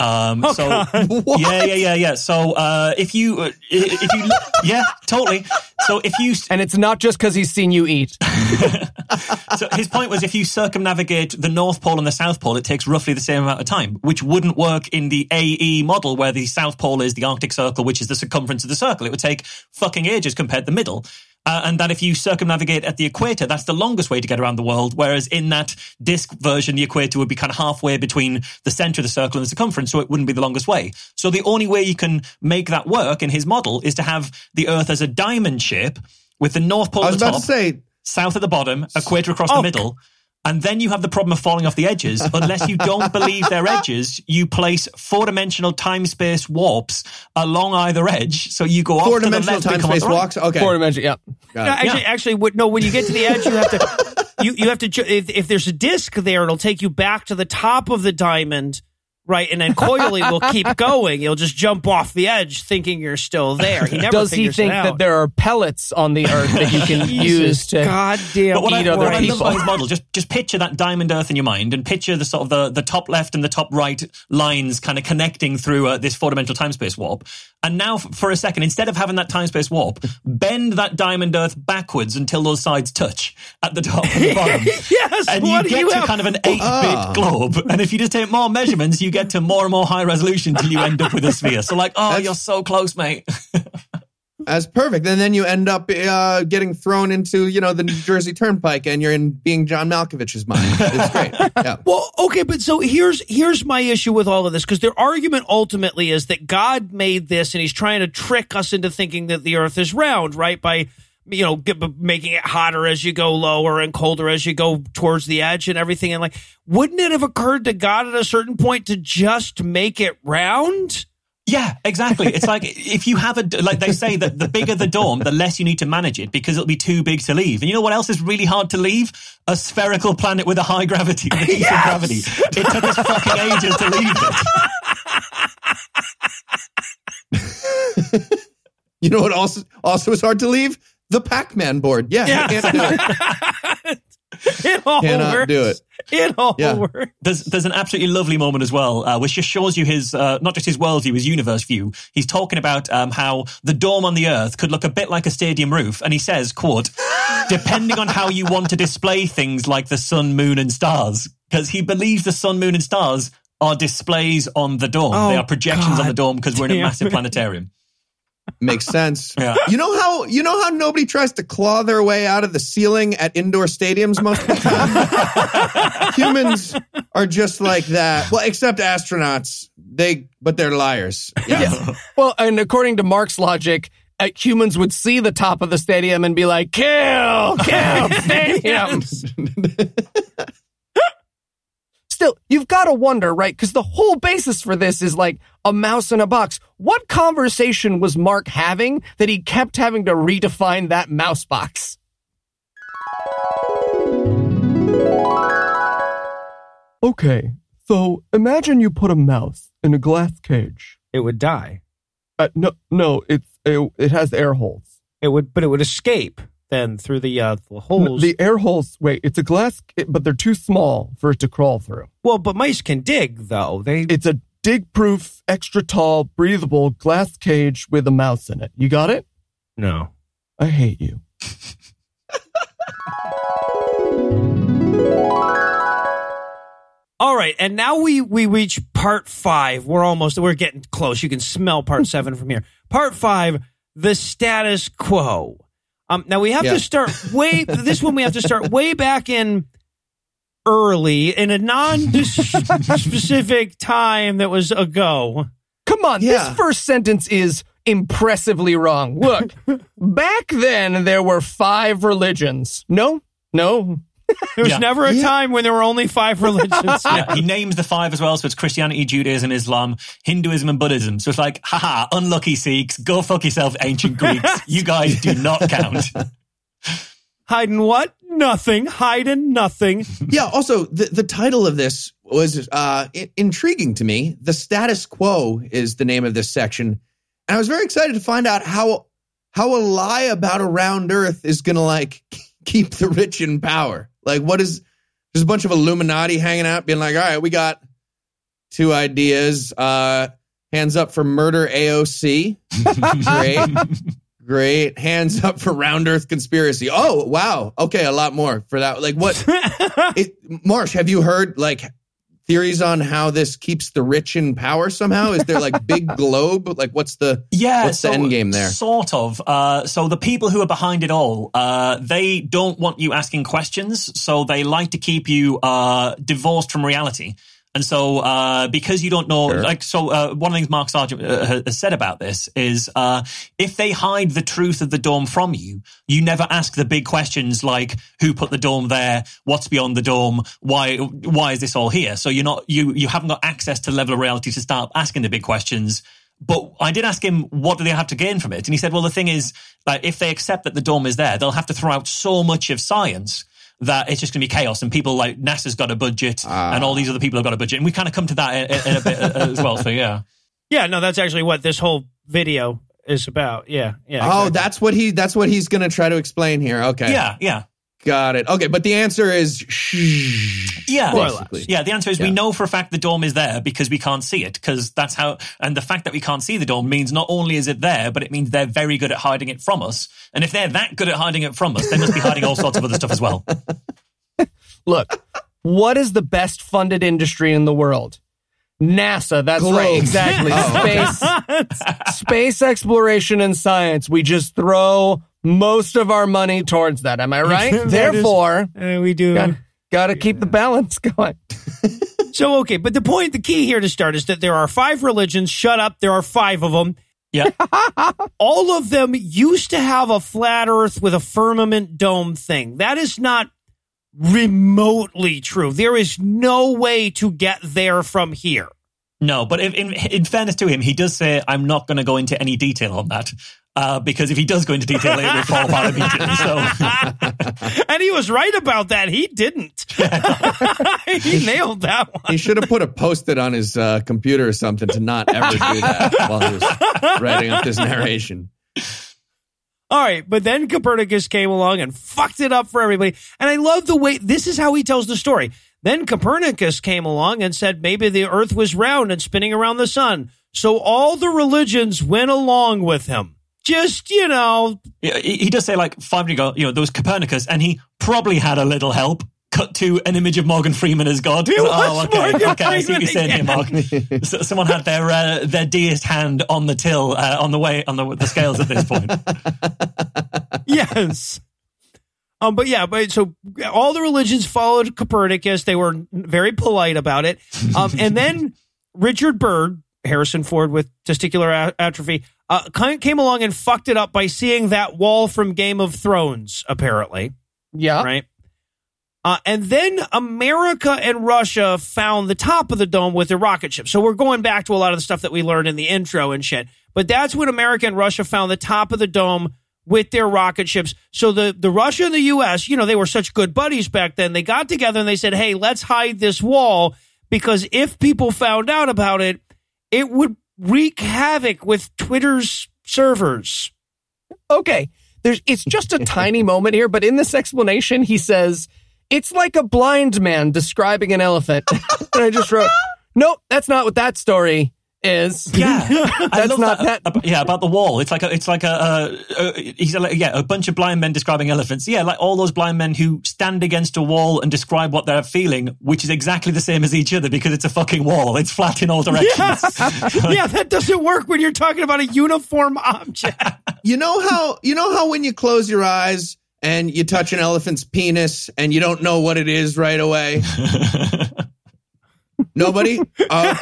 Um, Oh, so What? yeah, yeah, yeah, yeah. So uh, if you, uh, if you, yeah, totally. So if you, and it's not just because he's seen you eat. so his point was if you circumnavigate the North Pole and the South Pole, it takes roughly the same amount of time, which wouldn't work in the AE model where the South Pole is the Arctic Circle, which is the circumference of the circle. It would take fucking ages compared to the middle. Uh, and that if you circumnavigate at the equator, that's the longest way to get around the world. Whereas in that disk version, the equator would be kind of halfway between the center of the circle and the circumference, so it wouldn't be the longest way. So the only way you can make that work in his model is to have the Earth as a diamond shape with the North Pole I at the about top to say, south at the bottom, equator across Oh. the middle. And then you have the problem of falling off the edges. Unless you don't believe they're edges, you place four dimensional time space warps along either edge. So you go off four to the dimensional left time and come on space the right. walks. Okay. Four dimensional, yeah. No, it. actually, actually, no. When you get to the edge, you have to you you have to if, if there's a disc there, it'll take you back to the top of the diamond, right? And then Coily will keep going. You'll just jump off the edge, thinking you're still there. He never Does he figures it think that there are pellets on the earth that you can use to? goddamn But what I, eat what I love people. about his model, just just picture that diamond earth in your mind, and picture the sort of the, the top left and the top right lines kind of connecting through uh, this four dimensional time space warp. And now, for a second, instead of having that time space warp, bend that diamond earth backwards until those sides touch at the top and the bottom. Yes, and you get you to have? kind of an eight bit Ah. globe. And if you just take more measurements, you get to more and more high resolution till you end up with a sphere. So, like, oh, That's- you're so close, mate. That's perfect. And then you end up uh, getting thrown into, you know, the New Jersey Turnpike and you're in being John Malkovich's mind. It's great. Yeah. Well, okay, but so here's here's my issue with all of this because their argument ultimately is that God made this and He's trying to trick us into thinking that the Earth is round, right? By you know get, making it hotter as you go lower and colder as you go towards the edge and everything. And like, wouldn't it have occurred to God at a certain point to just make it round? Yeah, exactly. It's like if you have a like they say that the bigger the dorm, the less you need to manage it because it'll be too big to leave. And you know what else is really hard to leave? A spherical planet with a high gravity, decent gravity. It took us fucking ages to leave it. You know what also also is hard to leave? The Pac-Man board. Yeah, Yeah. you can't do it. It all Cannot works. do it. It all Yeah. works. There's there's an absolutely lovely moment as well, uh, which just shows you his uh, not just his worldview, his universe view. He's talking about um, how the dome on the Earth could look a bit like a stadium roof, and he says, "quote Depending on how you want to display things like the sun, moon, and stars, because he believes the sun, moon, and stars are displays on the dome. Oh, they are projections on the dome because we're in a massive it. planetarium. Makes sense. Yeah. You know how you know how nobody tries to claw their way out of the ceiling at indoor stadiums most of the time? Humans are just like that. Well, except astronauts. They but they're liars. Yeah. Well, and according to Mark's logic, uh, humans would see the top of the stadium and be like, "Kill, kill, stadium." Still, you've got to wonder, right? Because the whole basis for this is like a mouse in a box. What conversation was Mark having that he kept having to redefine that mouse box? Okay, so imagine you put a mouse in a glass cage. It would die. Uh, no, no, it's it, it has air holes. It would, but it would escape then through the uh, the holes. the air holes. Wait, it's a glass, but they're too small for it to crawl through. well, but mice can dig though. They It's a dig-proof, extra tall, breathable glass cage with a mouse in it. You got it? no. I hate you. All right, and now we we reach part five. We're almost we're getting close. You can smell part seven from here. Part five, the status quo. Um, now we have Yeah. to start way. this one we have to start way back in early in a non-specific time that was ago. Come on, Yeah. this first sentence is impressively wrong. Look, back then there were five religions. No, no. There was Yeah. never a Yeah. time when there were only five religions. Yeah, he names the five as well. So it's Christianity, Judaism, Islam, Hinduism, and Buddhism. So it's like, haha, unlucky Sikhs, go fuck yourself, ancient Greeks. You guys do not count. Hiding what? Nothing. Hiding nothing. yeah. Also, the, the title of this was uh, i- intriguing to me. The status quo is the name of this section, and I was very excited to find out how how a lie about a round Earth is going to like keep the rich in power. Like, what is there's a bunch of Illuminati hanging out, being like, all right, we got two ideas. Uh, hands up for murder AOC. Great. Great. Hands up for round earth conspiracy. Oh, wow. Okay, a lot more for that. Like what it, Marsh, have you heard like theories on how this keeps the rich in power somehow? Is there like big globe? Like what's the Yeah, What's the end game there? Sort of. Uh, so the people who are behind it all, uh, they don't want you asking questions, so they like to keep you uh, divorced from reality. And so, uh, because you don't know, Sure. like, so uh, one of the things Mark Sargent uh, has said about this is uh, if they hide the truth of the dome from you, you never ask the big questions like who put the dome there, what's beyond the dome, why why is this all here? So you're not you you haven't got access to level of reality to start asking the big questions. But I did ask him, what do they have to gain from it? And he said, well, the thing is, like, if they accept that the dome is there, they'll have to throw out so much of science that it's just going to be chaos and people like NASA's got a budget Ah. and all these other people have got a budget. And we kind of come to that in, in a bit uh, as well. So yeah. Yeah, no, that's actually what this whole video is about. Yeah, yeah. Oh, exactly. that's what he that's what he's going to try to explain here. Okay. Yeah. Yeah. Got it. Okay, but the answer is shh. Yeah. Basically. Yeah, the answer is we know for a fact the dome is there because we can't see it. Because that's how, and the fact that we can't see the dome means not only is it there, but it means they're very good at hiding it from us. And if they're that good at hiding it from us, they must be hiding all sorts of other stuff as well. Look, what is the best funded industry in the world? NASA. That's right. Globes. Exactly. Oh, okay. Space, space exploration and science. We just throw most of our money towards that. Am I right? That is- Therefore, Uh, we do. got, got to keep the balance going. So, okay, but the point, the key here to start is that there are five religions. Shut up. There are five of them. Yeah. All of them used to have a flat earth with a firmament dome thing. That is not remotely true. There is no way to get there from here. No, but if, in, in fairness to him, he does say, I'm not going to go into any detail on that. Uh, because if he does go into detail, it will fall apart immediately. So, and he was right about that. He didn't. he nailed that one. He should have put a post-it on his uh, computer or something to not ever do that while he was writing up this narration. All right, but then Copernicus came along and fucked it up for everybody. And I love the way this is how he tells the story. Then Copernicus came along and said maybe the earth was round and spinning around the sun. So all the religions went along with him. Just, you know, yeah, he, he does say, like, five years ago, you know, there was Copernicus, and he probably had a little help. Cut to an image of Morgan Freeman as God. It was oh, okay, Morgan okay. I see what you're saying here, Mark. So, someone had their uh, their deist hand on the till, uh, on the way on the, the scales at this point. yes. Um, but yeah, but so all the religions followed Copernicus. They were very polite about it. Um, and then Richard Byrd, Harrison Ford with testicular atrophy, uh, came along and fucked it up by seeing that wall from Game of Thrones, apparently. Yeah. Right. Uh, and then America and Russia found the top of the dome with their rocket ship. So we're going back to a lot of the stuff that we learned in the intro and shit. But that's when America and Russia found the top of the dome with their rocket ships. So the, the Russia and the U.S., you know, they were such good buddies back then. They got together and they said, hey, let's hide this wall because if people found out about it, it would wreak havoc with Twitter's servers. okay, there's it's just a tiny moment here, but in this explanation, he says it's like a blind man describing an elephant. and I just wrote, nope, that's not what that story is. Yeah, I That's love not that. that- ab- Yeah, about the wall. It's like a, it's like a, uh, uh, he's a, yeah, a bunch of blind men describing elephants. Yeah, like all those blind men who stand against a wall and describe what they're feeling, which is exactly the same as each other because it's a fucking wall. It's flat in all directions. yeah, that doesn't work when you're talking about a uniform object. You know how you know how when you close your eyes and you touch an elephant's penis and you don't know what it is right away? Nobody? Uh?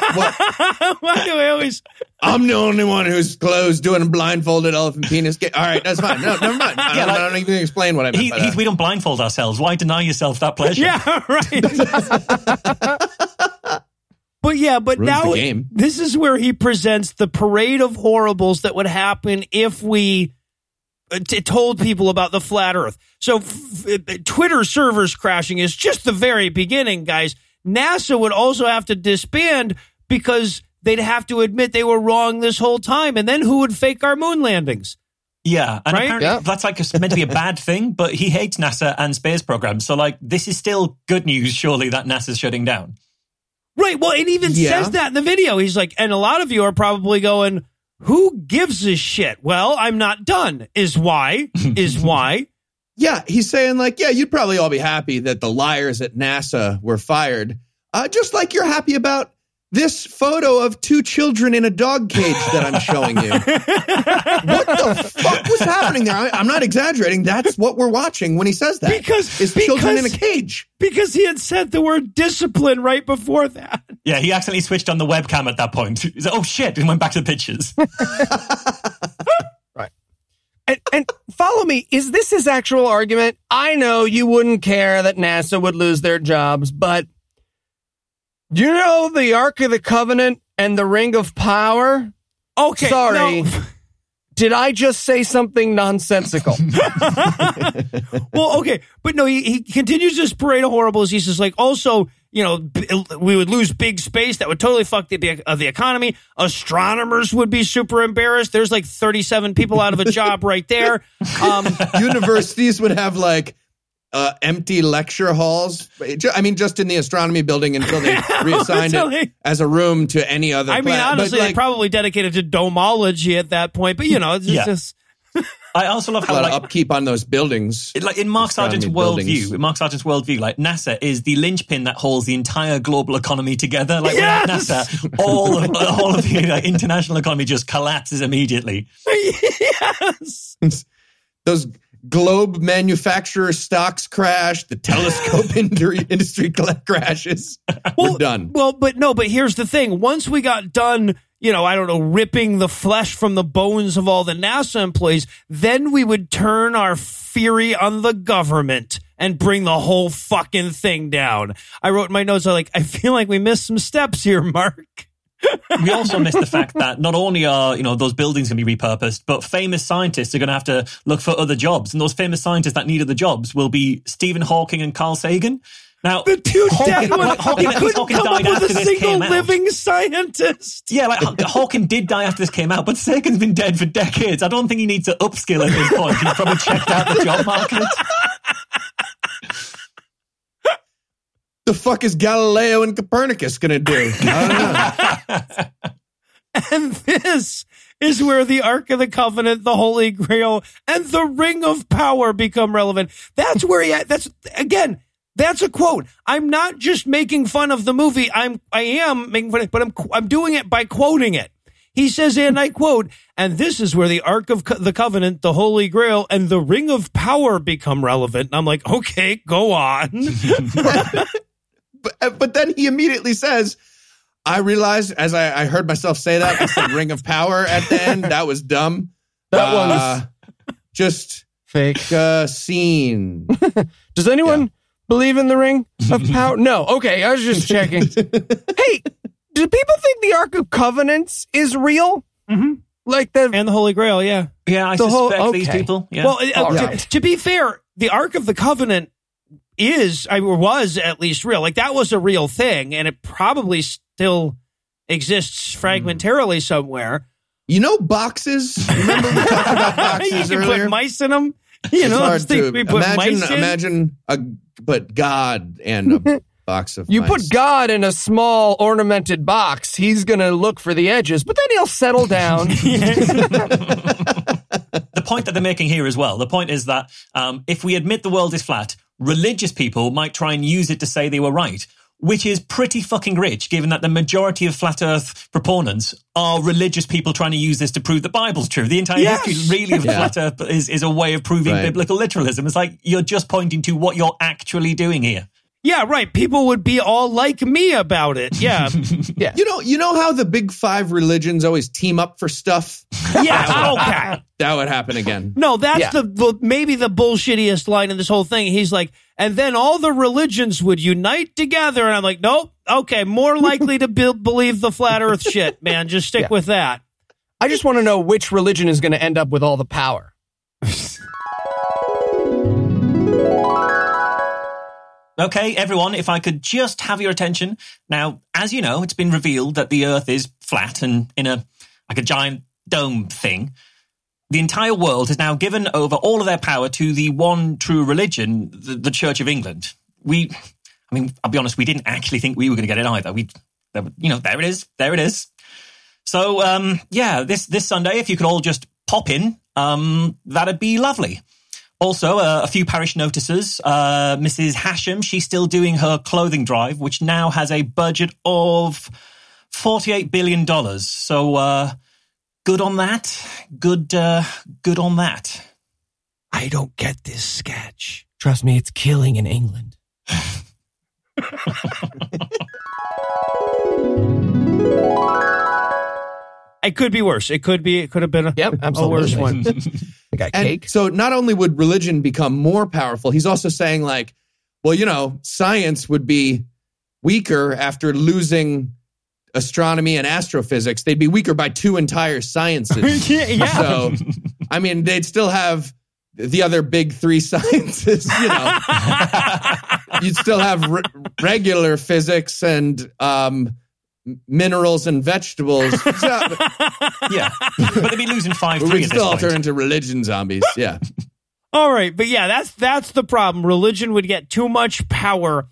Why do I always? I'm the only one who's closed doing a blindfolded elephant penis. Get, all right, that's fine. No, never mind. I, Yeah, don't, like- I don't even explain what I meant He, by he, that. we don't blindfold ourselves. Why deny yourself that pleasure? Yeah, right. but yeah, but Ruins now this is where he presents the parade of horribles that would happen if we uh, t- told people about the flat Earth. So f- Twitter servers crashing is just the very beginning, guys. NASA would also have to disband because they'd have to admit they were wrong this whole time, and then who would fake our moon landings? Yeah, and Right? apparently Yeah. that's like it's meant to be a bad thing, but he hates NASA and space programs. So like, this is still good news, surely that NASA's shutting down. Right. Well, it even Yeah. says that in the video. He's like, and a lot of you are probably going, who gives a shit? Well, I'm not done, is why, is why. Yeah, he's saying like, yeah, you'd probably all be happy that the liars at NASA were fired, uh, just like you're happy about this photo of two children in a dog cage that I'm showing you. what the fuck was happening there? I, I'm not exaggerating. That's what we're watching when he says that. Because- is children in a because- cage. Because he had said the word discipline right before that. Yeah, he accidentally switched on the webcam at that point. He's like, oh shit, and went back to the pictures. And, and follow me. Is this his actual argument? I know you wouldn't care that NASA would lose their jobs, but you know the Ark of the Covenant and the Ring of Power? Okay. Sorry. no. Did I just say something nonsensical? well, okay, but no, he, he continues this parade of horribles. He says, like, also, you know, we would lose big space that would totally fuck the uh, the economy. Astronomers would be super embarrassed. There's like 37 people out of a job right there. Um, Universities would have like uh, empty lecture halls. I mean, just in the astronomy building until they reassigned Until it as a room to any other. I mean, planet. But, honestly, like, they probably dedicated to domology at that point. But you know, it's Yeah. just I also love a how lot like of upkeep on those buildings. It, like in Mark Sargent's worldview, in Mark Sargent's worldview, like NASA is the linchpin that holds the entire global economy together. Like without Yes! NASA, all of all of the like, international economy just collapses immediately. yes. those globe manufacturer stocks crash. The telescope industry, industry cla- crashes. We're done. Well, but no, but here's the thing. Once we got done, you know, I don't know, ripping the flesh from the bones of all the NASA employees, then we would turn our fury on the government and bring the whole fucking thing down. I wrote my notes, I like, I feel like we missed some steps here, Mark. We also miss the fact that not only are you know those buildings going to be repurposed, but famous scientists are going to have to look for other jobs, and those famous scientists that need other jobs will be Stephen Hawking and Carl Sagan. Now, The two Hawking, dead ones. like, Hawking, You couldn't Hawking come up died with after a this single came out. living scientist. Yeah, like Hawking did die after this came out, but Sagan's been dead for decades. I don't think he needs to upskill at this point. He's probably checked out the job market. The fuck is Galileo and Copernicus going to do? I don't know. And this is where the Ark of the Covenant, the Holy Grail, and the Ring of Power become relevant. That's where he, that's, again, that's a quote. I'm not just making fun of the movie. I'm, I am making fun of it, but I'm, I'm doing it by quoting it. He says, and I quote, and this is where the Ark of Co- the Covenant, the Holy Grail, and the Ring of Power become relevant. And I'm like, okay, go on. but, uh, but then he immediately says, I realized as I, I heard myself say that, I said ring of power at the end. That was dumb. That Uh, just Fake. uh, scene. Does anyone believe in the ring of power? no. Okay, I was just checking. hey, do people think the Ark of Covenants is real? Mm-hmm. Like the and the Holy Grail, yeah. Yeah, I The whole- suspect these people. Yeah. Well, uh, All to, to be fair, the Ark of the Covenant is, I mean, was at least real. Like that was a real thing, and it probably still exists fragmentarily somewhere. You know boxes? Remember we talked about you boxes can earlier? put mice in them. You it's know, hard to we put imagine. mice in. Imagine a but God and a box of you mice. put God in a small ornamented box, he's gonna look for the edges, but then he'll settle down. the point that they're making here as well. The point is that um, if we admit the world is flat, religious people might try and use it to say they were right, which is pretty fucking rich, given that the majority of flat Earth proponents are religious people trying to use this to prove the Bible's true. The entire Yes. history really of Yeah. flat Earth is, is a way of proving Right. biblical literalism. It's like you're just pointing to what you're actually doing here. yeah, right. People would be all like me about it. Yeah. You know, you know how the big five religions always team up for stuff. yeah. Okay. That would happen again. No, that's Yeah. the, the maybe the bullshittiest line in this whole thing. He's like, and then all the religions would unite together, and I'm like, nope. Okay, more likely to be- believe the flat Earth shit, man. Just stick Yeah. with that. I just want to know which religion is gonna end up with all the power. Okay, everyone, if I could just have your attention. Now, as you know, it's been revealed that the Earth is flat and in a like a giant dome thing. The entire world has now given over all of their power to the one true religion, the, the Church of England. We, I mean, I'll be honest, we didn't actually think we were going to get it either. We, you know, there it is, there it is. So, um, yeah, this this Sunday, if you could all just pop in, um, that'd be lovely. Also, uh, a few parish notices. Uh, Mrs. Hasham, she's still doing her clothing drive, which now has a budget of $48 billion. So, uh, good on that. Good, uh, good on that. I don't get this sketch. Trust me, it's killing in England. It could be worse. It could be. It could have been a, Yep, a absolutely. worse one. I got And cake. so not only would religion become more powerful, he's also saying like, well, you know, science would be weaker after losing astronomy and astrophysics, they'd be weaker by two entire sciences. yeah, yeah. So, I mean, they'd still have the other big three sciences, you know. You'd still have re- regular physics and um, minerals and vegetables. So, Yeah, but they'd be losing five three we'd at this still turn into religion zombies. Yeah. All right, but yeah, that's that's the problem. Religion would get too much power,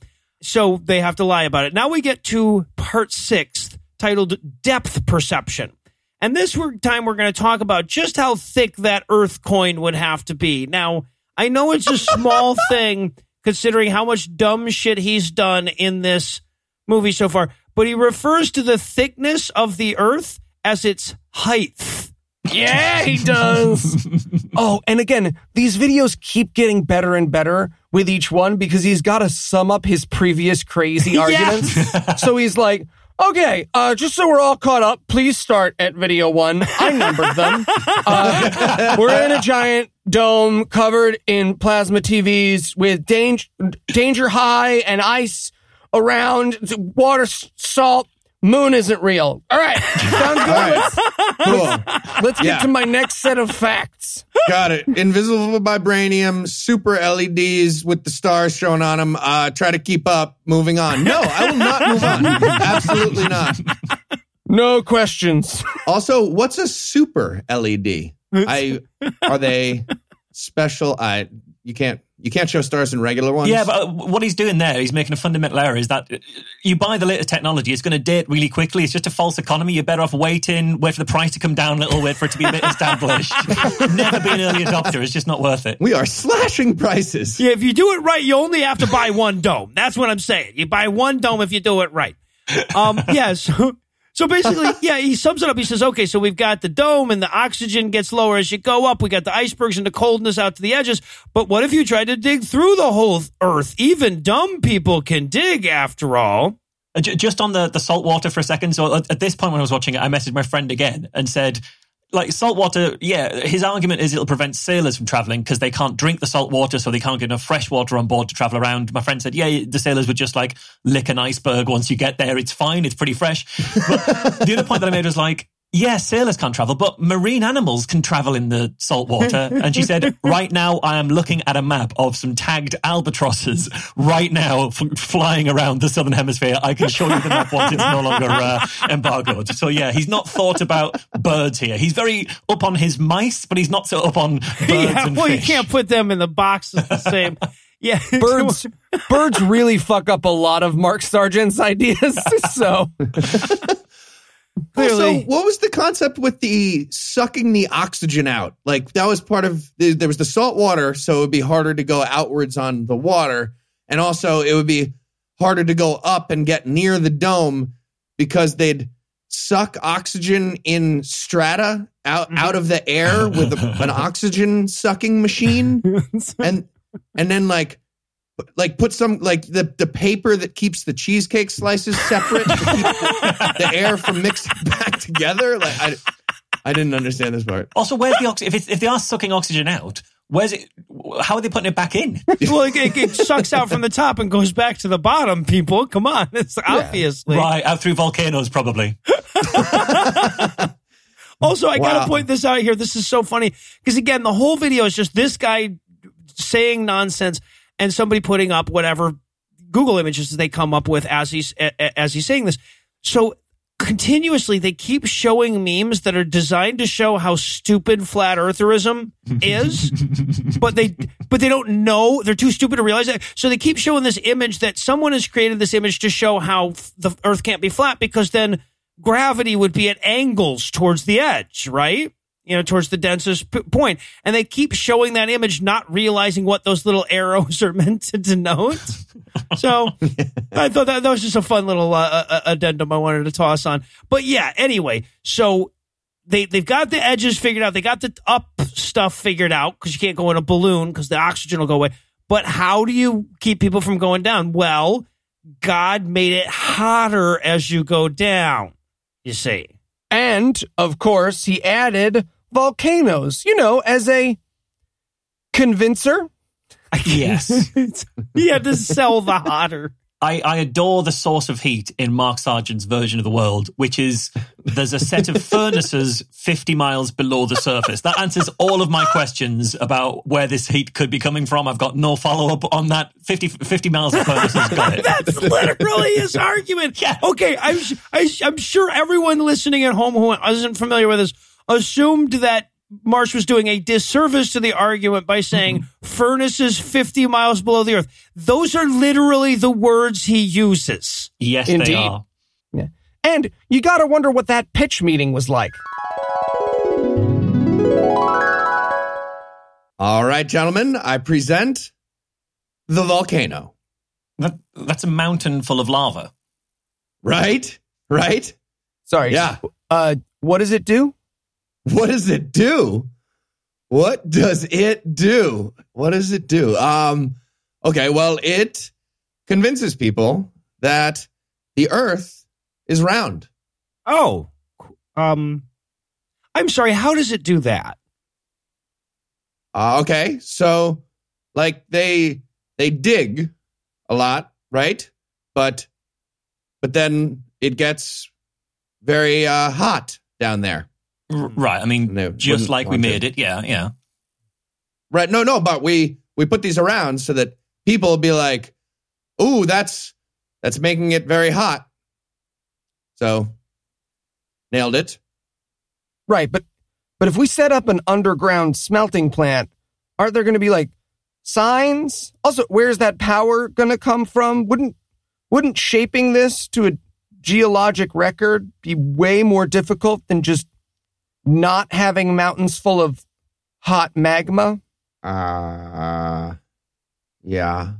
so they have to lie about it. Now we get to part six, titled "Depth Perception," and this time we're going to talk about just how thick that Earth coin would have to be. Now I know it's a small thing considering how much dumb shit he's done in this movie so far, but he refers to the thickness of the Earth as its height. Yeah, he does. oh, and again, these videos keep getting better and better with each one because he's got to sum up his previous crazy arguments. so he's like, okay, uh, just so we're all caught up, please start at video one. I numbered them. Uh, we're in a giant dome covered in plasma TVs with danger, danger high and ice around, water, salt. Moon isn't real. All right, sounds good. Right. Cool. Let's get Yeah. to my next set of facts. Got it. Invisible vibranium, super LEDs with the stars shown on them. Uh, try to keep up. Moving on. No, I will not move on. Absolutely not. No questions. Also, what's a super LED? I are they special? I you can't you can't show stars in regular ones. Yeah, but uh, what he's doing there, he's making a fundamental error. Is that uh, you buy the latest technology, it's going to date really quickly. It's just a false economy. You're better off waiting, wait for the price to come down a little, wait for it to be a bit established. Never be an early adopter. It's just not worth it. we are slashing prices. Yeah, if you do it right, you only have to buy one dome. That's what I'm saying. You buy one dome if you do it right. Um, yeah, so, so basically, yeah, he sums it up. He says, okay, so we've got the dome and the oxygen gets lower as you go up. We got the icebergs and the coldness out to the edges. But what if you tried to dig through the whole earth? Even dumb people can dig after all. Uh, Just on the, the salt water for a second. So at, at this point when I was watching it, I messaged my friend again and said, like salt water, yeah, his argument is it'll prevent sailors from traveling because they can't drink the salt water, so they can't get enough fresh water on board to travel around. My friend said, yeah, the sailors would just like lick an iceberg once you get there. It's fine. It's pretty fresh. But the other point that I made was like, yeah, sailors can't travel, but marine animals can travel in the salt water. And she said, right now I am looking at a map of some tagged albatrosses right now f- flying around the southern hemisphere. I can show you the map once it's no longer uh, embargoed. So yeah, he's not thought about birds here. He's very up on his mice, but he's not so up on birds yeah, and well, you can't put them in the boxes the same. Yeah, Birds birds really fuck up a lot of Mark Sargent's ideas. So Clearly. Also, what was the concept with the sucking the oxygen out? Like that was part of the, there was the salt water, so it would be harder to go outwards on the water, and also it would be harder to go up and get near the dome because they'd suck oxygen in strata out mm-hmm. out of the air with a, an oxygen sucking machine, and and then like like put some like the the paper that keeps the cheesecake slices separate to keep the, the air from mixing back together. Like I, I didn't understand this part. Also, where's the oxygen? If, it's, if they are sucking oxygen out, where's it? How are they putting it back in? well, it, it, it sucks out from the top and goes back to the bottom. People, come on, it's obviously right, out through volcanoes, probably. Also, I gotta point this out here. This is so funny because again, the whole video is just this guy saying nonsense and somebody putting up whatever Google images they come up with as he's as he's saying this. So continuously, they keep showing memes that are designed to show how stupid flat eartherism is, but they but they don't know. They're too stupid to realize that. So they keep showing this image that someone has created this image to show how the Earth can't be flat because then gravity would be at angles towards the edge, right? You know, towards the densest p- point. And they keep showing that image, not realizing what those little arrows are meant to denote. So I thought that, that was just a fun little uh, uh, addendum I wanted to toss on. But yeah, anyway, so they they've got the edges figured out. They got the up stuff figured out because you can't go in a balloon because the oxygen will go away. But how do you keep people from going down? Well, God made it hotter as you go down. You see. and of course he added volcanoes, you know, as a convincer. Yes. he had to sell the hotter. I, I adore the source of heat in Mark Sargent's version of the world, which is there's a set of furnaces 50 miles below the surface. That answers all of my questions about where this heat could be coming from. I've got no follow up on that. 50, 50 miles of furnaces, got it. That's literally his argument. Yeah. Okay, I'm su- I, I'm sure everyone listening at home who isn't familiar with this assumed that Marsh was doing a disservice to the argument by saying furnaces 50 miles below the earth. Those are literally the words he uses. Yes, Indeed. they are. Yeah. And you got to wonder what that pitch meeting was like. All right, gentlemen, I present the volcano. That, that's a mountain full of lava. Right? Right? Sorry. Yeah. Uh, what does it do? What does it do? What does it do? What does it do? Um, okay, well, it convinces people that the earth is round. Oh, um, I'm sorry. How does it do that? Uh, okay, so like they they dig a lot, right? But but then it gets very uh, hot down there. R- Right. I mean, just like we want to. made it. Yeah, yeah. Right? No, no, but we we put these around so that people will be like, "Ooh, that's that's making it very hot." So nailed it. Right, but but if we set up an underground smelting plant, aren't there going to be like signs? Also, where's that power going to come from? Wouldn't wouldn't shaping this to a geologic record be way more difficult than just not having mountains full of hot magma? Uh yeah.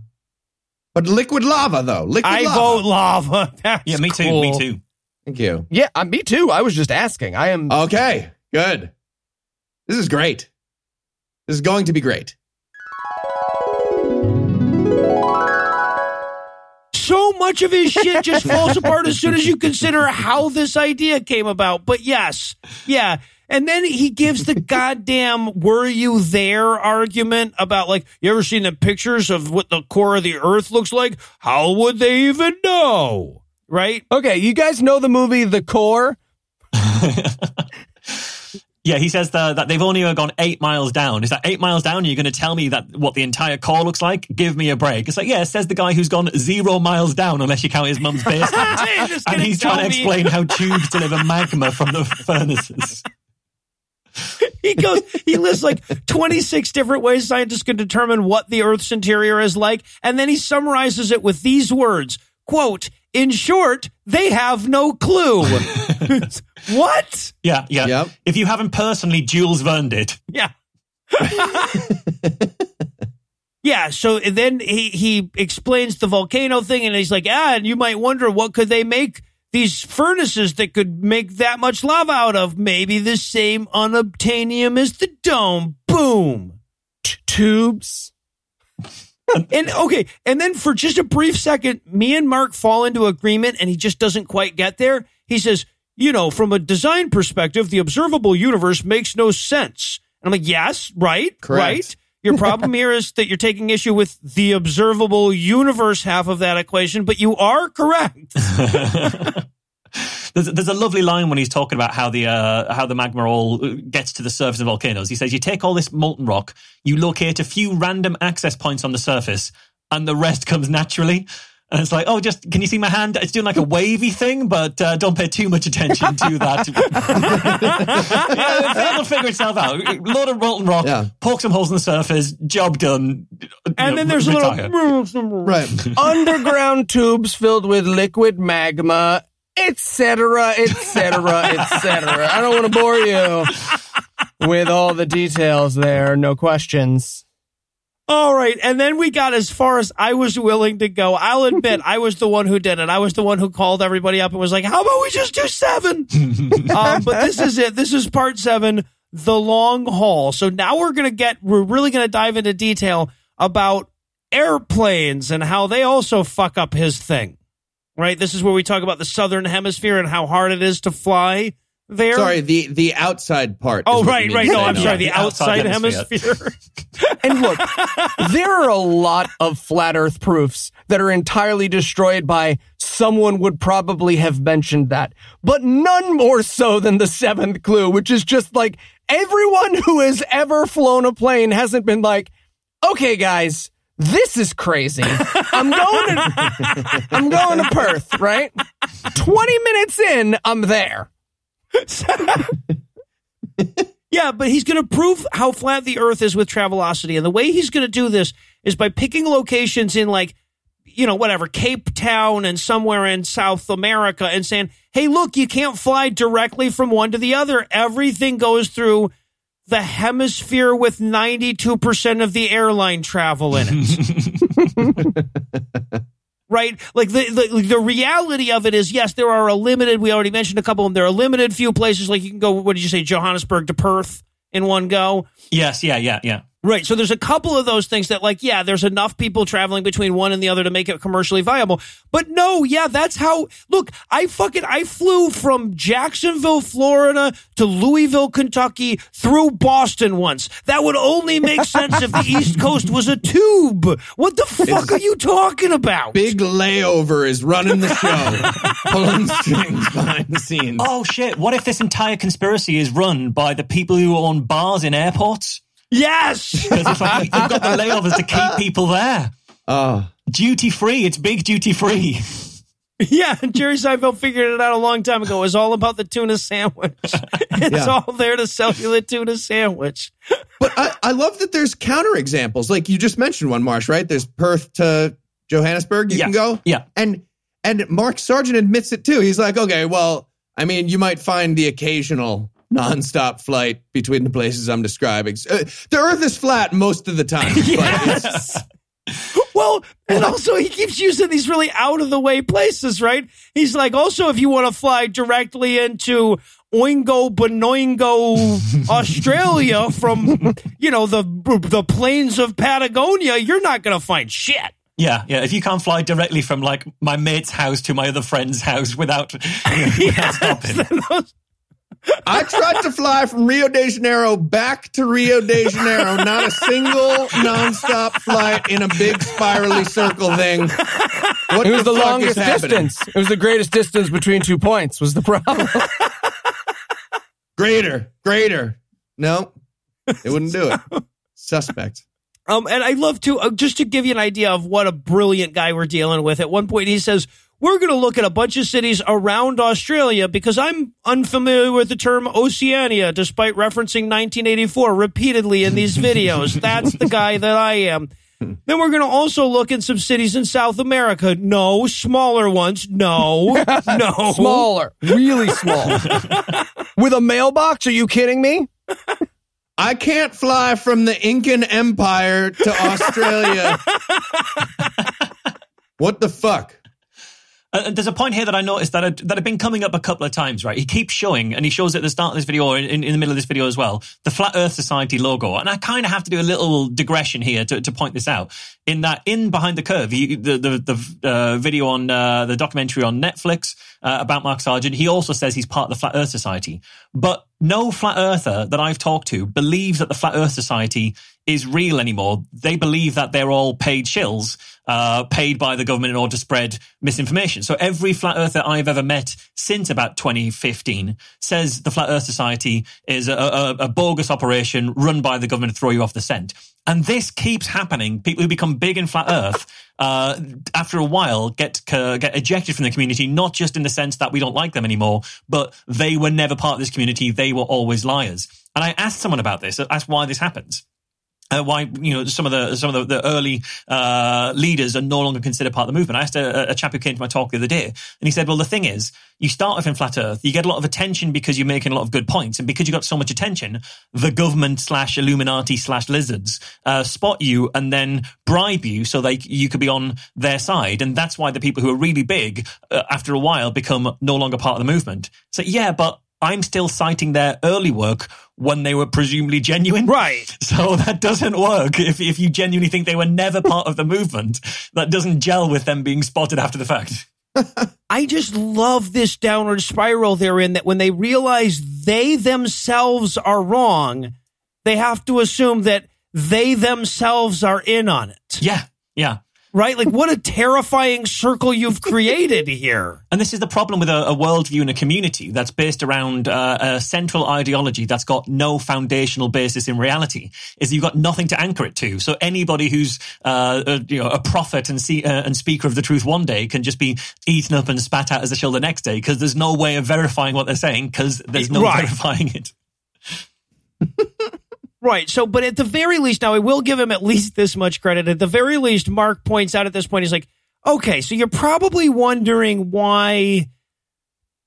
But liquid lava though. Liquid I lava. vote lava. That's Yeah, me too. Me too. Thank you. Yeah, uh, me too. I was just asking. I am Okay, good. This is great. This is going to be great. so much of his shit just falls apart as soon as you consider how this idea came about. But yes, yeah. And then he gives the goddamn were you there argument about like, you ever seen the pictures of what the core of the earth looks like? How would they even know? Right? Okay, you guys know the movie The Core? Yeah, he says the, that they've only gone eight miles down. Is that eight miles down? And you're going to tell me that what the entire core looks like? Give me a break. It's like, yeah, says the guy who's gone zero miles down, unless you count his mum's basement. And he's trying to tell me- explain how tubes deliver magma from the furnaces. He goes, he lists like 26 different ways scientists can determine what the Earth's interior is like. And then he summarizes it with these words quote, in short, they have no clue. what? Yeah, yeah. Yep. If you haven't personally Jules Verne did. Yeah. yeah. So then he, he explains the volcano thing and he's like, ah, and you might wonder what could they make these furnaces that could make that much lava out of? Maybe the same unobtainium as the dome. Boom. Tubes? And okay, and then for just a brief second, me and Mark fall into agreement and he just doesn't quite get there. He says, you know, from a design perspective, the observable universe makes no sense. And I'm like, yes, right, Correct. right. Your problem here is that you're taking issue with the observable universe half of that equation, but you are correct. There's, there's a lovely line when he's talking about how the uh, how the magma all gets to the surface of volcanoes. He says, "You take all this molten rock, you locate a few random access points on the surface, and the rest comes naturally." And it's like, oh, just can you see my hand? It's doing like a wavy thing, but uh, don't pay too much attention to that. yeah, it'll figure itself out. Load of molten rock, Yeah. poke some holes in the surface, job done. And then there's a retire. little Right. underground tubes filled with liquid magma, etc., etc., etc. I don't want to bore you with all the details there. No questions. All right. And then we got as far as I was willing to go. I'll admit I was the one who did it. I was the one who called everybody up and was like, how about we just do seven? um, but this is it. This is part seven, the long haul. So now we're going to get, we're really going to dive into detail about airplanes and how they also fuck up his thing. Right? This is where we talk about the southern hemisphere and how hard it is to fly there? Sorry, the the outside part. Oh, right, right. No, I'm sorry. The The outside outside hemisphere. hemisphere. And look, there are a lot of flat earth proofs that are entirely destroyed by someone would probably have mentioned that, but none more so than the seventh clue, which is just like everyone who has ever flown a plane hasn't been like, okay, guys, this is crazy. I'm going to, I'm going to Perth, right? 20 minutes in, I'm there. Yeah, but he's going to prove how flat the Earth is with Travelocity, and the way he's going to do this is by picking locations in like, you know, whatever Cape Town and somewhere in South America, and saying, "Hey, look, you can't fly directly from one to the other. Everything goes through." The hemisphere with 92% of the airline travel in it. right? Like the, the the reality of it is, yes, there are a limited. We already mentioned a couple of them. There are a limited few places. Like you can go. What did you say? Johannesburg to Perth in one go. Yes, yeah, yeah, yeah. Right. So there's a couple of those things that, like, yeah, there's enough people traveling between one and the other to make it commercially viable. But no, yeah, that's how. Look, I fucking I flew from Jacksonville, Florida, to Louisville, Kentucky, through Boston once. That would only make sense if the East Coast was a tube. What the fuck are you talking about? Big layover is running the show, pulling strings behind the scenes. Oh shit! What if this entire conspiracy is run by the people who own bars in airports? Yes. Because it's like you've got the layovers to keep people there. Ah. Oh, Duty free. It's big duty free. Yeah, Jerry Seinfeld figured it out a long time ago. It was all about the tuna sandwich. It's Yeah. all there to sell you the tuna sandwich. but I, I love that there's counterexamples. Like you just mentioned one, Marsh, right? There's Perth to Johannesburg. You Yeah. can go. Yeah. And and Mark Sargent admits it too. He's like, okay, well, I mean, you might find the occasional nonstop flight between the places I'm describing. Uh, the Earth is flat most of the time. but Well, and also he keeps using these really out of the way places, right? He's like, also, if you want to fly directly into Oingo Boingo, Australia from, you know, the the plains of Patagonia, you're not going to find shit. Yeah, yeah. If you can't fly directly from like my mate's house to my other friend's house without, you know, without stopping, I tried to fly from Rio de Janeiro back to Rio de Janeiro. Not a single nonstop flight in a big spirally circle thing. What It was the, fuck is longest distance. It was the greatest distance between two points was the problem. Greater, greater. No, they wouldn't do it. Suspect. Um, and I love to uh, just to give you an idea of what a brilliant guy we're dealing with. At one point, he says, "We're going to look at a bunch of cities around Australia because I'm unfamiliar with the term Oceania, despite referencing 1984 repeatedly in these videos. That's the guy that I am." Then we're going to also look in some cities in South America. No, smaller ones. No, no, Smaller, really small. With a mailbox? Are you kidding me? I can't fly from the Incan Empire to Australia. what the fuck? Uh, there's a point here that I noticed that had, that had been coming up a couple of times, right? He keeps showing, and he shows at the start of this video or in, in the middle of this video as well, the Flat Earth Society logo. And I kind of have to do a little digression here to, to point this out. In that, in Behind the Curve, he, the the, the uh, video on uh, the documentary on Netflix uh, about Mark Sargent, he also says he's part of the Flat Earth Society. But no flat earther that I've talked to believes that the Flat Earth Society is real anymore. They believe that they're all paid shills, uh, paid by the government in order to spread misinformation. So every flat earther I've ever met since about 2015 says the Flat Earth Society is a, a, a bogus operation run by the government to throw you off the scent. And this keeps happening. People who become big in flat Earth, uh, after a while, get uh, get ejected from the community. Not just in the sense that we don't like them anymore, but they were never part of this community. They were always liars. And I asked someone about this. I asked why this happens. Uh, why you know some of the some of the, the early uh, leaders are no longer considered part of the movement. I asked a, a chap who came to my talk the other day, and he said, "Well, the thing is, you start off in flat Earth, you get a lot of attention because you're making a lot of good points, and because you got so much attention, the government slash Illuminati slash lizards uh, spot you and then bribe you so they you could be on their side, and that's why the people who are really big uh, after a while become no longer part of the movement. So yeah, but." I'm still citing their early work when they were presumably genuine. Right. So that doesn't work. If, if you genuinely think they were never part of the movement, that doesn't gel with them being spotted after the fact. I just love this downward spiral they're in that when they realize they themselves are wrong, they have to assume that they themselves are in on it. Yeah, yeah. Right? Like, what a terrifying circle you've created here. And this is the problem with a, a worldview and a community that's based around uh, a central ideology that's got no foundational basis in reality. Is you've got nothing to anchor it to. So anybody who's uh, a, you know a prophet and see, uh, and speaker of the truth one day can just be eaten up and spat out as a shill the next day because there's no way of verifying what they're saying because there's no Right. verifying it. Right. So, but at the very least, now I will give him at least this much credit. At the very least, Mark points out at this point, he's like, okay, so you're probably wondering why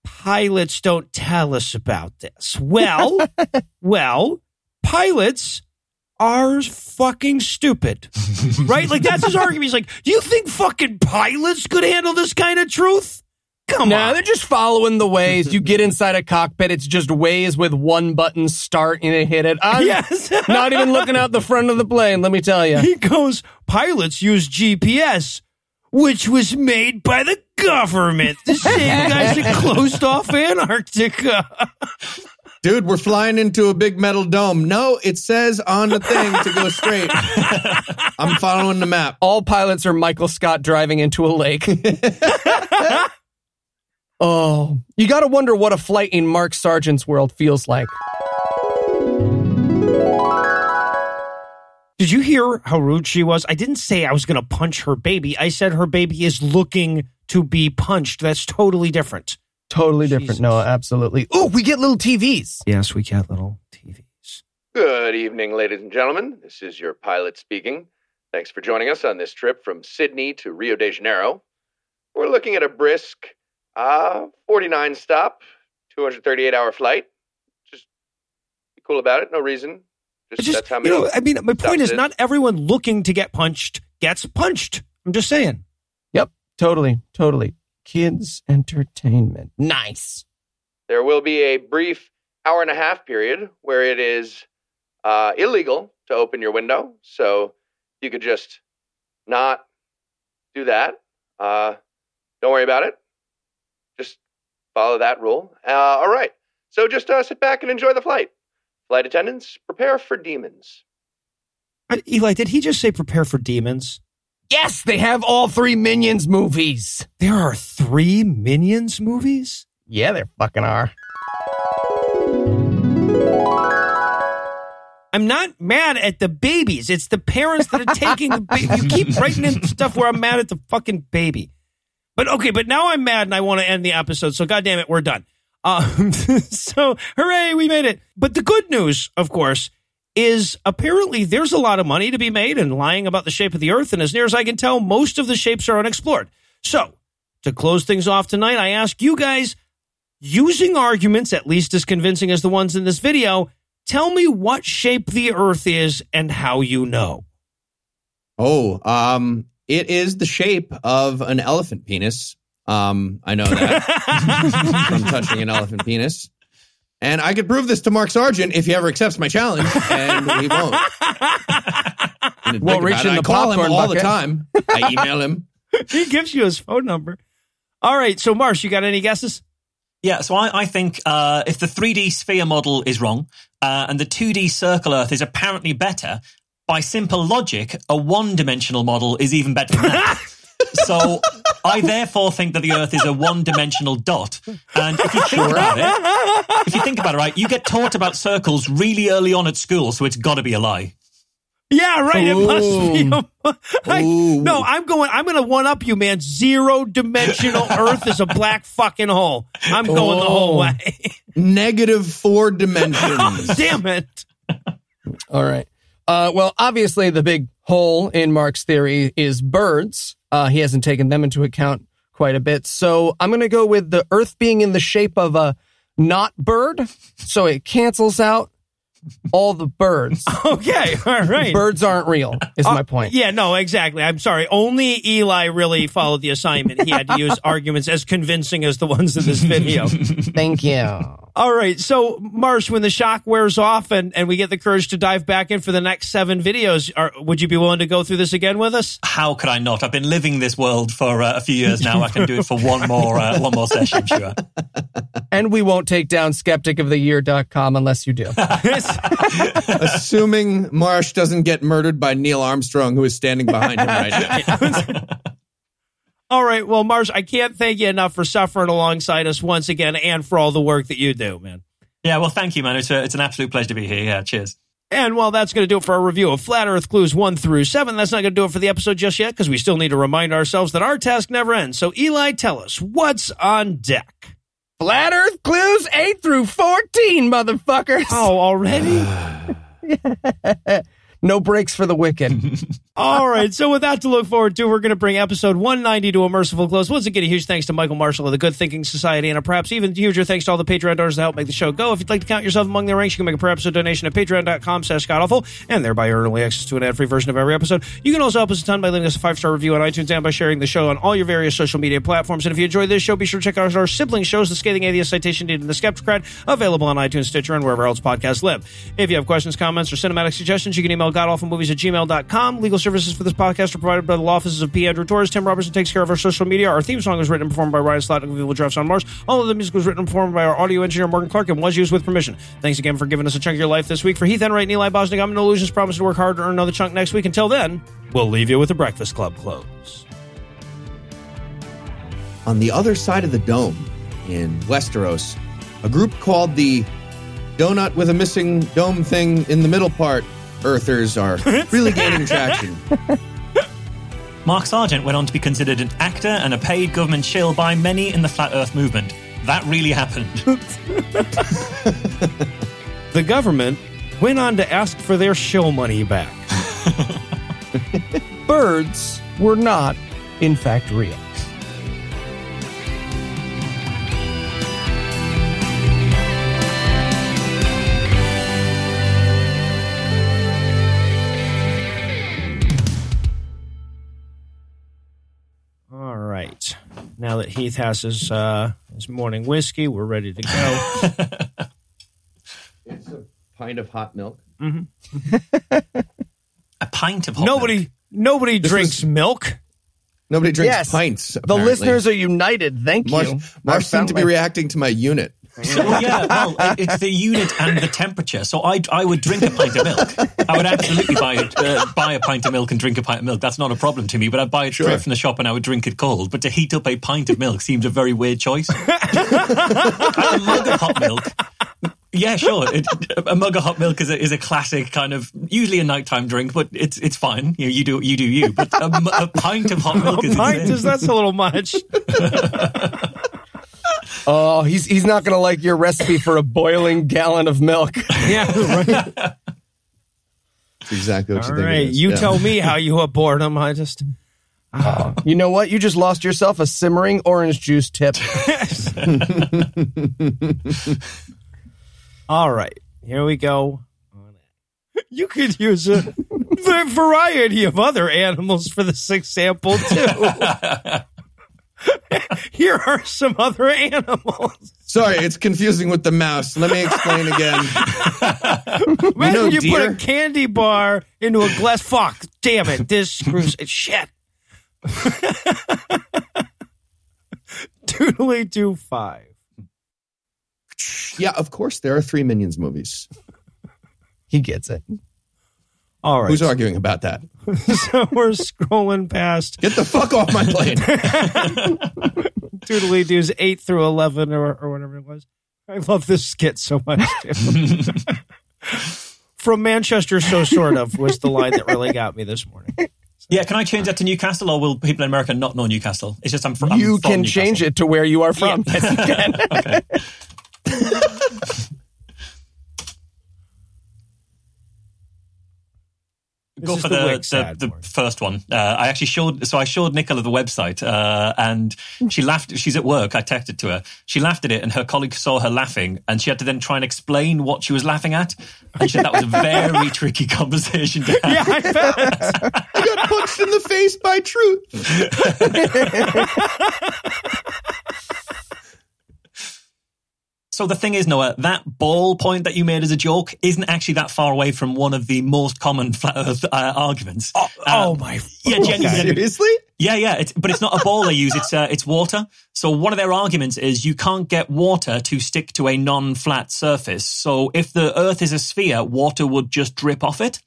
pilots don't tell us about this. Well, well, pilots are fucking stupid. right? Like, that's his argument. He's like, do you think fucking pilots could handle this kind of truth? Come Nah, on. they're just following the ways. You get inside a cockpit, it's just ways with one button start and it hit it. I'm Yes. not even looking out the front of the plane, let me tell you. He goes, pilots use GPS, which was made by the government. The same guys that closed off Antarctica. Dude, we're flying into a big metal dome. No, it says on the thing to go straight. I'm following the map. All pilots are Michael Scott driving into a lake. Oh, you got to wonder what a flight in Mark Sargent's world feels like. Did you hear how rude she was? I didn't say I was going to punch her baby. I said her baby is looking to be punched. That's totally different. Totally different. Jesus. No, absolutely. Oh, we get little TVs. Yes, we get little TVs. Good evening, ladies and gentlemen. This is your pilot speaking. Thanks for joining us on this trip from Sydney to Rio de Janeiro. We're looking at a brisk uh, 49 stop, 238 hour flight. Just be cool about it. No reason. Just, just, that's how you know, I mean, my point stops is not everyone looking to get punched gets punched. I'm just saying. Yep, totally, totally. Kids entertainment. Nice. There will be a brief hour and a half period where it is uh, illegal to open your window. So you could just not do that. Uh, don't worry about it. Just follow that rule. Uh, all right. So just uh, sit back and enjoy the flight. Flight attendants, prepare for demons. Uh, Eli, did he just say prepare for demons? Yes, they have all three Minions movies. There are three Minions movies? Yeah, they fucking are. I'm not mad at the babies. It's the parents that are taking the baby. You keep writing in stuff where I'm mad at the fucking baby. But okay, but now I'm mad and I want to end the episode. So God damn it, we're done. Um, so hooray, we made it. But the good news, of course, is apparently there's a lot of money to be made in lying about the shape of the earth. And as near as I can tell, most of the shapes are unexplored. So to close things off tonight, I ask you guys, using arguments at least as convincing as the ones in this video, tell me what shape the earth is and how you know. Oh, um, it is the shape of an elephant penis. Um, I know that from touching an elephant penis. And I could prove this to Mark Sargent if he ever accepts my challenge, and he won't. And Won't reach in the I call him popcorn all bucket. the time. I email him. he gives you his phone number. All right, so Marsh, you got any guesses? Yeah, so I, I think uh, if the 3D sphere model is wrong uh, and the 2D circle Earth is apparently better, by simple logic, a one dimensional model is even better than that. so I therefore think that the Earth is a one dimensional dot. And if you think about it, if you think about it, right, you get taught about circles really early on at school, so it's got to be a lie. Yeah, right. It must be. A, I, no, I'm going. I'm going to one up you, man. Zero dimensional Earth is a black fucking hole. I'm oh. going the whole Oh. way. Negative four dimensions. Damn it. All right. Uh, well, obviously, the big hole in Mark's theory is birds. Uh, he hasn't taken them into account quite a bit. So I'm going to go with the Earth being in the shape of a not bird. So it cancels out all the birds. Okay, all right. Birds aren't real, is Uh, my point. Yeah, no, exactly. I'm sorry. Only Eli really followed the assignment. He had to use arguments as convincing as the ones in this video. Thank you. All right. So, Marsh, when the shock wears off and, and we get the courage to dive back in for the next seven videos, are, would you be willing to go through this again with us? How could I not? I've been living this world for uh, a few years now. I can do it for one more uh, one more session, sure. And we won't take down skepticoftheyear.com unless you do. Assuming Marsh doesn't get murdered by Neil Armstrong, who is standing behind him right now. All right. Well, Marsh, I can't thank you enough for suffering alongside us once again and for all the work that you do, man. Yeah, well, thank you, man. It's, a, it's an absolute pleasure to be here. Yeah, cheers. And well, that's going to do it for our review of Flat Earth Clues 1 through 7. That's not going to do it for the episode just yet because we still need to remind ourselves that our task never ends. So, Eli, tell us what's on deck? Flat Earth clues 8 through 14, motherfuckers. Oh, already? No breaks for the wicked. All right. So, with that to look forward to, we're going to bring episode 190 to a merciful close. Once again, a huge thanks to Michael Marshall of the Good Thinking Society, and a perhaps even huger thanks to all the Patreon donors that help make the show go. If you'd like to count yourself among the ranks, you can make a per episode donation at patreon.com slash godawful, and thereby earn early access to an ad free version of every episode. You can also help us a ton by leaving us a five star review on iTunes and by sharing the show on all your various social media platforms. And if you enjoyed this show, be sure to check out our sibling shows, The Scathing Atheist, Citation Needed, and The Skeptocrat, available on iTunes, Stitcher, and wherever else podcasts live. If you have questions, comments, or cinematic suggestions, you can email godawfulmovies at gmail.com. Legal services for this podcast are provided by the law offices of P. Andrew Torres. Tim Robertson takes care of our social media. Our theme song is written and performed by Ryan Slatnik of Evil Drafts on Mars. All of the music was written and performed by our audio engineer, Morgan Clark, and was used with permission. Thanks again for giving us a chunk of your life this week. For Heath Enright and Eli Bosnick, I'm Noah Lugeons. Promise to work hard to earn another chunk next week. Until then, we'll leave you with the Breakfast Club close. On the other side of the dome in Westeros, a group called the Donut with a Missing Dome Thing in the Middle Part Earthers are really gaining traction. Mark Sargent went on to be considered an actor and a paid government shill by many in the Flat Earth movement. That really happened. The government went on to ask for their show money back. Birds were not, in fact, real. All right. Now that Heath has his uh, his morning whiskey, we're ready to go. It's a pint of hot milk. a pint of hot nobody milk. nobody This drinks was- milk. Nobody drinks Yes. pints. The listeners are united. Thank Marsh, you. Marsh I seemed to be my- reacting to my unit. Well, yeah, well, it- it's the unit and the temperature. So I, I would drink a pint of milk. I would absolutely buy it, uh, buy a pint of milk and drink a pint of milk. That's not a problem to me. But I'd buy it straight from the shop and I would drink it cold. But to heat up a pint of milk seems a very weird choice. a mug of hot milk. Yeah, sure. It, a mug of hot milk is a, is a classic kind of usually a nighttime drink, but it's it's fine. You know, you do you do you. But a, a pint of hot milk is Pint is that's a little much. Oh, he's he's not going to like your recipe for a boiling gallon of milk. yeah, right. Exactly what All you think. right. it is. You Yeah. tell me how you abort them. I just oh, You know what? You just lost yourself a simmering orange juice tip. All right. Here we go. You could use a variety of other animals for this example too. Here are some other animals. Sorry, it's confusing with the mouse. Let me explain again. Imagine know, you put a candy bar into a glass. Fuck. Damn it. This screws. it. Shit. Doodly do five. Yeah, of course, there are three Minions movies. He gets it. All right. Who's arguing about that? so we're scrolling past Get the fuck off my plane. Doodly Doos 8 through 11 or, or whatever it was. I love this skit so much. too. From Manchester, so sort of, was the line that really got me this morning. Yeah, can I change that to Newcastle, or will people in America not know Newcastle? It's just I'm, fr- I'm you from can Newcastle. change it to where you are from. Yes, you can. Okay. Go for the the, the, the first one. Uh, I actually showed, so I showed Nicola the website, uh, and she laughed. She's at work. I texted to her. She laughed at it, and her colleague saw her laughing, and she had to then try and explain what she was laughing at. And she said that was a very tricky conversation to have. Yeah, I felt. I got punched in the face by truth. So the thing is, Noah, that ball point that you made as a joke isn't actually that far away from one of the most common flat Earth uh, arguments. Oh, oh Um, my! yeah, genuinely, genuinely. Seriously? Yeah, yeah, it's, but it's not a ball they use. It's uh, it's water. So one of their arguments is you can't get water to stick to a non-flat surface. So if the Earth is a sphere, water would just drip off it.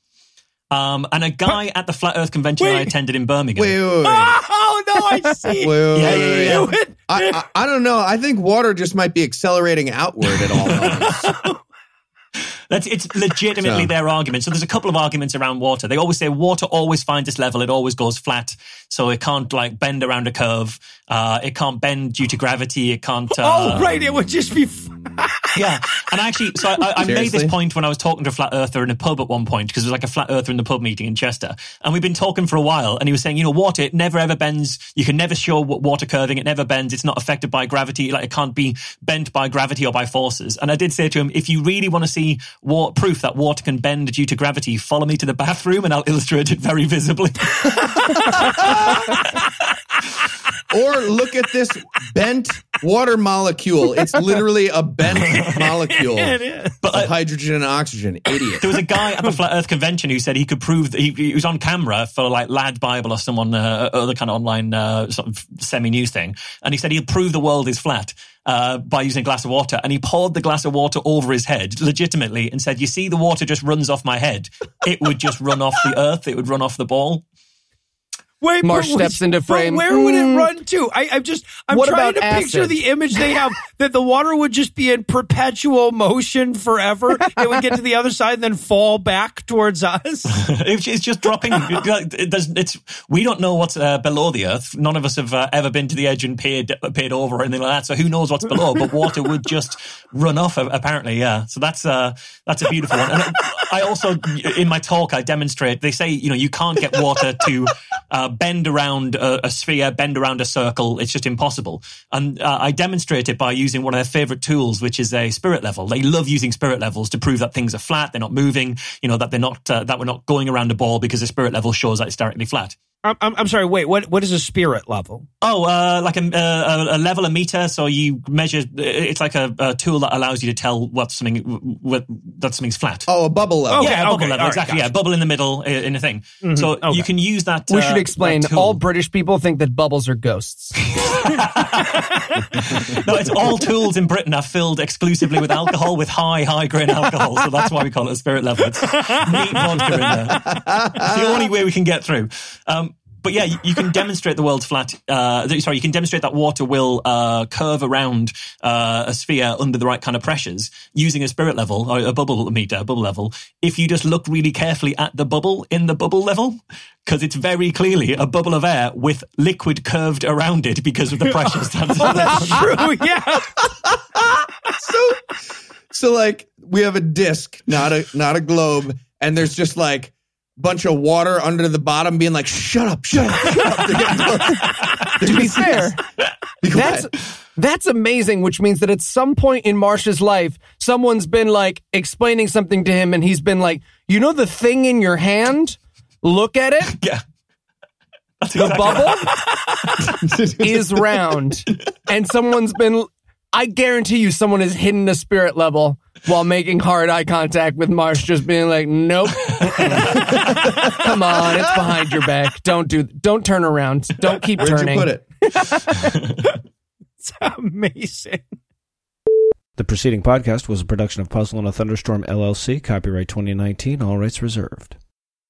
Um, and a guy at the Flat Earth convention I attended in Birmingham. Wait, wait, wait. Oh no! I see. Wait, wait, Yeah, yeah, yeah. I, I, I don't know. I think water just might be accelerating outward at all moments. That's it's legitimately So- their argument. So there's a couple of arguments around water. They always say water always finds its level. It always goes flat. So it can't like bend around a curve. Uh, it can't bend due to gravity. It can't. Uh, oh right! It would just be. f- Yeah, and actually, so I, I made this point when I was talking to a flat earther in a pub at one point because it was like a flat earther in the pub meeting in Chester, and we've been talking for a while. And he was saying, you know, water it never ever bends. You can never show wa- water curving. It never bends. It's not affected by gravity. Like it can't be bent by gravity or by forces. And I did say to him, if you really want to see wa- proof that water can bend due to gravity, follow me to the bathroom and I'll illustrate it very visibly. or look at this bent water molecule. It's literally a bent molecule It is. But of uh, hydrogen and oxygen. Idiot. There was a guy at the Flat Earth convention who said he could prove that he, he was on camera for like Lad Bible or someone uh, other kind of online uh, sort of semi news thing, and he said he'd prove the world is flat uh, by using a glass of water, and he poured the glass of water over his head legitimately and said, "You see, the water just runs off my head. It would just run off the earth. It would run off the ball." Wait, Marsh but- steps into but frame. where would it Mm. run to? I, I'm just, I'm What trying about to picture the image they have that the water would just be in perpetual motion forever. it would get to the other side and then fall back towards us. It's it's just dropping. It does- It's we don't know what's uh, below the earth. None of us have uh, ever been to the edge and paid paid over or anything like that. So who knows what's below? But water would just run off. Apparently, yeah. So that's uh that's a beautiful one. And I also in my talk I demonstrate. They say you know you can't get water to uh, bend around a, a sphere, bend around a circle. It's just impossible. And uh, I demonstrate it by using one of their favorite tools, which is a spirit level. They love using spirit levels to prove that things are flat, they're not moving, you know, that they're not uh, that we're not going around a ball because the spirit level shows that it's directly flat. I'm, I'm, I'm sorry. Wait, what, what is a spirit level? Oh, uh, like a, a, a level, a meter. So you measure. It's like a, a tool that allows you to tell what something what, that something's flat. Oh, a bubble level. Okay, yeah, a bubble okay, level, all right, exactly. gotcha. Yeah, bubble in the middle in a thing. So okay. you can use that. We uh, should explain. All British people think that bubbles are ghosts. no, it's all tools in Britain are filled exclusively with alcohol, with high, high grain alcohol. So that's why we call it a spirit level. It's neat vodka in there. It's the only way we can get through. Um, but yeah, you, you can demonstrate the world's flat. Uh, sorry, you can demonstrate that water will uh, curve around uh, a sphere under the right kind of pressures using a spirit level or a bubble meter, a bubble level. If you just look really carefully at the bubble in the bubble level, because it's very clearly a bubble of air with liquid curved around it because of the pressures. That's, That's true. Yeah. so so like we have a disc not a not a globe and there's just like bunch of water under the bottom being like shut up shut up, shut up. To be fair, Be that's that's amazing. Which means that at some point in Marsh's life, someone's been like explaining something to him, and he's been like, "You know the thing in your hand? Look at it. yeah. That's The exactly bubble is round." And someone's been. I guarantee you, someone has hidden a spirit level while making hard eye contact with Marsh, just being like, "Nope, come on, it's behind your back. Don't do. Don't turn around. Don't keep where'd turning." you put it It's amazing. The preceding podcast was a production of Puzzle in a Thunderstorm LLC, copyright 2019, all rights reserved.